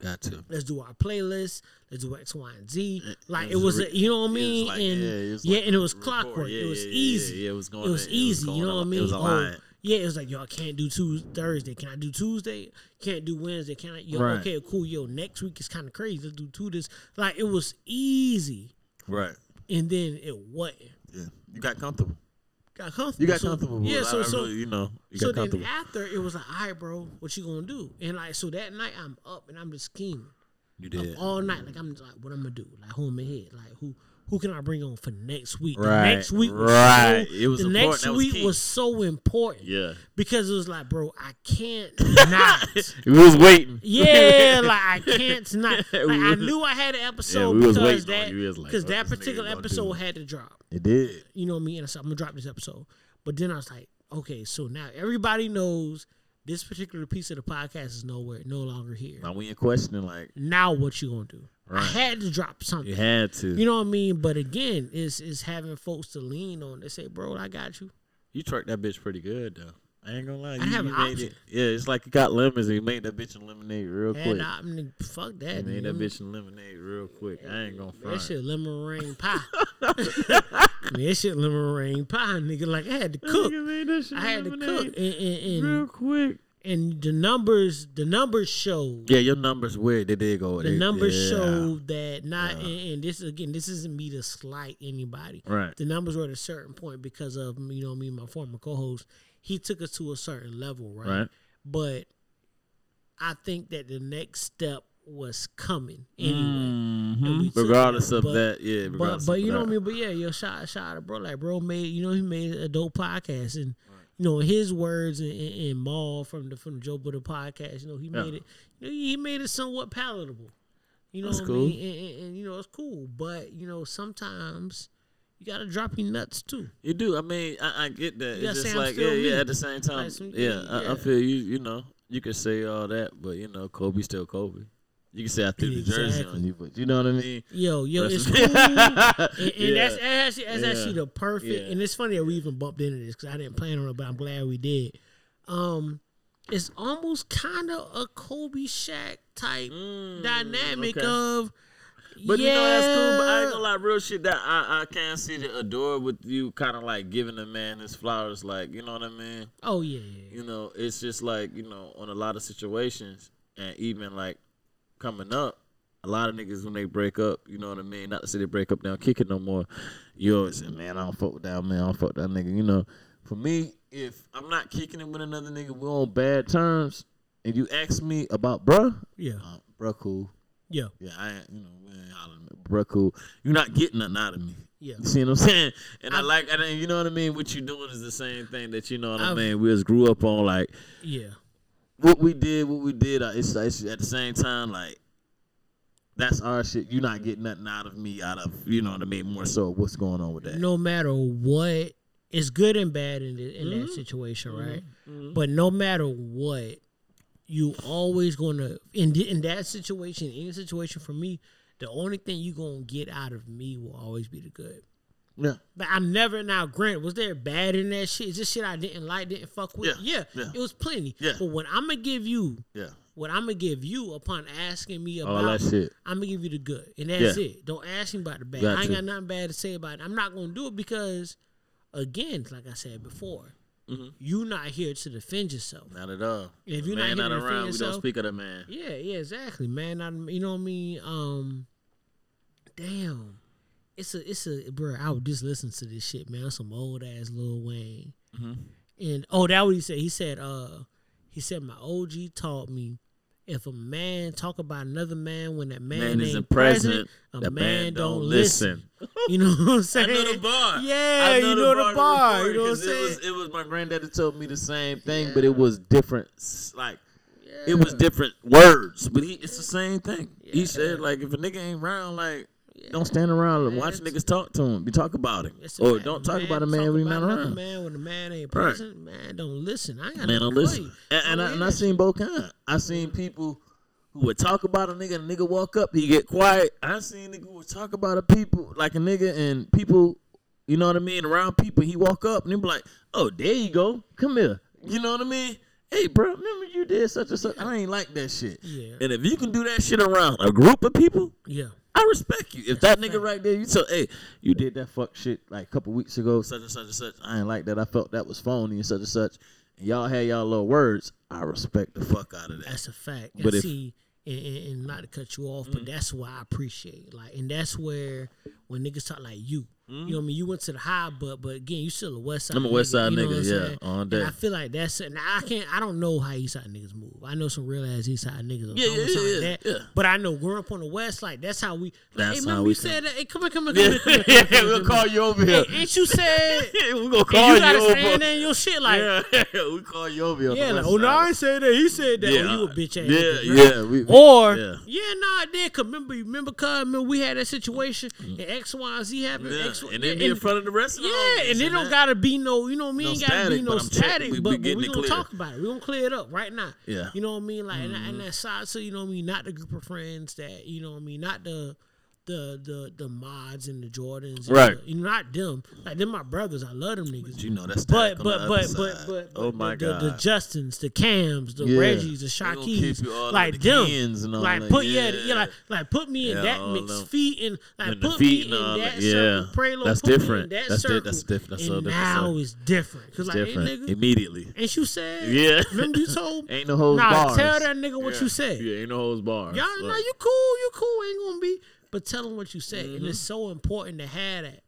Got to. Let's do our playlist. Let's do X, Y, and Z. Like it was was, a you know what I mean? like- and yeah, yeah, like and it was clockwork. Yeah, it was yeah, easy. yeah, it was going It was it was easy. going you know what I it mean? was Oh, yeah, it was like yo, I can't do Tuesday, Thursday. Can I do Tuesday? Can't do Wednesday. Can I? Yo, Right. okay, cool. Yo, next week is kind of crazy. Let's do two this. Like it was easy, Right. and then it wasn't. Yeah. You got comfortable. Got comfortable. You got So- comfortable. Yeah, so I so really, you know, you so got then comfortable. after it was like, all right, bro, what you gonna do? And like so that night I'm up and I'm just scheming You I'm did. all night. Like I'm just like, what I'm gonna do? Like who in my head? Like who who can I bring on for next week? The Right, next week was right. so, It was the important. next was week key. was so important. Yeah. Because it was like, bro, I can't not. We was waiting. Yeah, like I can't not. Like, I knew I had an episode was because that was like, because oh, that particular episode had to drop. It did. You know what I mean? And so I'm gonna drop this episode. But then I was like, okay, so now everybody knows this particular piece of the podcast is nowhere, no longer here. Now when you're questioning, like, Now what you gonna do? I had to drop something. you had to. You know what I mean? But again, it's it's having folks to lean on. They say, "Bro, I got you." You trucked that bitch pretty good though. I ain't gonna lie. I have you an made option. it. Yeah, it's like you got lemons and you made that bitch in lemonade real quick. And I, mean, fuck that. you made that bitch in lemonade real quick. I ain't gonna fuck That shit lemon meringue pie. that shit lemon meringue pie, nigga. Like I had to cook. Nigga made that shit I had to cook, and, and, real quick. And the numbers, the numbers show Yeah, your numbers weird. They did go. The they- numbers yeah. showed that not, and, and this again, this isn't me to slight anybody. Right. The numbers were at a certain point because of you know me, and my former co-host. He took us to a certain level, right? Right. But I think that the next step was coming anyway. Mhm. Took Regardless that, of but- that, yeah. But but you know what I mean. But yeah, yo, shout shout out, bro. Like bro made you know he made a dope podcast and. You know his words and, and, and Mal from the from the Joe Budden podcast. You know he Yeah. made it. You know, he made it somewhat palatable. You know That's what cool. I mean? And, and, you know it's cool, but you know sometimes you gotta drop your nuts too. You do. I mean, I, I get that. You It's just like yeah, yeah. At the same time, Like some- yeah, I, yeah. I feel you. You know, you can say all that, but you know, Kobe still Kobe. You can say I threw the jersey on you, but you know what I mean. Yo, yo, it's cool. and, and Yeah. that's, actually that's Yeah. actually the perfect. Yeah. And it's funny that we even bumped into this because I didn't plan on it, but I'm glad we did. Um, it's almost kind of a Kobe Shaq type dynamic Mm, okay. of. But yeah, you know that's cool. But I ain't gonna lie, real shit. That I I can see the adore with you, kind of like giving a man his flowers. Like you know what I mean. Oh yeah, yeah. You know, it's just like you know, on a lot of situations, and even like coming up, a lot of niggas when they break up, you know what I mean. Not to say they break up down kicking no more. You always say, man, I don't fuck with that man. I don't fuck that nigga. You know, for me, if I'm not kicking it with another nigga, we're on bad terms, and you ask me about bruh, yeah, uh, bruh cool. yeah, Yeah, I ain't, you know, we ain't hollering at bruh cool. You're not getting nothing out of me. yeah. You see what I'm saying? And I, I've- like, I you know what I mean? What you doing is the same thing that, you know what I I've- mean? We just grew up on, like, Yeah, what we did, what we did, uh, it's, it's at the same time, like, that's our shit. You're not getting nothing out of me. Out of you know what I mean. More so, what's going on with that? no matter what, it's good and bad in, the, in Mm-hmm. that situation, right? But no matter what, you always gonna in in that situation, any situation for me, the only thing you gonna get out of me will always be the good. Yeah, But I'm never now. Grant, was there bad in that shit? Is this shit I didn't like, didn't fuck with? Yeah, Yeah, yeah. it was plenty. Yeah. But what I'm gonna give you, yeah. what I'm gonna give you upon asking me All about, that shit. I'm gonna give you the good, and that's Yeah. it. Don't ask me about the bad. Got I ain't to. got nothing bad to say about it. I'm not gonna do it because, again, like I said before, Mm-hmm. you not here to defend yourself. Not at all. If you're man not not here to defend around, we don't speak of that man. Yeah, yeah, exactly, man. I, you know what I mean? Um, damn, it's a, it's a, bro. I would just listen to this shit, man. Some old ass Lil Wayne, Mm-hmm. and oh, that what he said. He said, uh, he said my OG taught me. If a man talk about another man when that man, Man isn't present, present, a the man, don't don't listen. listen. You know what I'm I saying? know the bar. Yeah, I you know the to bar. You know what I'm saying? It was, it was my granddaddy told me the same thing, but it was different. Like it was different words, but he it's the same thing. He said like if a nigga ain't around, like don't stand around and watch niggas talk to him. Be talk about him, or don't talk Man about a man when he not around. Man, when the man ain't Right. man, don't listen. I got Man, don't to listen. And, and, I, and I seen both kind. I seen mm-hmm. people who would talk about a nigga, and a nigga walk up, he get quiet. I seen nigga who would talk about a people like a nigga and people, you know what I mean, around people. He walk up and he be like, "Oh, there you go, come here." You know what I mean? Hey, bro, remember you did such and such? I ain't like that shit. Yeah. And if you can do that shit around a group of people, Yeah. I respect you. If that nigga right there, you tell, hey, you did that fuck shit like a couple weeks ago, such and such and such. I ain't like that. I felt that was phony and such and such. And y'all had y'all little words. I respect the fuck out of that. That's a fact. But and if- see, and, and, and not to cut you off, but mm. that's why I appreciate. Like, and that's where when niggas talk like you, Mm-hmm. you know what I mean. You went to the high, but but again, you still a West Side. I'm a West Side you know nigga, what I'm yeah, all And. I feel like that's it. Now I can't. I don't know how East Side niggas move. I know some real ass East Side niggas. Yeah, yeah, yeah, like that. yeah. But I know growing up on the West, like that's how we. Like, That's hey, remember how you we said that? Hey, come here, come here, come here, come here, come yeah, here, come here, we'll call you over here. Hey, ain't you said? Yeah, we gonna call you you, gotta over. stand there in your shit like. yeah, we call you over here. Yeah, like, oh no, I ain't said that. He said that. Oh, yeah, oh, you a bitch ass. yeah, yeah, we- or yeah. yeah, nah, I did. Cause remember, remember, remember we had that situation mm. and X, Y, Z happened. Yeah, And then be in front of the rest of the Yeah, and it don't that. gotta be no, you know what I mean? No Ain't gotta be no but static, but, we it gonna talk about it. We are gonna clear it up right now. Yeah. You know what I mean? Like, and, Mm-hmm. and that side, so you know what I mean? Not the group of friends that you know what I mean? Not the. The, the the mods and the Jordans, and Right. the- you know, not them. Like them, my brothers. I love them niggas. You know that's But static but but but but, but oh my the, god, the, the Justins, the Cams, the Yeah. Reggies, the They Shakis, like the them, Kens and all like put yeah, yeah. yeah, like like put me in Yeah, that all mix, feet and like put me in that, that yeah. circle. Prelo, That's put me in different. that That's di- that's diff- that's so different, now son. it's different. Cause It's like, different hey, nigga, immediately. ain't you said? Yeah. Remember you told? Ain't no holds nah, bars. tell that nigga what you said. Yeah, ain't no holds bars. Y'all, nah, you cool, you cool, ain't gonna be. But tell them what you said, and Mm-hmm. it's so important to have that.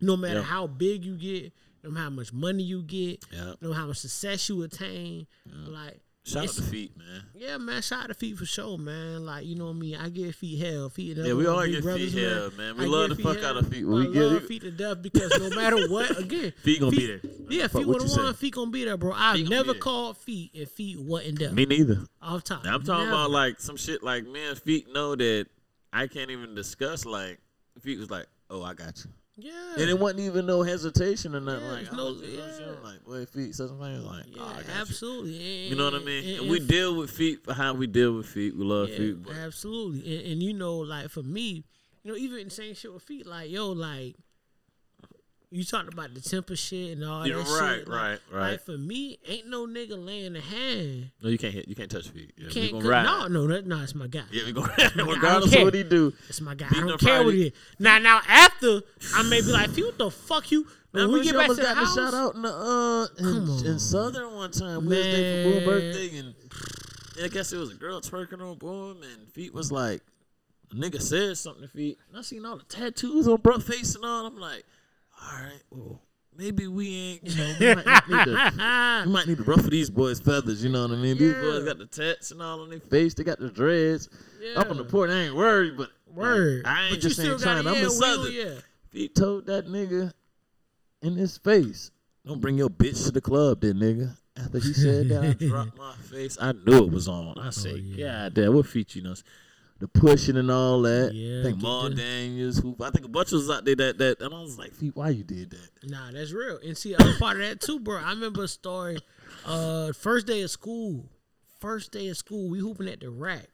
No matter Yeah. how big you get, no matter how much money you get, Yeah. no matter how much success you attain, like Shout out to feet, man. yeah, man, shout out to feet for sure, man. Like you know what I mean. I give feet hell, feet. Yeah, we all get feet hell, man. We love the fuck out of feet. We I get love it. feet to death because no matter what, again, Feet gonna be there. Yeah, feet would have won. Feet gonna be there, bro. I've Feet never called feet and feet wasn't there. Me neither. Off top. Now, I'm talking Never. about like some shit like man, feet know that I can't even discuss. Like feet was like, oh, I got you, yeah. and it wasn't even no hesitation or nothing. Yeah, like, no- was just- I was yeah. just like, boy, feet, and things. Like, oh, Yeah, oh, got you. absolutely. You know what I mean? and- And we and deal with feet for how we deal with feet. We love Yeah, feet, but absolutely. And, and you know, like for me, you know, even same shit with feet, like yo, like you talked about the temper shit and all Yeah, that right, shit. like- right, right. Like for me, ain't no nigga laying a hand. no, you can't hit. You can't touch feet. Yeah, Can't go- ride. no, no, that, no, it's my guy. Yeah, we gonna regardless of what he do. It's my guy. I don't care what he. is. Now, now after I may be like, "Feet, what the fuck you?" When we get back to the got house, the shout out in the uh in, in. Southern one time. We was there for birthday and I guess it was a girl twerking on Boom and Feet was like a nigga said something to Feet. And I seen all the tattoos on bro face and all. I'm like, all right, well, maybe we ain't, you know, we might, need to, we might need to ruffle these boys' feathers, you know what I mean? These boys got the tats and all on their face, they got the dreads. Yeah. Up on the port, I ain't worried, but Word. I ain't But just saying trying. I'm yeah, a Southern. Yeah. Feet told that nigga in his face, "Don't bring your bitch to the club, then, nigga." After he said that, I dropped my face. I knew it was on. I said, Oh, yeah. "God damn, what feet you know?" The pushing and all that. Yeah, I think Maul Daniels, who I think a bunch of was out there that that, and I was like, "Feet, why you did that?" Nah, that's real. And see, other part of that too, bro. I remember a story. Uh, first day of school, first day of school, we hooping at the rack.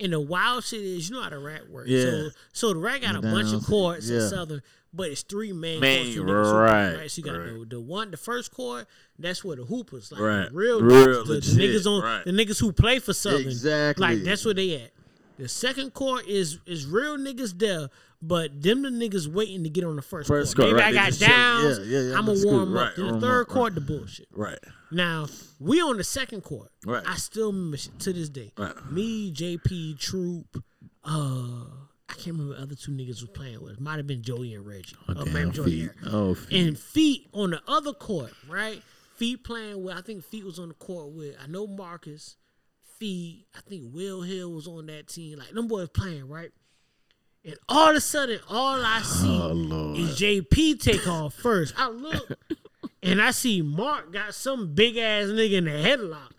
And the wild shit is, you know how the rack works. Yeah. So, so the rack got a bunch of courts yeah. in Southern, but it's three main Main, courts. hooping, right, So you got right. the, one, the first court. That's where the hoopers, like Right. real, Real niggas, the, the niggas on right. the niggas who play for Southern. Exactly. Like that's where they at. The second court is is real niggas there, but them the niggas waiting to get on the first, First court. court, Maybe right. I They got downs. Yeah, yeah, yeah, I'm gonna warm good. up. Right, Then the third up, court, right. the bullshit. Right. Now we on the second court. Right. I still to this day. Right. Me, JP, Troop, uh, I can't remember the other two niggas was playing with. Might have been Joey and Reggie. Damn maybe Joey feet. and Oh, feet. And Feet on the other court, right? Feet playing with I think Feet was on the court with I know Marcus, Feet, I think Will Hill was on that team. Like them boys playing, right? And all of a sudden, all I oh, see Oh, is JP take off first. I look and I see Mark got some big ass nigga in the headlock.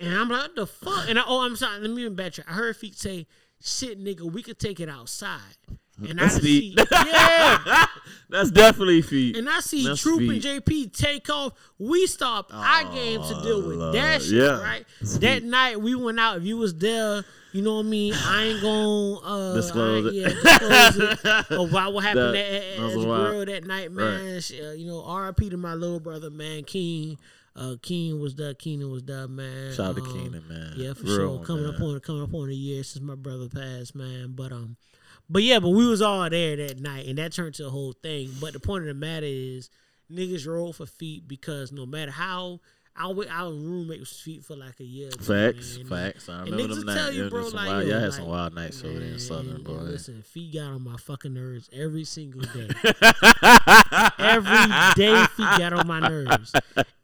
And I'm like, what the fuck? And I, oh, I'm sorry. Let me even backtrack. I heard Feet say, shit, nigga, we could take it outside. And I That's see, feet. yeah. That's definitely feet. And I see That's Troop feet. and JP take off. We stop our game to deal with that Lord. shit, Yeah. right? That's That feet. night we went out. If you was there, you know what I mean. I ain't gonna uh, Disclose I ain't- it. Yeah, disclose it. Or what, happened That- at, at, that at the grill that night, man. Sh- Uh, you know, R.I.P. to my little brother, man. King, uh, King was there. Keenan was there, man. Shout out to Um, Keenan, man. Yeah, for Real sure. coming man. up on coming up on a year since my brother passed, man. But um, but yeah, but we was all there that night, and that turned to a whole thing. But the point of the matter is, niggas roll for feet because no matter how. I was, I was roommate with feet for like a year. Facts, man. facts. I remember niggas them will tell you, bro, like, wild, y'all had like, some wild nights over there in Man, Southern, and boy. Listen, feet got on my fucking nerves every single day. every day feet got on my nerves.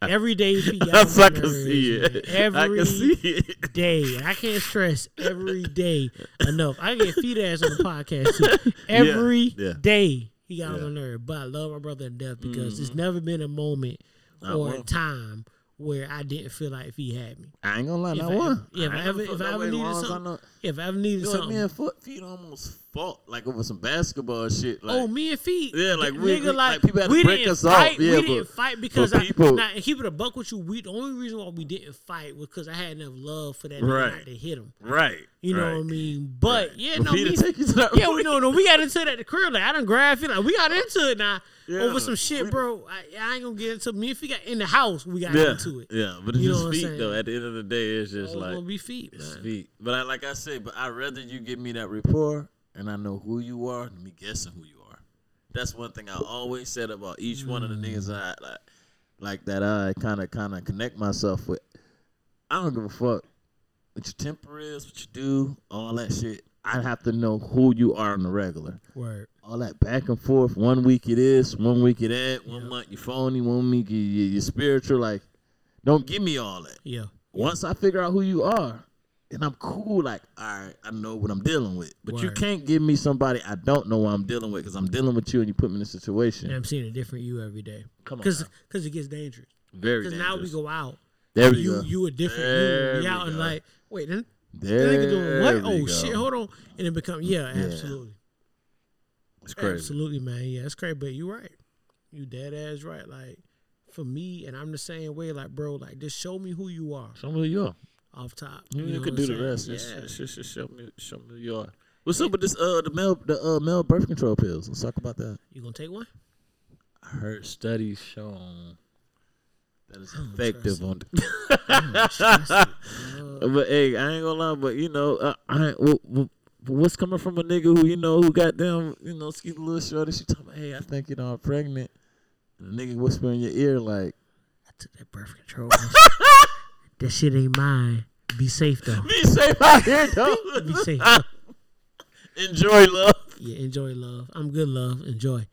Every day feet got on my I nerves. can see man. it. Every I can see it. day. I can't stress every day enough. I get feet ass on the podcast too. Every day yeah. he got on Yeah. Mm-hmm. my nerve. But I love my brother to death because it's never been a moment or a time where I didn't feel like if he had me. I ain't gonna lie, If not I one. yeah, if I ain't ever- if I ever needed I something- If I ever needed You know, something. me and foot feet almost fought like over some basketball shit. Oh, like, oh, me and feet. Yeah, like, Nigga, we- we- like, like, people had to we break didn't us off. fight. Yeah, we but- didn't fight because I. people- Now, and keep it a buck with you. We the only reason why we didn't fight was because I had enough love for that nigga Right. not to hit him. right. You know right. what I mean? But yeah, no, Feet me, take you to that yeah, we know, no, we got into it at the crib. Like I done grab feet. Like we got into it now Yeah, over some shit, bro. I, I ain't gonna get into me if we got in the house. We got Yeah, into it. yeah, but it's You know just feet though. At the end of the day, it's just oh, like gonna be feet, it's feet. But I, like I said, but I'd rather you give me that rapport and I know who you are than me guessing who you are. That's one thing I always said about each one of the hmm. niggas I like, like that I kind of kind of connect myself with. I don't give a fuck what your temper is, what you do, all that shit. I have to know who you are on the regular. Word. All that back and forth. One week it is, one week it ain't. One month you phony, one week you, you, you're spiritual. Like, don't give me all that. Yeah. Once I figure out who you are, and I'm cool, like, all right, I know what I'm dealing with. But you can't give me somebody I don't know what I'm dealing with because I'm dealing with you and you put me in a situation. And I'm seeing a different you every day. Come on Cause, cause it gets dangerous. Very Because now we go out. There we you go. you a different There you. We out and like, wait, then There nigga doing what? Oh go. shit, hold on. And it become yeah, Yeah. absolutely. It's crazy. Absolutely, man. Yeah, it's crazy, but you're right. You dead ass right. Like for me, and I'm the same way. Like, bro, like just show me who you are Show me who you are. Off top. You, know can do I'm the rest. Yeah. Just, just, just, just show me, show me who you are. What's up with this? Uh, the male, the uh, male birth control pills. Let's talk about that. You gonna take one? I heard studies shown that it's effective on. I'm not stressed, uh, but hey, I ain't gonna lie. But you know, uh, I ain't, wh- wh- what's coming from a nigga who you know who got them, you know, ski little shorty. She talking, about, hey, I think you know I'm pregnant. And the nigga whisper in your ear like, I took that birth control. that shit ain't mine. Be safe though. "Be safe out here, though. Be safe. Enjoy love." Yeah, enjoy love. I'm good love. Enjoy.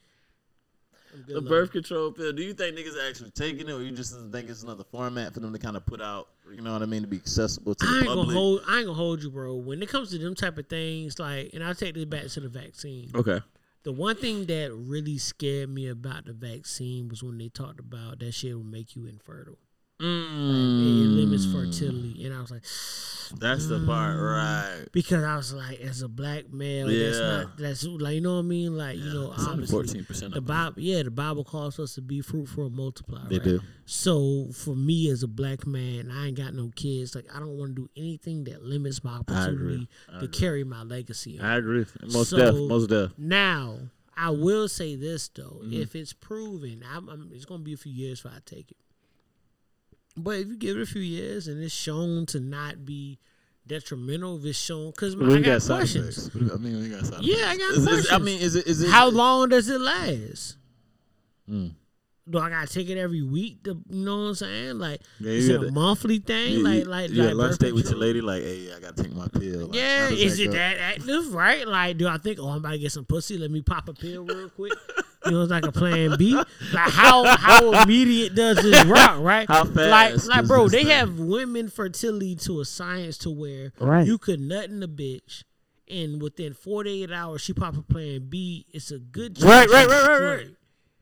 Good The love. birth control pill. Do you think niggas actually taking it, or you just think it's another format for them to kind of put out? You know what I mean? To be accessible to I ain't gonna hold. I ain't gonna hold you, bro. When it comes to them type of things, like, and I'll take this back to the vaccine. okay. The one thing that really scared me about the vaccine was when they talked about that shit will make you infertile. It limits Mm. fertility, and I was like, That's the part, right? because I was like, as a black male, that's Yeah. not that's like you know what I mean, like you know, It's only obviously, fourteen percent. the Bible, yeah, the Bible calls us to be fruitful and multiply. They right? do. So for me as a black man, I ain't got no kids. Like I don't want to do anything that limits my opportunity I to agree. carry my legacy. on. I agree. Most So- deaf. Most deaf. Now, I will say this though: Mm-hmm. if it's proven, I'm, I'm, it's going to be a few years before I take it. But if you give it a few years and it's shown to not be detrimental, if it's shown because I got, questions. I mean, we got side Yeah, I got Is- is- I mean, is it? Is it? How long does it last? Mm. Do I gotta take it every week? To, you know what I'm saying? Like, Yeah, is it a monthly thing? You- like, like, you like lunch date with your lady, like, hey, I gotta take my pill. Like, Yeah, is that it go? that active? Right? Like, do I think, oh, I'm about to get some pussy? Let me pop a pill real quick. You know, it's like a plan B. Like, how how immediate does this rock? Right? How Like, fast like, does bro, they thing- have women fertility to a science to where Right. you could nut in a bitch. And within 48 hours, she pop a plan B. It's a good chance Right, right, right, right, right.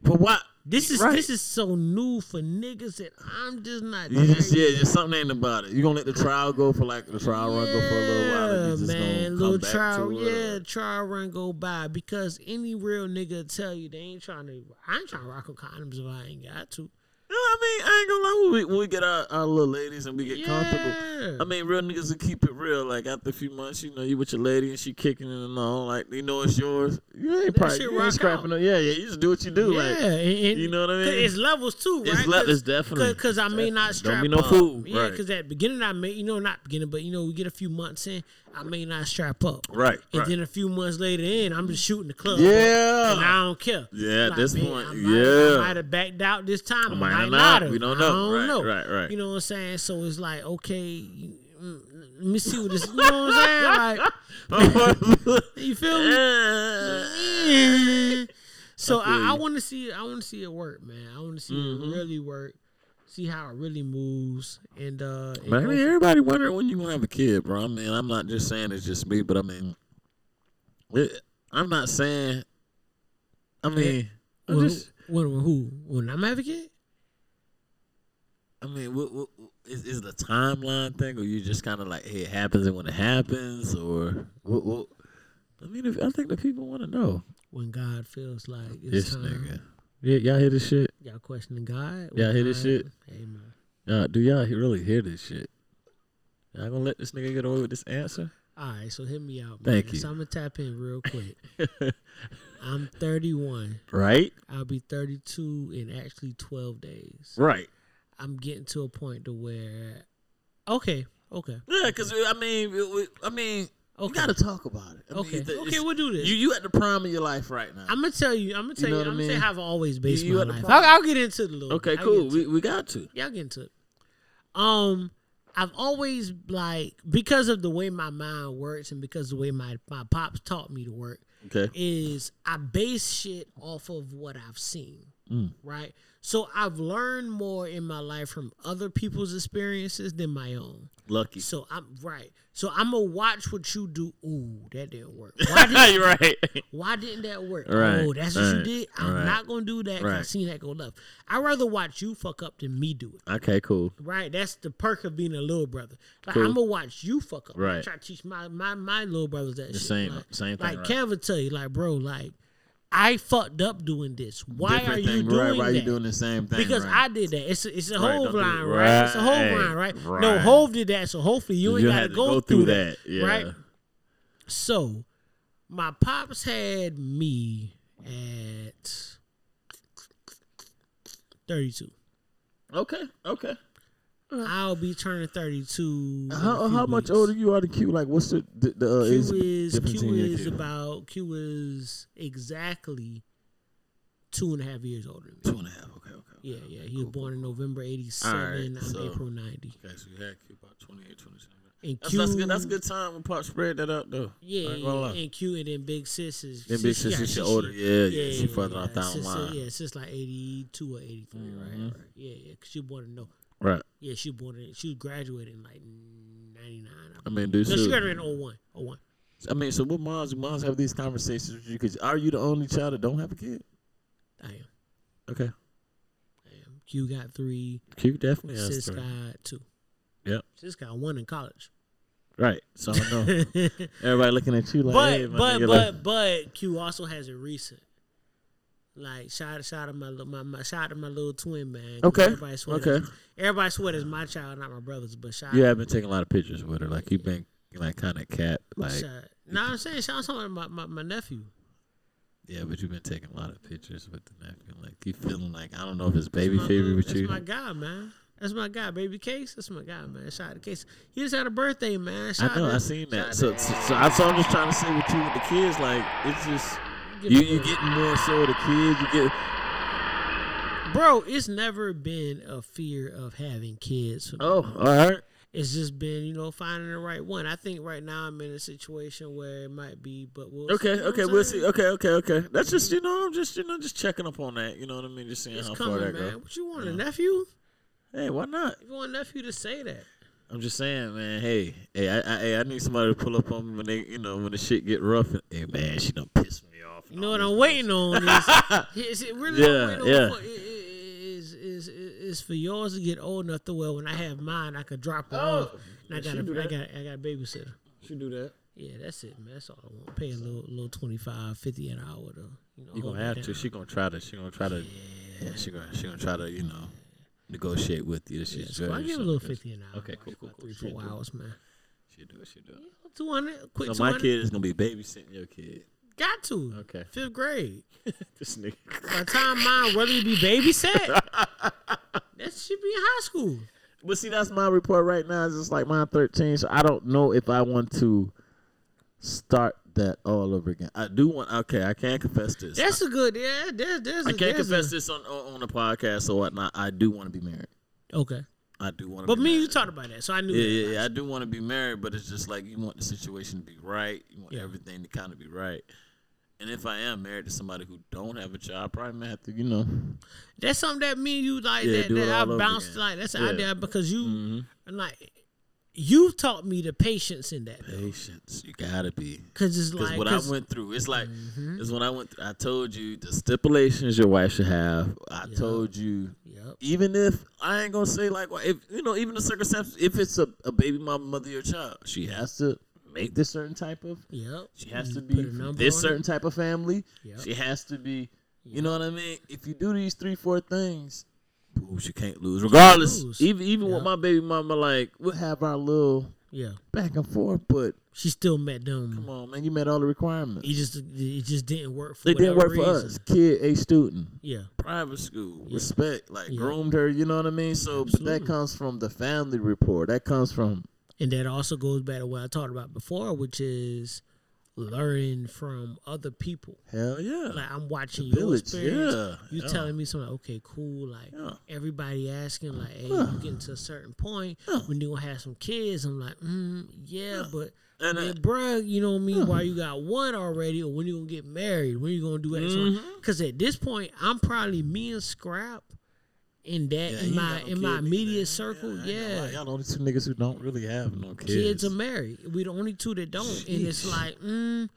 But what? This is Right. this is so new for niggas that I'm just not. You just yeah, just something ain't about it. You gonna let the trial go for like the trial run go for a little while, and you just man, gonna little trial, to it. yeah, trial run go by because any real nigga tell you they ain't trying to. I ain't trying to rock with condoms if I ain't got to. You know what I mean, I ain't gonna lie. We, we get our, our little ladies and we get comfortable, I mean, real niggas will keep it real. Like after a few months, you know, you with your lady and she kicking it and all. Like you know it's yours. You ain't That probably you ain't scrapping it. Yeah, yeah. You just do what you do. yeah, Like and, you know what I mean? It's levels too, right? It's le- it's definitely- because I may not strap Don't be no up. fool, Yeah, right. because at beginning I may, you know, not beginning, but you know, we get a few months in, I may not strap up. right, And right. then a few months later in, I'm just shooting the club. Yeah. And I don't care. Yeah, at this man, point, I might, yeah. I might have backed out this time. I might might, not. have. We don't know. I don't Right, know. right, right. You know what I'm saying? So it's like, okay, mm, let me see what this. You know what I'm saying? Like, you feel me? Yeah. So I I, I want to see. I want to see it work, man. I want to see Mhm. it really work. See how it really moves, and uh, and I mean, everybody wondering when you gonna have a kid, bro. I mean, I'm not just saying it's just me, but I mean, it, I'm not saying. I mean, when, just, when, when who? When I'm having a kid? I mean, what, what, is, is the timeline thing, or you just kind of like, hey, it happens and when it happens, or what? what I mean, if, I think the people want to know. When God feels like it's This time. nigga, yeah, y'all hear this shit? Y'all questioning God? Y'all hear this shit? Amen. Uh, do y'all really hear this shit? Y'all gonna let this nigga get away with this answer? All right, so hit me out. Man. Thank you. So I'm gonna tap in real quick. I'm 31. Right, I'll be 32 in actually 12 days. right. I'm getting to a point to where, okay, okay, Yeah, because I mean, I mean, you gotta talk about it. I mean, okay, the- okay. We'll do this. You you at the prime of your life right now. I'm gonna tell you. I'm gonna tell know you. what I I'm gonna tell mean? you how I've always based You my life. I'll, I'll get into it a little. okay. Cool. We we got to. Y'all get into it. Um, I've always like because of the way my mind works and because of the way my my pops taught me to work Okay. is I base shit off of what I've seen. Mm. Right. So I've learned more in my life from other people's experiences than my own. Lucky. So I'm right. So I'm gonna watch what you do. Ooh, that didn't work. Why didn't, You're right. why didn't that work? Right, Oh, that's what you did. I'm right, not gonna do that. 'cause I right. seen that go left. I'd rather watch you fuck up than me do it. Okay, cool. Right, that's the perk of being a little brother. Like Cool. I'm gonna watch you fuck up. I Right. try to teach my my my little brothers that The shit. same- like, same thing, Like right. Kev tell you, like, bro, like I fucked up doing this. Why Different are you thing, doing right? Why that? you doing the same thing? because right? I did that. It's a, it's a Right, Hov line, right? It's a Hov line, right? No. Hov did that, so hopefully you ain't got to go, go through through that, that, yeah. right? So, my pops had me at thirty-two. Okay, okay. I'll be turning thirty-two. in How few how much weeks. older you are than Q? Like, what's the the, the uh, Q age is Q in you and is Q? about Q is exactly two and a half years older than me. two and a half? Okay, okay. Yeah, yeah. He was born in November '87. Alright, I'm so- April '90. Okay, so you had Q about 28, 27. And That's, Q, that's good. That's a good time when Pop spread that out though. Yeah, I ain't gonna lie. and Q and then Big Sis is Then Big she Sis is she- older. she- Yeah, yeah, she further off down the line. Yeah, sis like 82 or 83, Mhm. right? Right. Yeah, yeah. 'cause she was born in no. Right. Yeah, she was born in. She was graduated in like 99. I mean, do no, she graduated in 01. 01. I mean, so what moms moms have these conversations with you? Because are you the only child that don't have a kid? I am. Okay. I am. Q got three. Q definitely has Sis three. got two. Yep. Sis got one in college. Right. So I know. Everybody looking at you like, but hey, but but like- but Q also has a recent. Like shout shout out my my, my shout out to my little twin man. Okay, Everybody swear okay. that- everybody swear that's my child, not my brother's. But shout you have been taking a lot of pictures with her. Like you've been like kind of cat. Like shout. No, I'm saying shout out to my, my my nephew. yeah, but you've been taking a lot of pictures with the nephew. Like you feeling like I don't know if it's baby my fever with that's you. That's my guy, man. That's my guy, baby Case. That's my guy, man. Shout out to Case. He just had a birthday, man. Shout I know. out to, I seen that. So, so, so, so I'm just trying to say with you with the kids, like it's just you you getting more so with the kids. You get bro, it's never been a fear of having kids. Oh, all right. It's just been, you know, finding the right one. I think right now I'm in a situation where it might be, but we'll Okay, what okay, we'll see. Okay, okay, okay. That's just you know, I'm just you know, just checking up on that. You know what I mean? Just seeing It's how coming, far that man. goes. What you want, a nephew? Hey, why not? You want a nephew to say that? I'm just saying, man. Hey, hey, I, I, hey, I need somebody to pull up on me when they, you know, when the shit get rough. And, hey, man, she done pissed me. You know what I'm waiting on is, is it really Yeah, waiting yeah. on for, is, is, is, for yours to get old enough to where when I have mine, I could drop it oh, off. And I got a, I got I got a babysitter. She do that. Yeah, that's it, man. That's all I want. Pay a little little 25, 50 an hour though. You know, You gonna have to. She gonna try to. She gonna try to. Yeah, she gonna. She gonna try to. You know, negotiate with you. She's Yeah, so. I give a little fifty an hour. Okay, cool, cool, cool. Three, four hours, man. She do it. She do it. Two hundred, quick So my kid is gonna be babysitting your kid. Got to. Okay. Fifth grade. This nigga. By the time mine whether you be babysat, that should be in high school. But see, that's my report right now. It's just like mine 13. So I don't know if I want to start that all over again. I do want. Okay, I can't confess this. That's a good. Yeah, there's there's. I can't confess a, this on, on the podcast or whatnot. I do want to be married. Okay, I do want to. but be me and you talked about that, so I knew. Yeah, yeah, yeah. I do want to be married, but it's just like you want the situation to be right. You want Yeah. everything to kind of be right. And if I am married to somebody who don't have a child, I probably may have to, you know. That's something that me and you like Yeah, that, that I bounced like that's Yeah. there because you Mhm. like you taught me the patience in that Patience, you gotta be. because it's Because like what 'cause- I went through, it's like Mhm. it's when I went. Through, I told you the stipulations your wife should have. I Yeah. told you, Yep. even if I ain't gonna say like, if you know, even the circumstances, if it's a, a baby mama, mother, your child, she has to make this certain type of. Yep. She has You to be a from number this it. certain type of family. Yep. She has to be. You know what I mean? If you do these three, four things, boo, she can't lose. Regardless, lose. even even Yeah. with my baby mama, like we'll have our little Yeah. back and forth. But She still met them. come on, man, you met all the requirements. It just it just didn't work for They didn't work whatever for us. Kid, a student, Yeah. private school, Yeah. respect, like Yeah. groomed her. You know what I mean? So, but that comes from the family report. That comes from And that also goes back to what I talked about before, which is learning from other people. hell yeah. Like I'm watching The your village, experience. yeah, You yeah. telling me something? Okay, cool. Like Yeah. everybody asking, like, hey, Yeah. you getting to a certain point when you gonna have some kids? I'm like, mm, yeah, but And, man, bruh, you know what I mean? Why you got one already, or when you gonna get married? When you gonna do X? Mhm. Because at this point, I'm probably me and Scrap in that Yeah, in my no in my immediate circle. Yeah, lie. y'all the only two niggas who don't really have no kids. kids are married. We the only two that don't, and it's like, mm,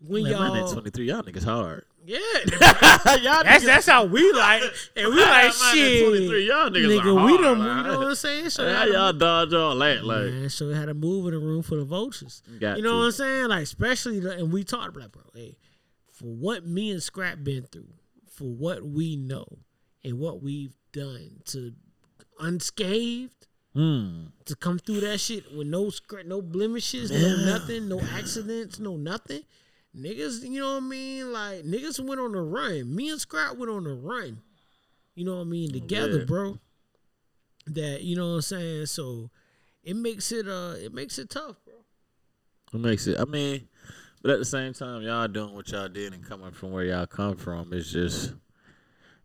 when Man, y'all, 23, y'all niggas hard. yeah, y'all that's that's how we like, and we like shit. 23, y'all niggas Nigga, we hard. done, man. you know what I'm saying? So How y'all dodge all that? Like, man, so we had to move in a room for the vultures. got You know to. what I'm saying? Like, especially, the, and we talked about, bro, hey, for what me and Scrap been through, for what we know, and what we've done to unscathed, Hmm. to come through that shit with no scra- no blemishes, no nothing, no accidents, no nothing. Niggas, you know what I mean? Like niggas went on a run. Me and Scrap went on a run. You know what I mean? Together, yeah. bro. That you know what I'm saying? So it makes it uh it makes it tough, bro. It makes it. I mean, but at the same time, y'all doing what y'all did and coming from where y'all come from. It's just,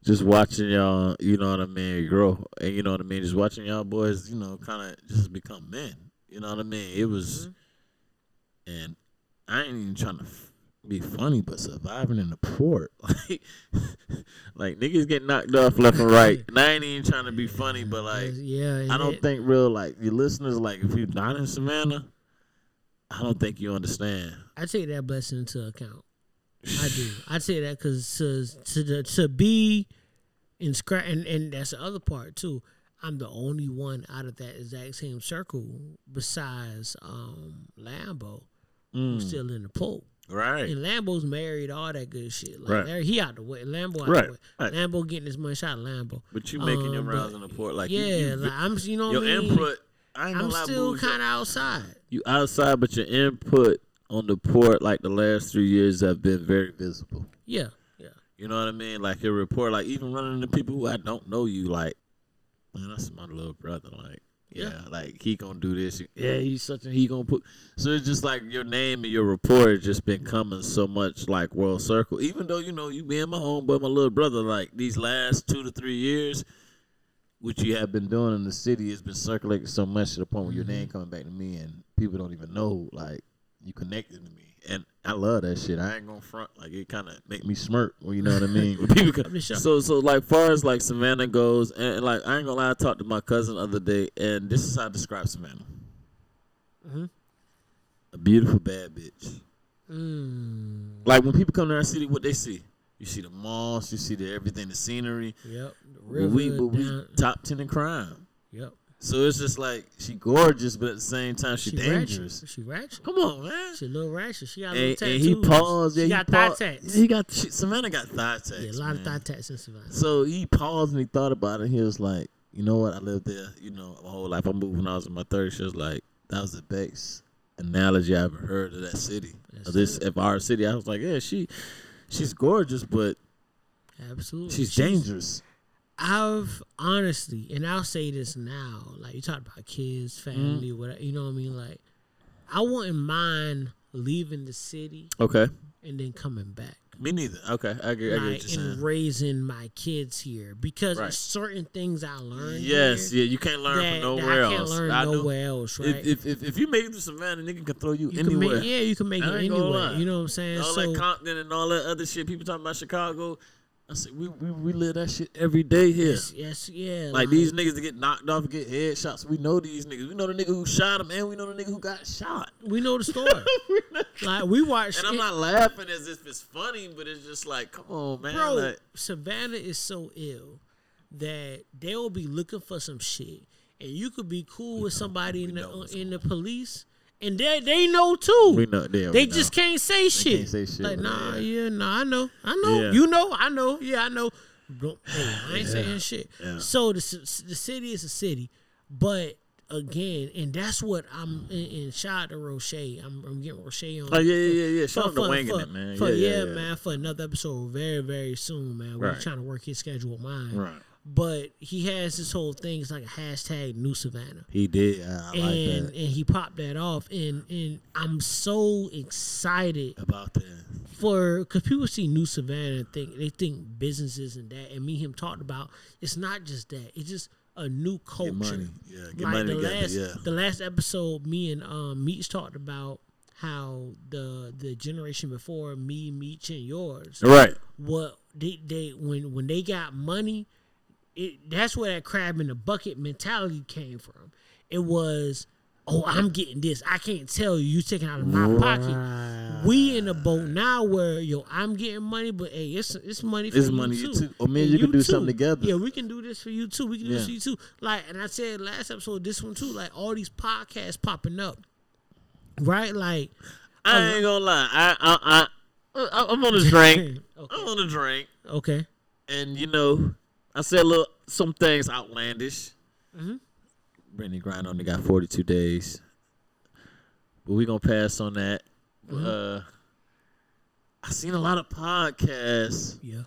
just watching y'all. You know what I mean? Grow, and you know what I mean. Just watching y'all boys. You know, kind of just become men. You know what I mean? It was, mm-hmm. and I ain't even trying to f- be funny, but surviving in the port, like, like niggas get knocked off left and right. And I ain't even trying to be funny, but like. yeah, I don't it- think real like your listeners like if you're not in Savannah, I don't think you understand. I take that blessing into account. I do. I say that because to to the, to be And scrap and, and that's the other part too. I'm the only one out of that exact same circle besides um Lambo who's still in the Pope. Right. And Lambo's married, all that good shit. Like Right. there- he out the way. Lambo out Right, the way. right. Lambo getting his money shot. Lambo. But you making your Um, rounds but on the port like yeah, you, you, like I'm. You know your what I mean? input. I ain't I'm still kind of outside. You outside, but your input on the port like the last three years have been very visible. Yeah, yeah. You know what I mean? Like your report, like even running into people who I don't know you, like, man, that's my little brother. Like, yeah, like he gonna do this. Yeah, he's such a he gonna put. So it's just like your name and your report has just been coming so much like world circle. Even though you know you being my homeboy, my little brother, like these last two to three years, what you have been doing in the city has been circulating so much to the point where your name mm-hmm. coming back to me and people don't even know like you connected to me. And I love that shit. I ain't gonna front like it kind of make me smirk. Well, you know what I mean. When people come- I'm just shocked. so so like far as like Savannah goes, and, and, like I ain't gonna lie, I talked to my cousin the other day, and this is how I describe Savannah. Mhm. A beautiful bad bitch. Mm, Like when people come to our city, what they see? You see the malls, you see the everything, the scenery. yep. The river we but we down- top ten in crime. Yep. So it's just like she gorgeous, but at the same time she, dangerous. Ratchet. She ratchet. Come on, man. She a little ratchet. She got a And, little and tattoos. he paused. Yeah, she he got thigh paused. tats. He got she, Savannah got thigh tats. yeah, a lot of thigh tats in Savannah. So he paused and he thought about it. And he was like, "You know what? I lived there. You know, my whole life. I moved when I was in my thirties. She was like, that was the best analogy I ever heard of that city, That's of this of our city. I was like, yeah, she, she's gorgeous, but Absolutely. she's dangerous. I've honestly, and I'll say this now, like you talked about kids, Mm-hmm. family, whatever. You know what I mean? Like, I wouldn't mind leaving the city Okay, and then coming back. me neither. Okay, I agree. I like you're and saying. raising my kids here because Right. certain things I learned. Yes, yeah, you can't learn that, from nowhere I can't else. learn I know. nowhere else, right? If, if if you make it to Savannah, nigga can throw you, you anywhere. make, yeah, you can make I it anywhere. You know what I'm saying? all so that Compton and all that other shit. People talking about Chicago. I said we we, we live that shit every day here. yes, yes, yeah. Like these niggas that get knocked off and get headshots. We know these niggas. We know the nigga who shot him, and we know the nigga who got shot. we know the story. like we watch. And I'm not laughing as if it's funny, but it's just like, come on, man. bro. Like, Savannah is so ill that they will be looking for some shit, and you could be cool with somebody in the in the police, and they they know too. we know. Yeah, They we just know. can't say shit. can't say shit, Like, nah, yeah. yeah, nah, I know, I know, Yeah. you know, I know, yeah, I know. Bro, hey, I ain't saying shit. So the the city is a city, but again, and that's what I'm in, in shout out to Roche. I'm, I'm getting Roche on. Oh yeah, yeah, yeah, yeah. Shout out to winging it, man. for- yeah, yeah, yeah, man, for another episode very, very soon, man. We're Right. trying to work his schedule mine. Right. But he has this whole thing. It's like a hashtag New Savannah He did. I, I like and that and he popped that off and and I'm so excited about that. for because people see New Savannah and think they think businesses and that and me him talked about it's not just that it's just a new culture. Get money, yeah. Get like money the together, last yeah. the last episode, me and um Meech talked about how the the generation before me, Meech, and yours Right. what they they when when they got money, it that's where that crab in the bucket mentality came from. It was, oh, I'm getting this. I can't tell you. You taking out of my pocket. We in the boat now where yo, I'm getting money, but hey, it's it's money for It's you money too. you too. Or maybe And you can do too. something together. Yeah, we can do this for you too. We can do this for you too. Like, and I said last episode, this one too. Like all these podcasts popping up, right? Like, I ain't gonna lie. I I I, I I'm on a drink. okay, I'm on a drink, okay, and you know, I said look some things outlandish. Mm-hmm. Brittney Griner only got 42 days, but we gonna pass on that. Mm-hmm. Uh, I seen a lot of podcasts yeah,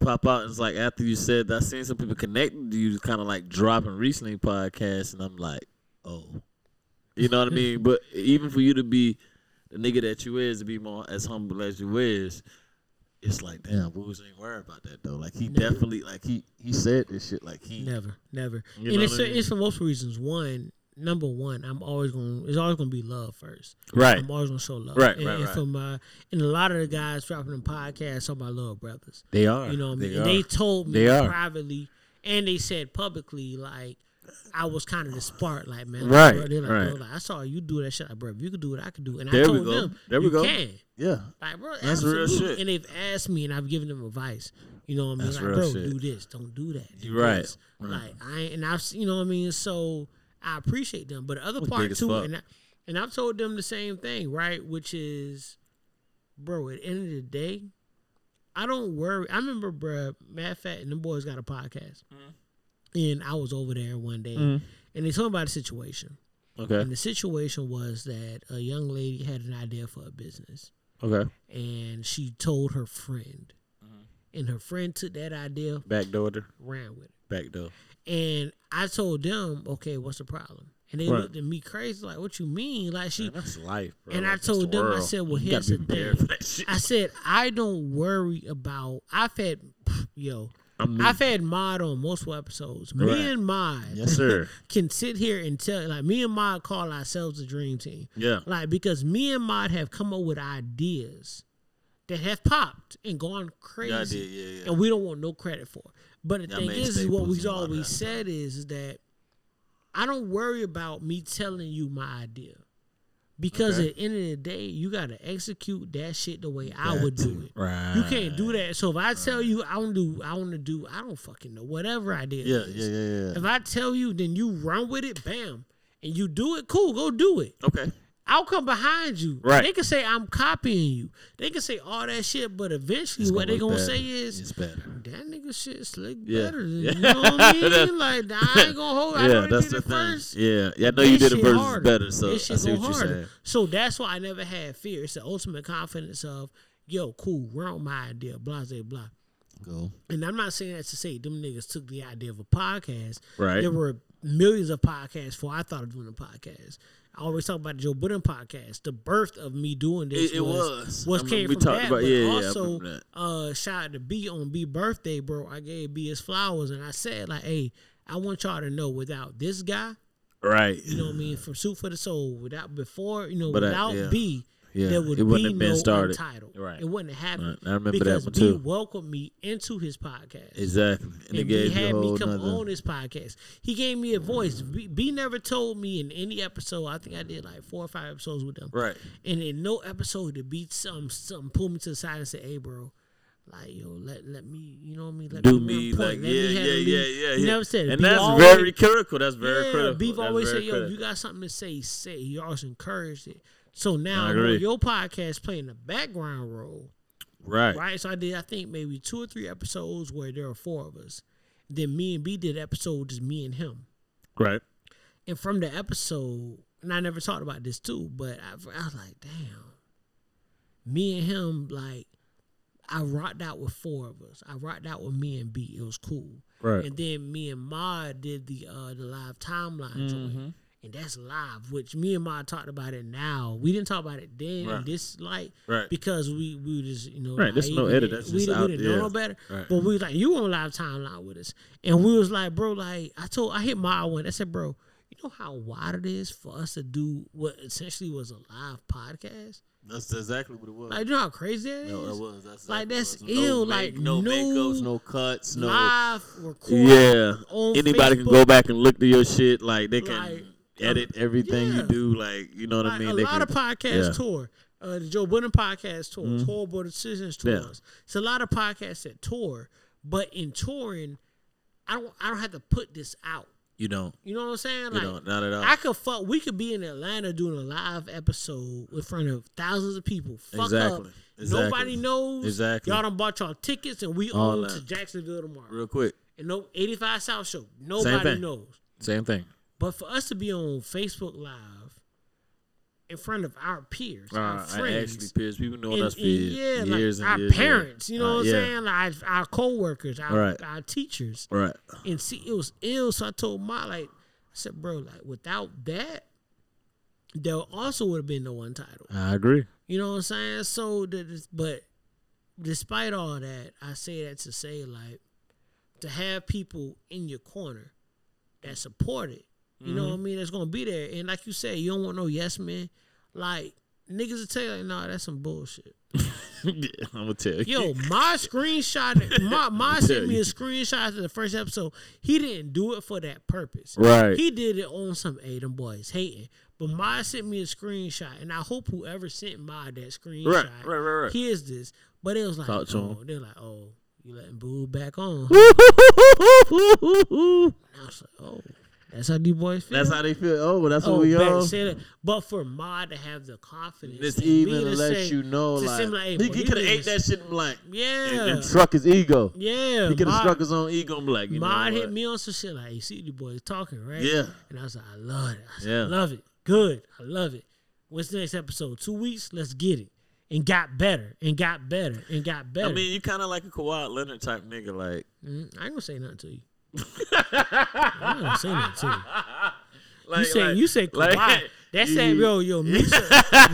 pop out. And it's like after you said that, I seen some people connected to you, kind of like dropping recently podcasts, and I'm like, oh, you know what I mean. But even for you to be the nigga that you is, to be more as humble as you is, it's like, damn, Wooz ain't worried about that though. Like he definitely, like he he said this shit, like he never, never. You and it's what I mean? it's for multiple reasons. One, number one, I'm always going. to It's always going to be love first. right, I'm always going to show love. Right, and, right, and right. for my and a lot of the guys dropping them podcasts are my little brothers. they are, You know what I they mean? And are. they told me They are. privately, and they said publicly, like I was kind of the spark, like man, like, Right, bro, they're like, right. bro, like, I saw you do that shit, like, bro. If you could do it, I could do it. And There I we told go. them, There we you go. Can. yeah, Like, bro, That's real shit. And they've asked me, and I've given them advice. You know what I mean? That's like, real bro, shit. do this, don't do that. Do You right. this. Right. Like I and I've you know what I mean. So I appreciate them, but the other Was part too, fuck. and I, and I've told them the same thing, right? Which is, bro, at the end of the day, I don't worry. I remember, bro, matter Fat and them boys got a podcast, mm-hmm. And I was over there one day, mm-hmm. and they told me about the situation. Okay. And the situation was that a young lady had an idea for a business, Okay. and she told her friend, mm-hmm. and her friend took that idea, Back door. to- ran with it. Back door. And I told them, okay, what's the problem? And they Right. looked at me crazy, like, what you mean? Like she Man, that's life, bro. and I That's told the them, I said, well, You here's the thing. for that shit. I said, I don't worry about I've had yo, I'm. I've had Mod on multiple episodes. Me Right. and Mod Yes, sir. can sit here and tell like me and Mod call ourselves the dream team. Yeah. Like because me and Mod have come up with ideas that have popped and gone crazy. Yeah, did. Yeah, yeah. And we don't want no credit for. it. But the Y'all thing is, is what we've always said is, is that I don't worry about me telling you my idea. Because Okay. at the end of the day, you gotta execute that shit the way I would do it. Right. You can't do that. So if I tell you I want to do, I want to do, I don't fucking know whatever idea. Yeah, yeah, yeah, yeah. If I tell you, then you run with it, bam, and you do it. Cool, go do it. Okay. I'll come behind you. Right. They can say I'm copying you. They can say all that shit, but eventually, It's what they look gonna better. say is it's better. that nigga shit slick Yeah. better. You know what I mean? Like I ain't gonna hold. I Yeah, they that's did the it thing. first. Yeah, yeah. I know you did it harder. better, so I This shit see what you're saying. So that's why I never had fear. It's the ultimate confidence of, yo, cool, with my idea, blah, blah, blah. Go. And I'm not saying that to say them niggas took the idea of a podcast. Right. There were millions of podcasts before I thought of doing a podcast. I always talk about the Joe Budden podcast. The birth of me doing this It- it was, was. I came we from talked that. about- but yeah, yeah, I also, uh, shout out to B on B birthday, bro. I gave B his flowers, and I said like, hey, I want y'all to know without this guy, Right. you know what I mean, from Soup for the Soul, without before, you know, But, without yeah. B, Yeah, there would it wouldn't be have been no started. Untitled. Right. It wouldn't have happened. Right. I remember that because one B welcomed me into his podcast. Exactly. And, And you had me come nother. on his podcast. He gave me a voice. B, B never told me in any episode. I think I did like four or five episodes with them. Right. And in no episode did B some something pull me to the side and say, "Hey, bro, like yo, let let me, you know what I mean? Let me Do me, like yeah, yeah, yeah, yeah, He yeah. never said it. and that's very critical. That's very critical. Beef always say, "Yo, you got something to say, say." He always encouraged it. So now on your podcast playing the background role. right. Right. So I did I think maybe two or three episodes where there were four of us. Then me and B did episode just me and him. Right. And from the episode, and I never talked about this too, but I, I was like, damn. Me and him, like, I rocked out with four of us. I rocked out with me and B. It was cool. Right. And then me and Ma did the uh the live timeline Mm-hmm. joint. And that's live, which me and Ma talked about it now. We didn't talk about it then Right. in this light Right. because we we just you know Right, there's no edit, that's we, just didn't, we didn't know no better. Right. But we was like, you on live timeline with us, and we was like, bro, like I told I hit Ma one. I said, bro, you know how wild it is for us to do what essentially was a live podcast. That's exactly what it was. Like, you know how crazy that is. no, it was. That's Like, that's ill, No like, make- no, no makeups, no cuts, no. live recording. Yeah. Anybody can go back and look to your shit. Like they can Like, edit everything yeah. you do. Like you know what I Like, mean. a They lot can- of podcasts yeah. Mm-hmm. tour. Uh, the Joe Budden podcast tours, Horrible Decisions Yeah. tours. It's a lot of podcasts that tour, but in touring, I don't I don't have to put this out. You don't. You know what I'm saying? You Like don't. Not at all. I could fuck. We could be in Atlanta doing a live episode in front of thousands of people. Fuck Exactly. up. Exactly. Nobody knows. Exactly. Y'all done bought y'all tickets and we All that. to Jacksonville tomorrow. Real quick. And no 85 South Show. Nobody knows. Same thing. But for us to be on Facebook Live in front of our peers, our Uh, I friends, actually peers. People know and- us for yeah, years like and our years. parents, you know Uh, what I'm yeah. saying? Like our co-workers, our, Right. our teachers. Right. And see, it was ill. So I told my like, I said, bro, like without that, there also would have been no untitled. I agree. You know what I'm saying? So, but despite all that, I say that to say like to have people in your corner that support it. You know what I Mm-hmm. mean? That's gonna be there. And like you said, you don't want no yes man. Like niggas will tell you, like, nah, that's some bullshit. yeah, I'm gonna tell you. Yo, my screenshot, my my sent me a screenshot of the first episode. He didn't do it for that purpose. Right. He did it on some hey, them boys hating. But my sent me a screenshot, and I hope whoever sent my that screenshot Right, right, right, right. hears this. But it was like, Talk oh, they're like, oh, You letting boo back on. And I was like, oh, that's how these boys feel. That's how they feel. Oh, well, that's Oh, what we better on. say that. But for Mod to have the confidence, This even lets say- you know, like, like, hey, he, he could have ate that shit be like, Yeah, and, and struck his ego. yeah. He could have struck his own ego like, you Mod know hit me on some shit like, you see the boys talking, right? Yeah. And I was like, I love it. I said, Yeah. I love it. Good. I love it. What's the next episode? Two weeks? Let's get it. And got better. And got better. And got better. I mean, you kind of like a Kawhi Leonard type nigga, like. Mm, I ain't gonna say nothing to you. I ain't gonna say nothing to you. like You say like- you say Kawhi. like, that yo yo Meech,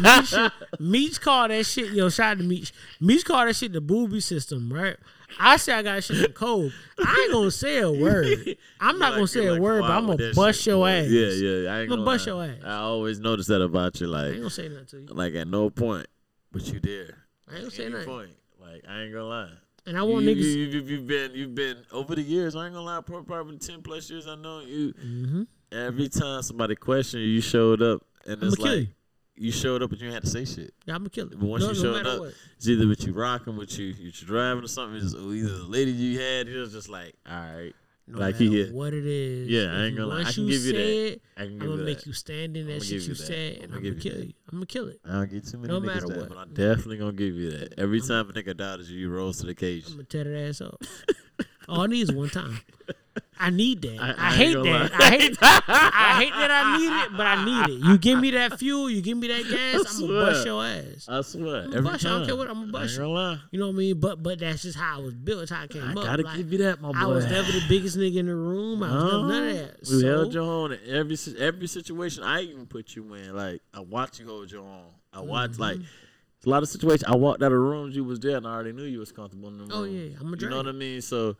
Meech, Meech call that shit yo shout out to Meech. Meech call that shit the Boobie system, right? I say I got shit in code. I ain't gonna say a word. I'm not You gonna say a like word, but I'm gonna bust shit, your ass. Yeah, yeah. I ain't I'ma gonna bust your ass. I always notice that about you, Like I ain't gonna say nothing to you. like at no point, but you there. I ain't gonna say nothing. point, like I ain't gonna lie. And I want you, niggas. You, you, you've been, you've been over the years. I ain't gonna lie. Probably ten plus years. I know you. hmm Every time somebody questioned you, you showed up, and I'ma it's like you. you showed up, but you had to say shit. Yeah, I'm gonna kill it. But once no, you no showed up, what. it's either with you rocking, with you, you driving or something. It's or either the lady you had, you was just like, all right, No like he here. what it is. Yeah, I ain't gonna lie. I can give you that. I can I'm gonna make that. you stand in that shit you that. said, I'ma and I'm gonna kill that. you. I'm gonna kill it. I don't get too many No matter what. but I'm definitely gonna give you that. Every time a nigga doubted you, you rose to the cage. I'm gonna tear that ass up. All I need is one time. I need that. I- I, I hate that. lie. I hate. I hate that I need it, but I need it. You give me that fuel, you give me that gas, I'm gonna bust your ass. I swear, I'ma every bust you. I don't care what- I'ma bust you. gonna lie. You know what I mean? But but that's just how I was built. That's how I came I up. gotta Like, give you that, my boy. I was never the biggest nigga in the room. I was never none of that. We So, held your own in every every situation. I even put you in. Like I watched you hold your own. I watched Mm-hmm. like a lot of situations. I walked out of rooms, you was there, and I already knew you was comfortable in the room. Oh, yeah, I'm a drink. You know what I mean? So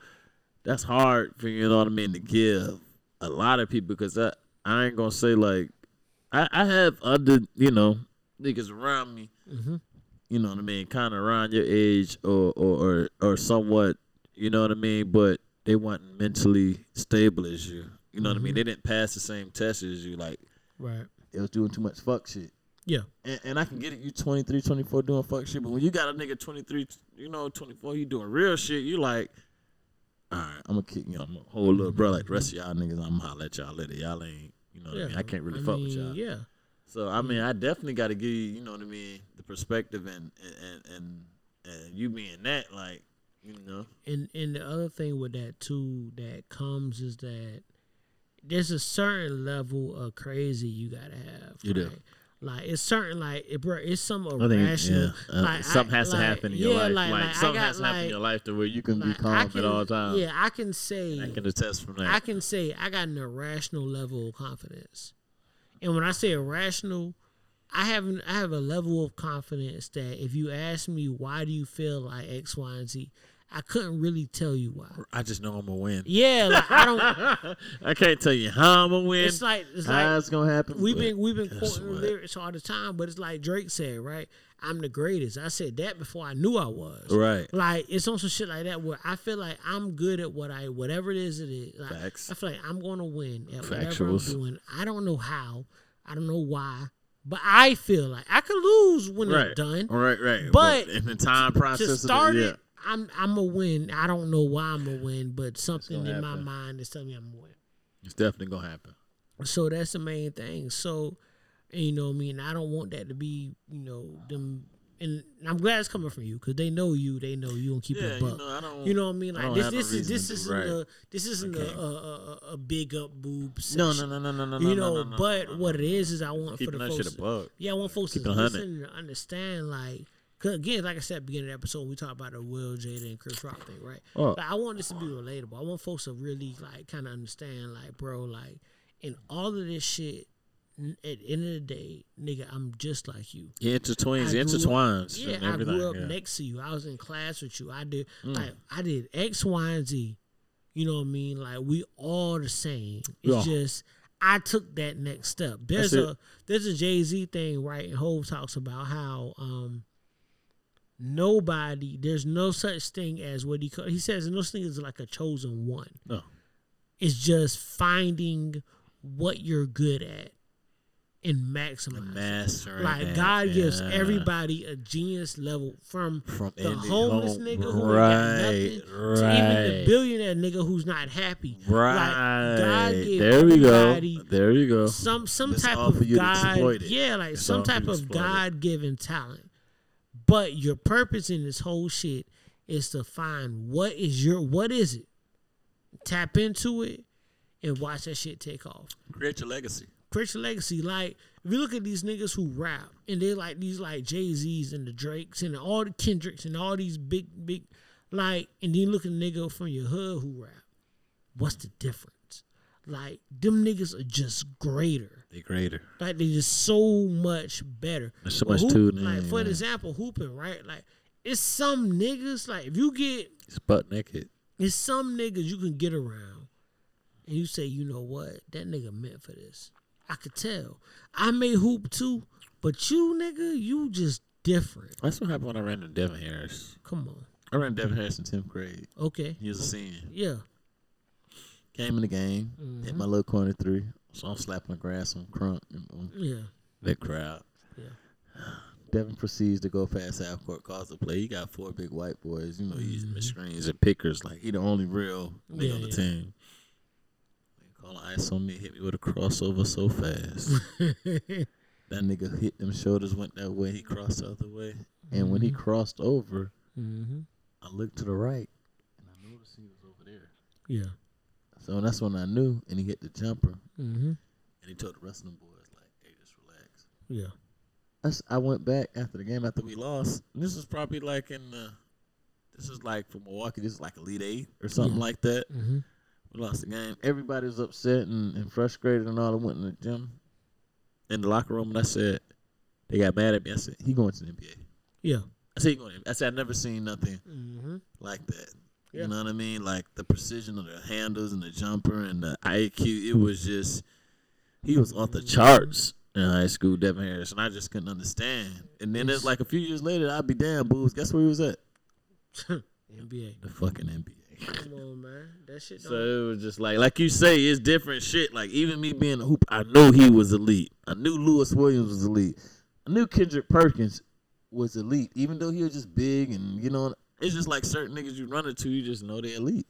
that's hard for you know what I mean to give a lot of people because I I ain't gonna say like I I have other you know niggas around me. Mhm. You know what I mean? Kind of around your age or or or, or somewhat. You know what I mean? But they weren't mentally stable as you. You know what I Mm-hmm. mean? They didn't pass the same test as you. Like Right. they was doing too much fuck shit. Yeah. And, and I can get it. You 23, 24 doing fuck shit, but when you got a nigga 23, you know 24, you doing real shit. You like, all right, I'm gonna kick you. I'm gonna hold little bro like the rest of y'all niggas. I'm gonna holler at y'all later. Y'all ain't, you know what Yeah. I mean? I can't really I fuck with y'all. Yeah. So I mean, I definitely got to give you, you know what I mean, the perspective and and and and you being that like, you know, And and the other thing with that too that comes is that there's a certain level of crazy you gotta have. You do. Like it's certain like it, bro, it's some I think irrational. yeah, uh, like, something I- has to happen in your yeah, life. Like, Like, like, something got, has to happen in your life to where you can be like, calm can- at all times. Yeah, I can say I can attest from that. I can say I got an irrational level of confidence. And when I say irrational, I have I have a level of confidence that if you ask me why do you feel like X, Y, and Z, I couldn't really tell you why. I just know I'm gonna win. Yeah, like I don't. I can't tell you how I'm gonna win. It's like it's how like it's gonna happen. we've been we've been quoting what? lyrics all the time, but it's like Drake said, right? I'm the greatest. I said that before I knew I was. Right. Like it's on some shit like that where I feel like I'm good at what I whatever it is it is. Like, Facts. I feel like I'm gonna win at whatever I'm doing. I don't know how. I don't know why. But I feel like I could lose when Right. it's done. Right, right. But in the time process, To of start it, yeah. I'm I'm a win. I don't know why I'm a win, but something in my mind is telling me I'm a win. it's definitely gonna happen. So that's the main thing. So, you know, I mean, I don't want that to be, you know, them. And I'm glad it's coming from you because they know you. They know you and keep Yeah, it a you know, I don't. You know what I mean? I Like don't this, this is this isn't right. a this isn't a, a, a, a big up boob. No, no, no, no, no, no. You know, no, no, but no, no. what it is is I want for the folks. Yeah, I want folks to Keep it a hundred. listen and understand. Like, cause again, like I said, at the beginning of the episode, we talked about the Will, Jada, and Chris Rock thing, right? Oh. Like, I want this to be relatable. I want folks to really like kind of understand, like, bro, like, in all of this shit. n- At the end of the day, nigga, I'm just like you. It intertwines, I it grew intertwines, Yeah, and I grew up yeah. Mm. next to you. I was in class with you. I did like I did X, Y, and Z. You know what I mean? Like we all the same. It's Yeah. just I took that next step. There's That's it. a there's a Jay Z thing, right? And Hov talks about how um nobody there's no such thing as what he call, he says no such thing as like a chosen one. No. It's just finding what you're good at and maximize. it. Mastering Like that, God gives yeah. everybody a genius level from from the homeless home. nigga who right, got nothing right. to even the billionaire nigga who's not happy. Right. Like God gave there we go. There you go. some some It's type of for you to God, yeah, like It's some all for you type of. God given talent. But your purpose in this whole shit is to find what is your what is it, tap into it, and watch that shit take off. Create your legacy. Create your legacy. Like if you look at these niggas who rap and they like these like Jay Z's and the Drakes and all the Kendricks and all these big big like, and then you look at a nigga from your hood who rap. What's the difference? Like them niggas are just greater. They greater. Like they just so much better. There's so But much hoop- to Like for man. example, hooping, right? Like it's some niggas. Like if you get, It's butt naked. it's some niggas you can get around, and you say, you know what, that nigga meant for this. I could tell. I may hoop too, but you nigga, you just different. That's what happened when I ran to Devin Harris. Come on. I ran Devin Harris in tenth grade. Okay. He was a senior. Yeah. Came in the game, Mm-hmm. hit my little corner three. So I'm slapping the grass on crunk and Yeah. that crowd. Yeah. Devin proceeds to go past half court, cause the play. He got four big white boys, you know, Mm-hmm. using the screens and pickers. Like he the only real nigga Yeah, on the yeah. team. They call ice on me, hit me with a crossover so fast. that nigga hit them shoulders, went that way. He crossed the other way, and when he crossed over, mm-hmm. I looked to the right, and I noticed he was over there. Yeah. So that's when I knew, and he hit the jumper, Mm-hmm. and he told the rest of them boys like, "Hey, just relax." Yeah. That's, I went back after the game after we lost. This is probably like in the, this is like for Milwaukee. This is like Elite Eight or something like that. Mm-hmm. We lost the game. Everybody was upset and, and frustrated and all. I went in the gym, in the locker room, and I said, they got mad at me. I said, he going to the NBA. Yeah. I said, he going. To, I said, I never seen nothing Mm-hmm. like that. Yeah. You know what I mean? Like the precision of the handles and the jumper and the IQ. It was just he was off the charts in high school, Devin Harris, and I just couldn't understand. And then it's like a few years later, I'd be damn, booze. Guess where he was at? NBA. The fucking NBA. Come on, man. That shit. So it was just like, like you say, it's different shit. Like even me being a hoop, I knew he was elite. I knew Louis Williams was elite. I knew Kendrick Perkins was elite, even though he was just big and you know. It's just like certain niggas you run into, you just know they're elite.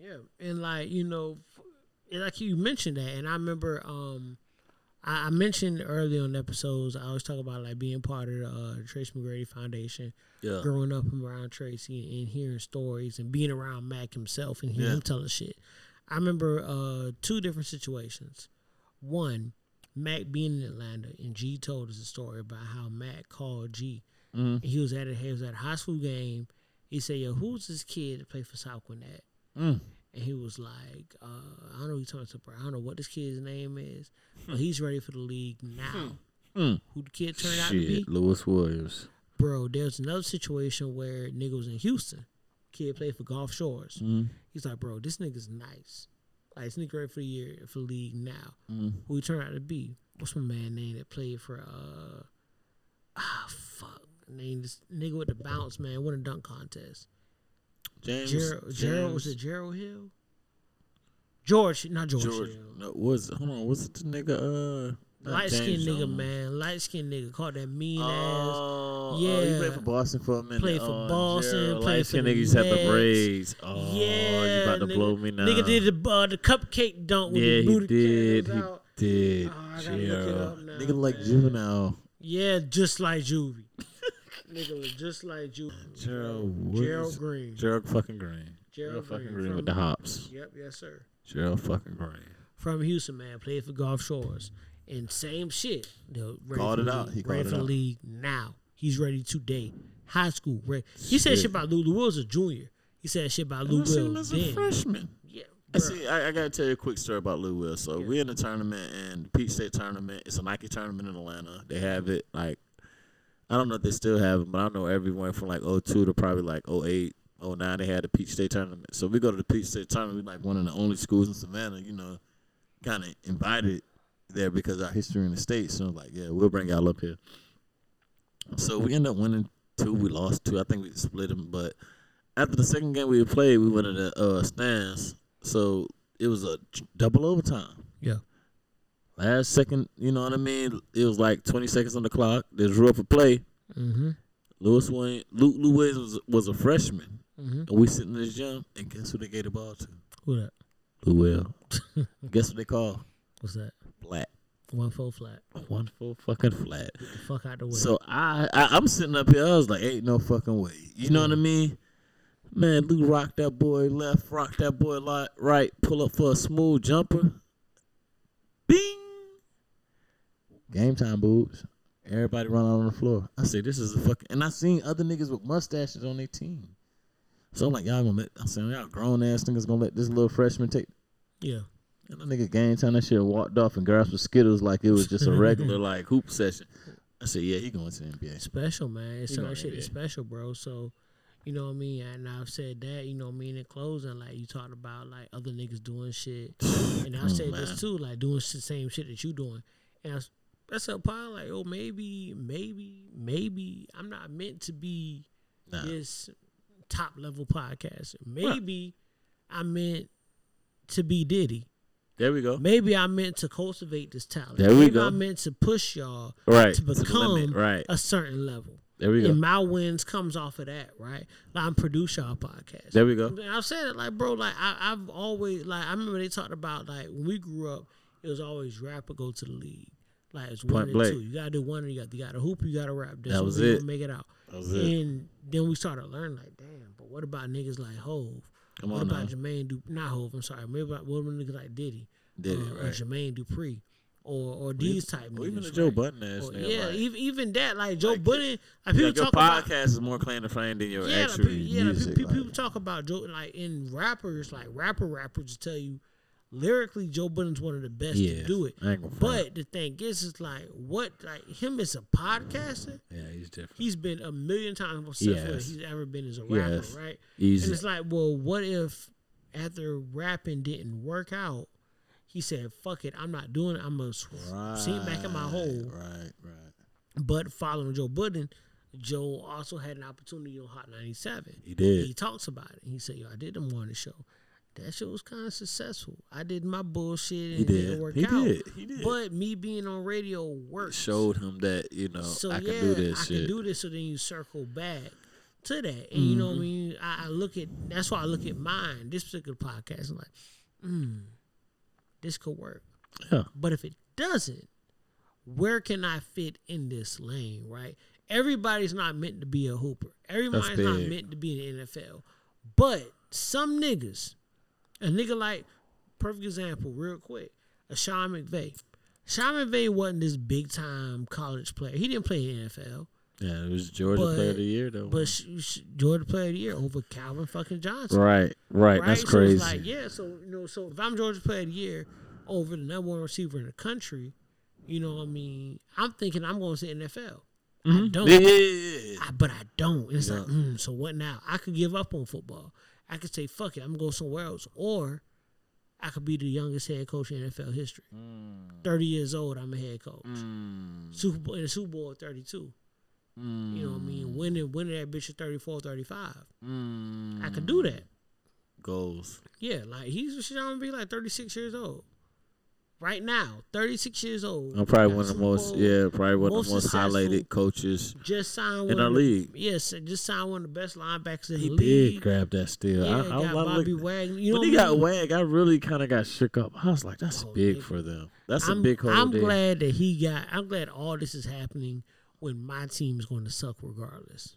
Yeah, and like you know, like you mentioned that, and I remember um, I, I mentioned early on episodes. I always talk about like being part of the uh, Tracy McGrady Foundation, Yeah. growing up around Tracy and, and hearing stories, and being around Mac himself and hearing Yeah. him telling shit. I remember uh, two different situations. One, Mac being in Atlanta, and G told us a story about how Mac called G. Mhm. He was at a he was at a high school game. He said, "Yo, who's this kid that played for South Gwinnett?" Mm. And he was like, uh, I don't know. He told us, I don't know what this kid's name is, but he's ready for the league now. Hmm. Who the kid turned out to be? Shit, Louis Williams. Bro, there's another situation where nigga was in Houston. Kid played for Gulf Shores. Mm. He's like, bro, this nigga's nice. Like, this nigga ready for the year for the league now. Mm. Who he turned out to be? What's my man name that played for? uh Ah, fuck. Name this nigga with the bounce, man. Won a dunk contest. James. Gerald, Gerald was it Gerald Hill? George, not George, George. Hill. No, was hold on. Was it the nigga? Uh, Light skinned James nigga, Jones. man. Light skinned nigga. Caught that mean ass. Oh, Yeah. Oh, he played for Boston for a minute. Played for oh, Boston, for the nigga used to have the braids. Oh, yeah, you about to nigga, blow me now. Nigga did the uh, the cupcake dunk with yeah, his he booty did. cans He out. did. Oh, I gotta look it Gerald. up now, Nigga like juvenile. Yeah, just like Juvie. Nigga was just like you. Gerald. Gerald Green. Gerald fucking Green. Gerald fucking Green with the hops. Yep, yes sir. Gerald fucking Green. From Houston, man. Played for Gulf Shores. And same shit. Ready Called it out. He called it the out. league now. He's ready today. High school. Ready. He said Shit. about Lou. Lou was a junior. He said shit about Lou I seen him Will as a freshman. Yeah. I see. I, I gotta tell you a quick story about Lou Will. So we're in a tournament and the Peach State tournament. It's a Nike tournament in Atlanta. They have it like I don't know if they still have them, but I know everyone from like 02 to probably like 08, 09, They had the Peach State tournament. So we go to the Peach State tournament. We're like one of the only schools in Savannah. You know, kind of invited there because our history in the state. So I was like, yeah, we'll bring y'all up here. So we end up winning two. We lost two. I think we split them, but after the second game we played, we went to the uh, stands. So it was a double overtime. Yeah. Last second, you know what I mean? It was like 20 seconds on the clock. They drew up a play. Mm-hmm. Lewis Wayne, Luke Lou Williams was, was a freshman. Mm-hmm. And we sitting in this gym, and guess who they gave the ball to? Who that? Lou Will. guess what they call? What's that? Flat. One full flat. One full fucking flat. Get the fuck out the way. So I, I I'm sitting up here. I was like, ain't no fucking way. You know what I mean? Man, Lou rocked that boy left, rocked that boy right, pull up for a smooth jumper. Bing. Game time, boobs. Everybody run out on the floor. I said, this is a fucking. And I seen other niggas with mustaches on their team. So I'm like, y'all gonna let? I'm saying, y'all grown ass niggas gonna let this little freshman take. yeah. And that nigga game time that shit walked off and grabbed the Skittles like it was just a regular like hoop session. I said, yeah, he going to the NBA. special, man. So that shit NBA. is special, bro. So, you know what I mean? And I've said that, you know what I mean, in closing, like you talked about like other niggas doing shit. And I've Oh, said this too, like doing the same shit that you doing. And I that's a part like, oh, maybe, maybe, maybe I'm not meant to be Nah. this top level podcaster. Maybe I meant to be Diddy. There we go. Maybe I meant to cultivate this talent. There we Maybe go. I meant to push y'all Right. to become Right. a certain level. There we go. And my wins comes off of that, right? Like I'm produce y'all podcast. There we go. And I've said it like, bro, like I, I've always like I remember they talked about like when we grew up, it was always rap or go to the league. Like it's one Point and two. You gotta do one or you got you gotta hoop, you gotta rap. That's That was it. Make it out. That was it. And then we started learning like, damn, but what about niggas like Hov? Come what on about now. Jermaine Du not Hov, I'm sorry. Maybe about what about niggas like Diddy? Diddy, uh, or. Jermaine Dupri. Or or these type Or niggas. even the Joe right? Budden ass Or- nigga. yeah, like, even even that, like Joe Like, Budden, like people like your talk about podcast is more claim to fame than your yeah, like, actual yeah, like, music. pe- like- people talk about Joe like in rappers, like rapper rappers just tell you lyrically Joe Budden's one of the best Yeah, to do it. I ain't gonna front. But the thing is, is like what like him as a podcaster, mm, yeah, he's different. he's been a million times more successful Yes. than he's ever been as a rapper, Yes. right? Easy. And it's like, well, what if after rapping didn't work out, he said, "Fuck it, I'm not doing it. I'm gonna sink back in my hole." Right, right. But following Joe Budden, Joe also had an opportunity on Hot 97. He did. He talks about it. He said, "Yo, I did the morning show. That shit was kind of successful. I did my bullshit and He it didn't did. work He out. did. He did. But me being on radio worked. Showed him that you know so I yeah, can do this I shit. can do this. So then you circle back to that, and you know what Mm-hmm. I mean. I, I look at that's why I look at mine. This particular podcast, I'm like, hmm, this could work. Yeah. But if it doesn't, where can I fit in this lane, right? Everybody's not meant to be a hooper. Everybody's not meant to be in the NFL. But some niggas, a nigga like, perfect example, real quick, a Sean McVay. Sean McVay wasn't this big time college player. He didn't play in the NFL. Yeah, it was Georgia But- Player of the Year though. But Georgia Player of the Year over Calvin fucking Johnson. right, right, That's So crazy. like, yeah, so you know, so if I'm Georgia Player of the Year over the number one receiver in the country, you know, what I mean, I'm thinking I'm going to say NFL. I don't, yeah, yeah, yeah, yeah. I, but I don't. It's like, mm, so what now? I could give up on football. I could say, fuck it, I'm gonna go somewhere else, or I could be the youngest head coach in NFL history. Mm. Thirty years old, I'm a head coach. Super Bowl in the Super Bowl at 32. You know what I Mm. mean? Winning, winning that bitch at 34, 35. I could do that. Goals. Yeah, like he's Sean be like 36 years old. Right now, 36 years old. I'm probably one of the most, Bowl, yeah, probably one of the most highlighted coaches Just signed one in our the- league. Yes, just signed one of the best linebackers in He the did grab that steal. Yeah, I, I, got I Bobby Wagner. You know when he got mean? Wag, I really kind of got shook up. I was like, "That's Oh, big nigga. for them. That's I'm, a big hole." I'm there. glad that he got. I'm glad all this is happening when my team is going to suck regardless.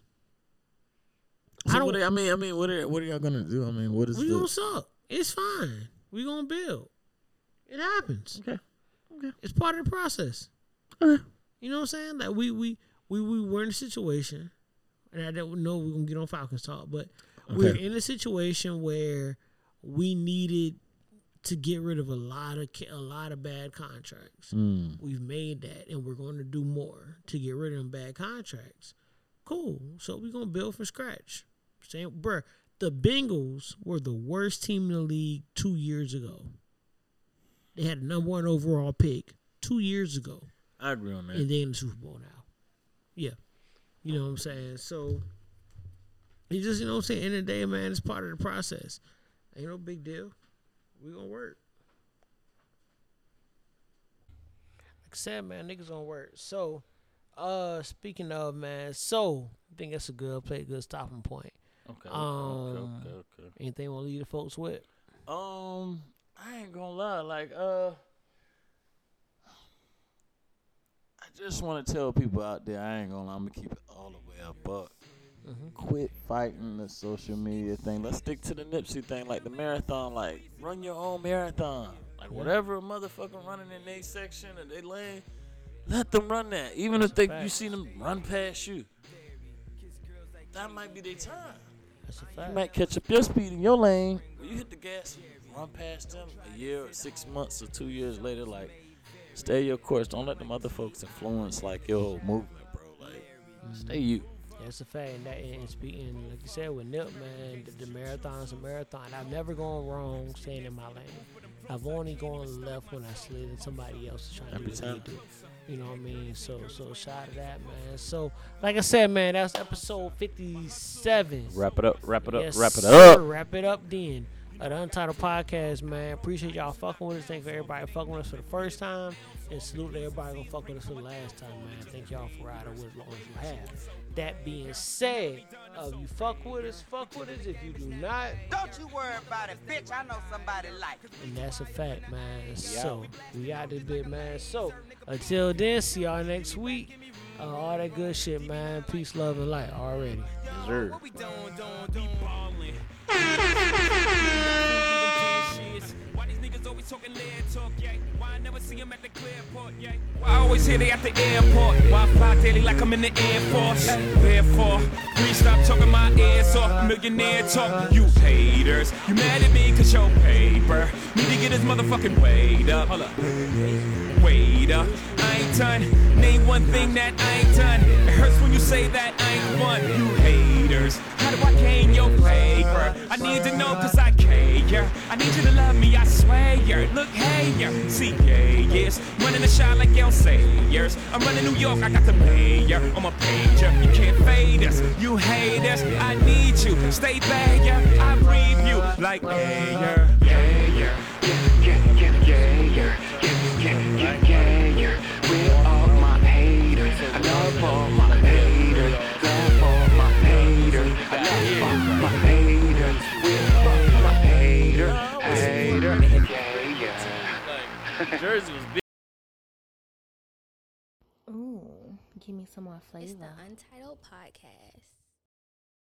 I don't- what are- I mean, I mean, what are what are y'all gonna do? I mean, what is We the gonna suck. It's fine. We gonna build. It happens. okay? Okay. It's part of the process. Okay. You know what I'm saying? Like we we we we were in a situation, and I don't know we're gonna get on Falcons talk, but we're in a situation where we needed to get rid of a lot of a lot of bad contracts. Mm. We've made that, and we're going to do more to get rid of them bad contracts. Cool. So we're gonna build from scratch. Saying, bruh, the Bengals were the worst team in the league two years ago. They had a number one overall pick two years ago I agree on that. and they in the Super Bowl now. Yeah. You know what I'm saying? So you just you know what I'm saying, end of the day, man, it's part of the process. Ain't no big deal. We gonna work. Like I said, man, niggas gonna work. So, uh, speaking of man, so I think that's a good play, good stopping point. Okay. Um, okay. Okay. Okay. Anything want to leave the folks with? Um, I ain't gonna lie. Like, uh, I just want to tell people out there. I ain't gonna. lie, I'm gonna keep it all the way up. But quit fighting the social media thing. Let's stick to the Nipsey thing, like the marathon. Like, run your own marathon. Like, whatever a motherfucker running in their section or they lane, let them run that. Even if they you see them run past you, that might be their time. That's a You might catch up your speed in your lane. When you hit the gas, run past them a year or six months or two years later. Like, stay your course. Don't let them other folks influence like your whole movement, bro. Like, stay you. That's a fact. And, that, and speaking, like you said, with Nip, man, the, the marathon's a marathon. I've never gone wrong staying in my lane. I've only gone left when I slid and somebody else is trying to do Every what they do. You know what I mean? So, so shout to that, man. So, like I said, man, that's episode 57. Wrap it up. Wrap it up. Yes, wrap it sir. up. Wrap it up then. Uh, the Untitled Podcast, man. Appreciate y'all fucking with us. Thank you for everybody fucking with us for the first time. And salute to everybody gonna fuck with us for the last time, man. Thank y'all for riding with us as long as you have. That being said, uh, if you fuck with us, fuck with us. If you do not, Don't you worry about it, bitch. I know somebody like it. and that's a fact, man. So we out this bit, man. So until then, see y'all next week. Uh, all that good shit, man. Peace, love, and light already. Sure. I always hear they at the airport? Why fly daily like I'm in the Air Force? Therefore, please stop talking my ears off. Millionaire talk, you haters. You mad at me cause your paper. Need to get his motherfucking weight up. Hold up. Wait I ain't done. Name one thing that I ain't done. It hurts when you say that I ain't one. You haters, how do I gain your favor? I need to know cause I care. I need you to love me, I swear. Look, hey, yeah. see, yeah, yes. Running the shine like El Sayers. I'm running New York, I got the mayor on my pager. You can't fade us, you hate us. I need you, stay back, yeah. I breathe you like air, yeah, yeah. Jersey was big. Ooh, give me some more flavor. It's the. Untitled Podcast.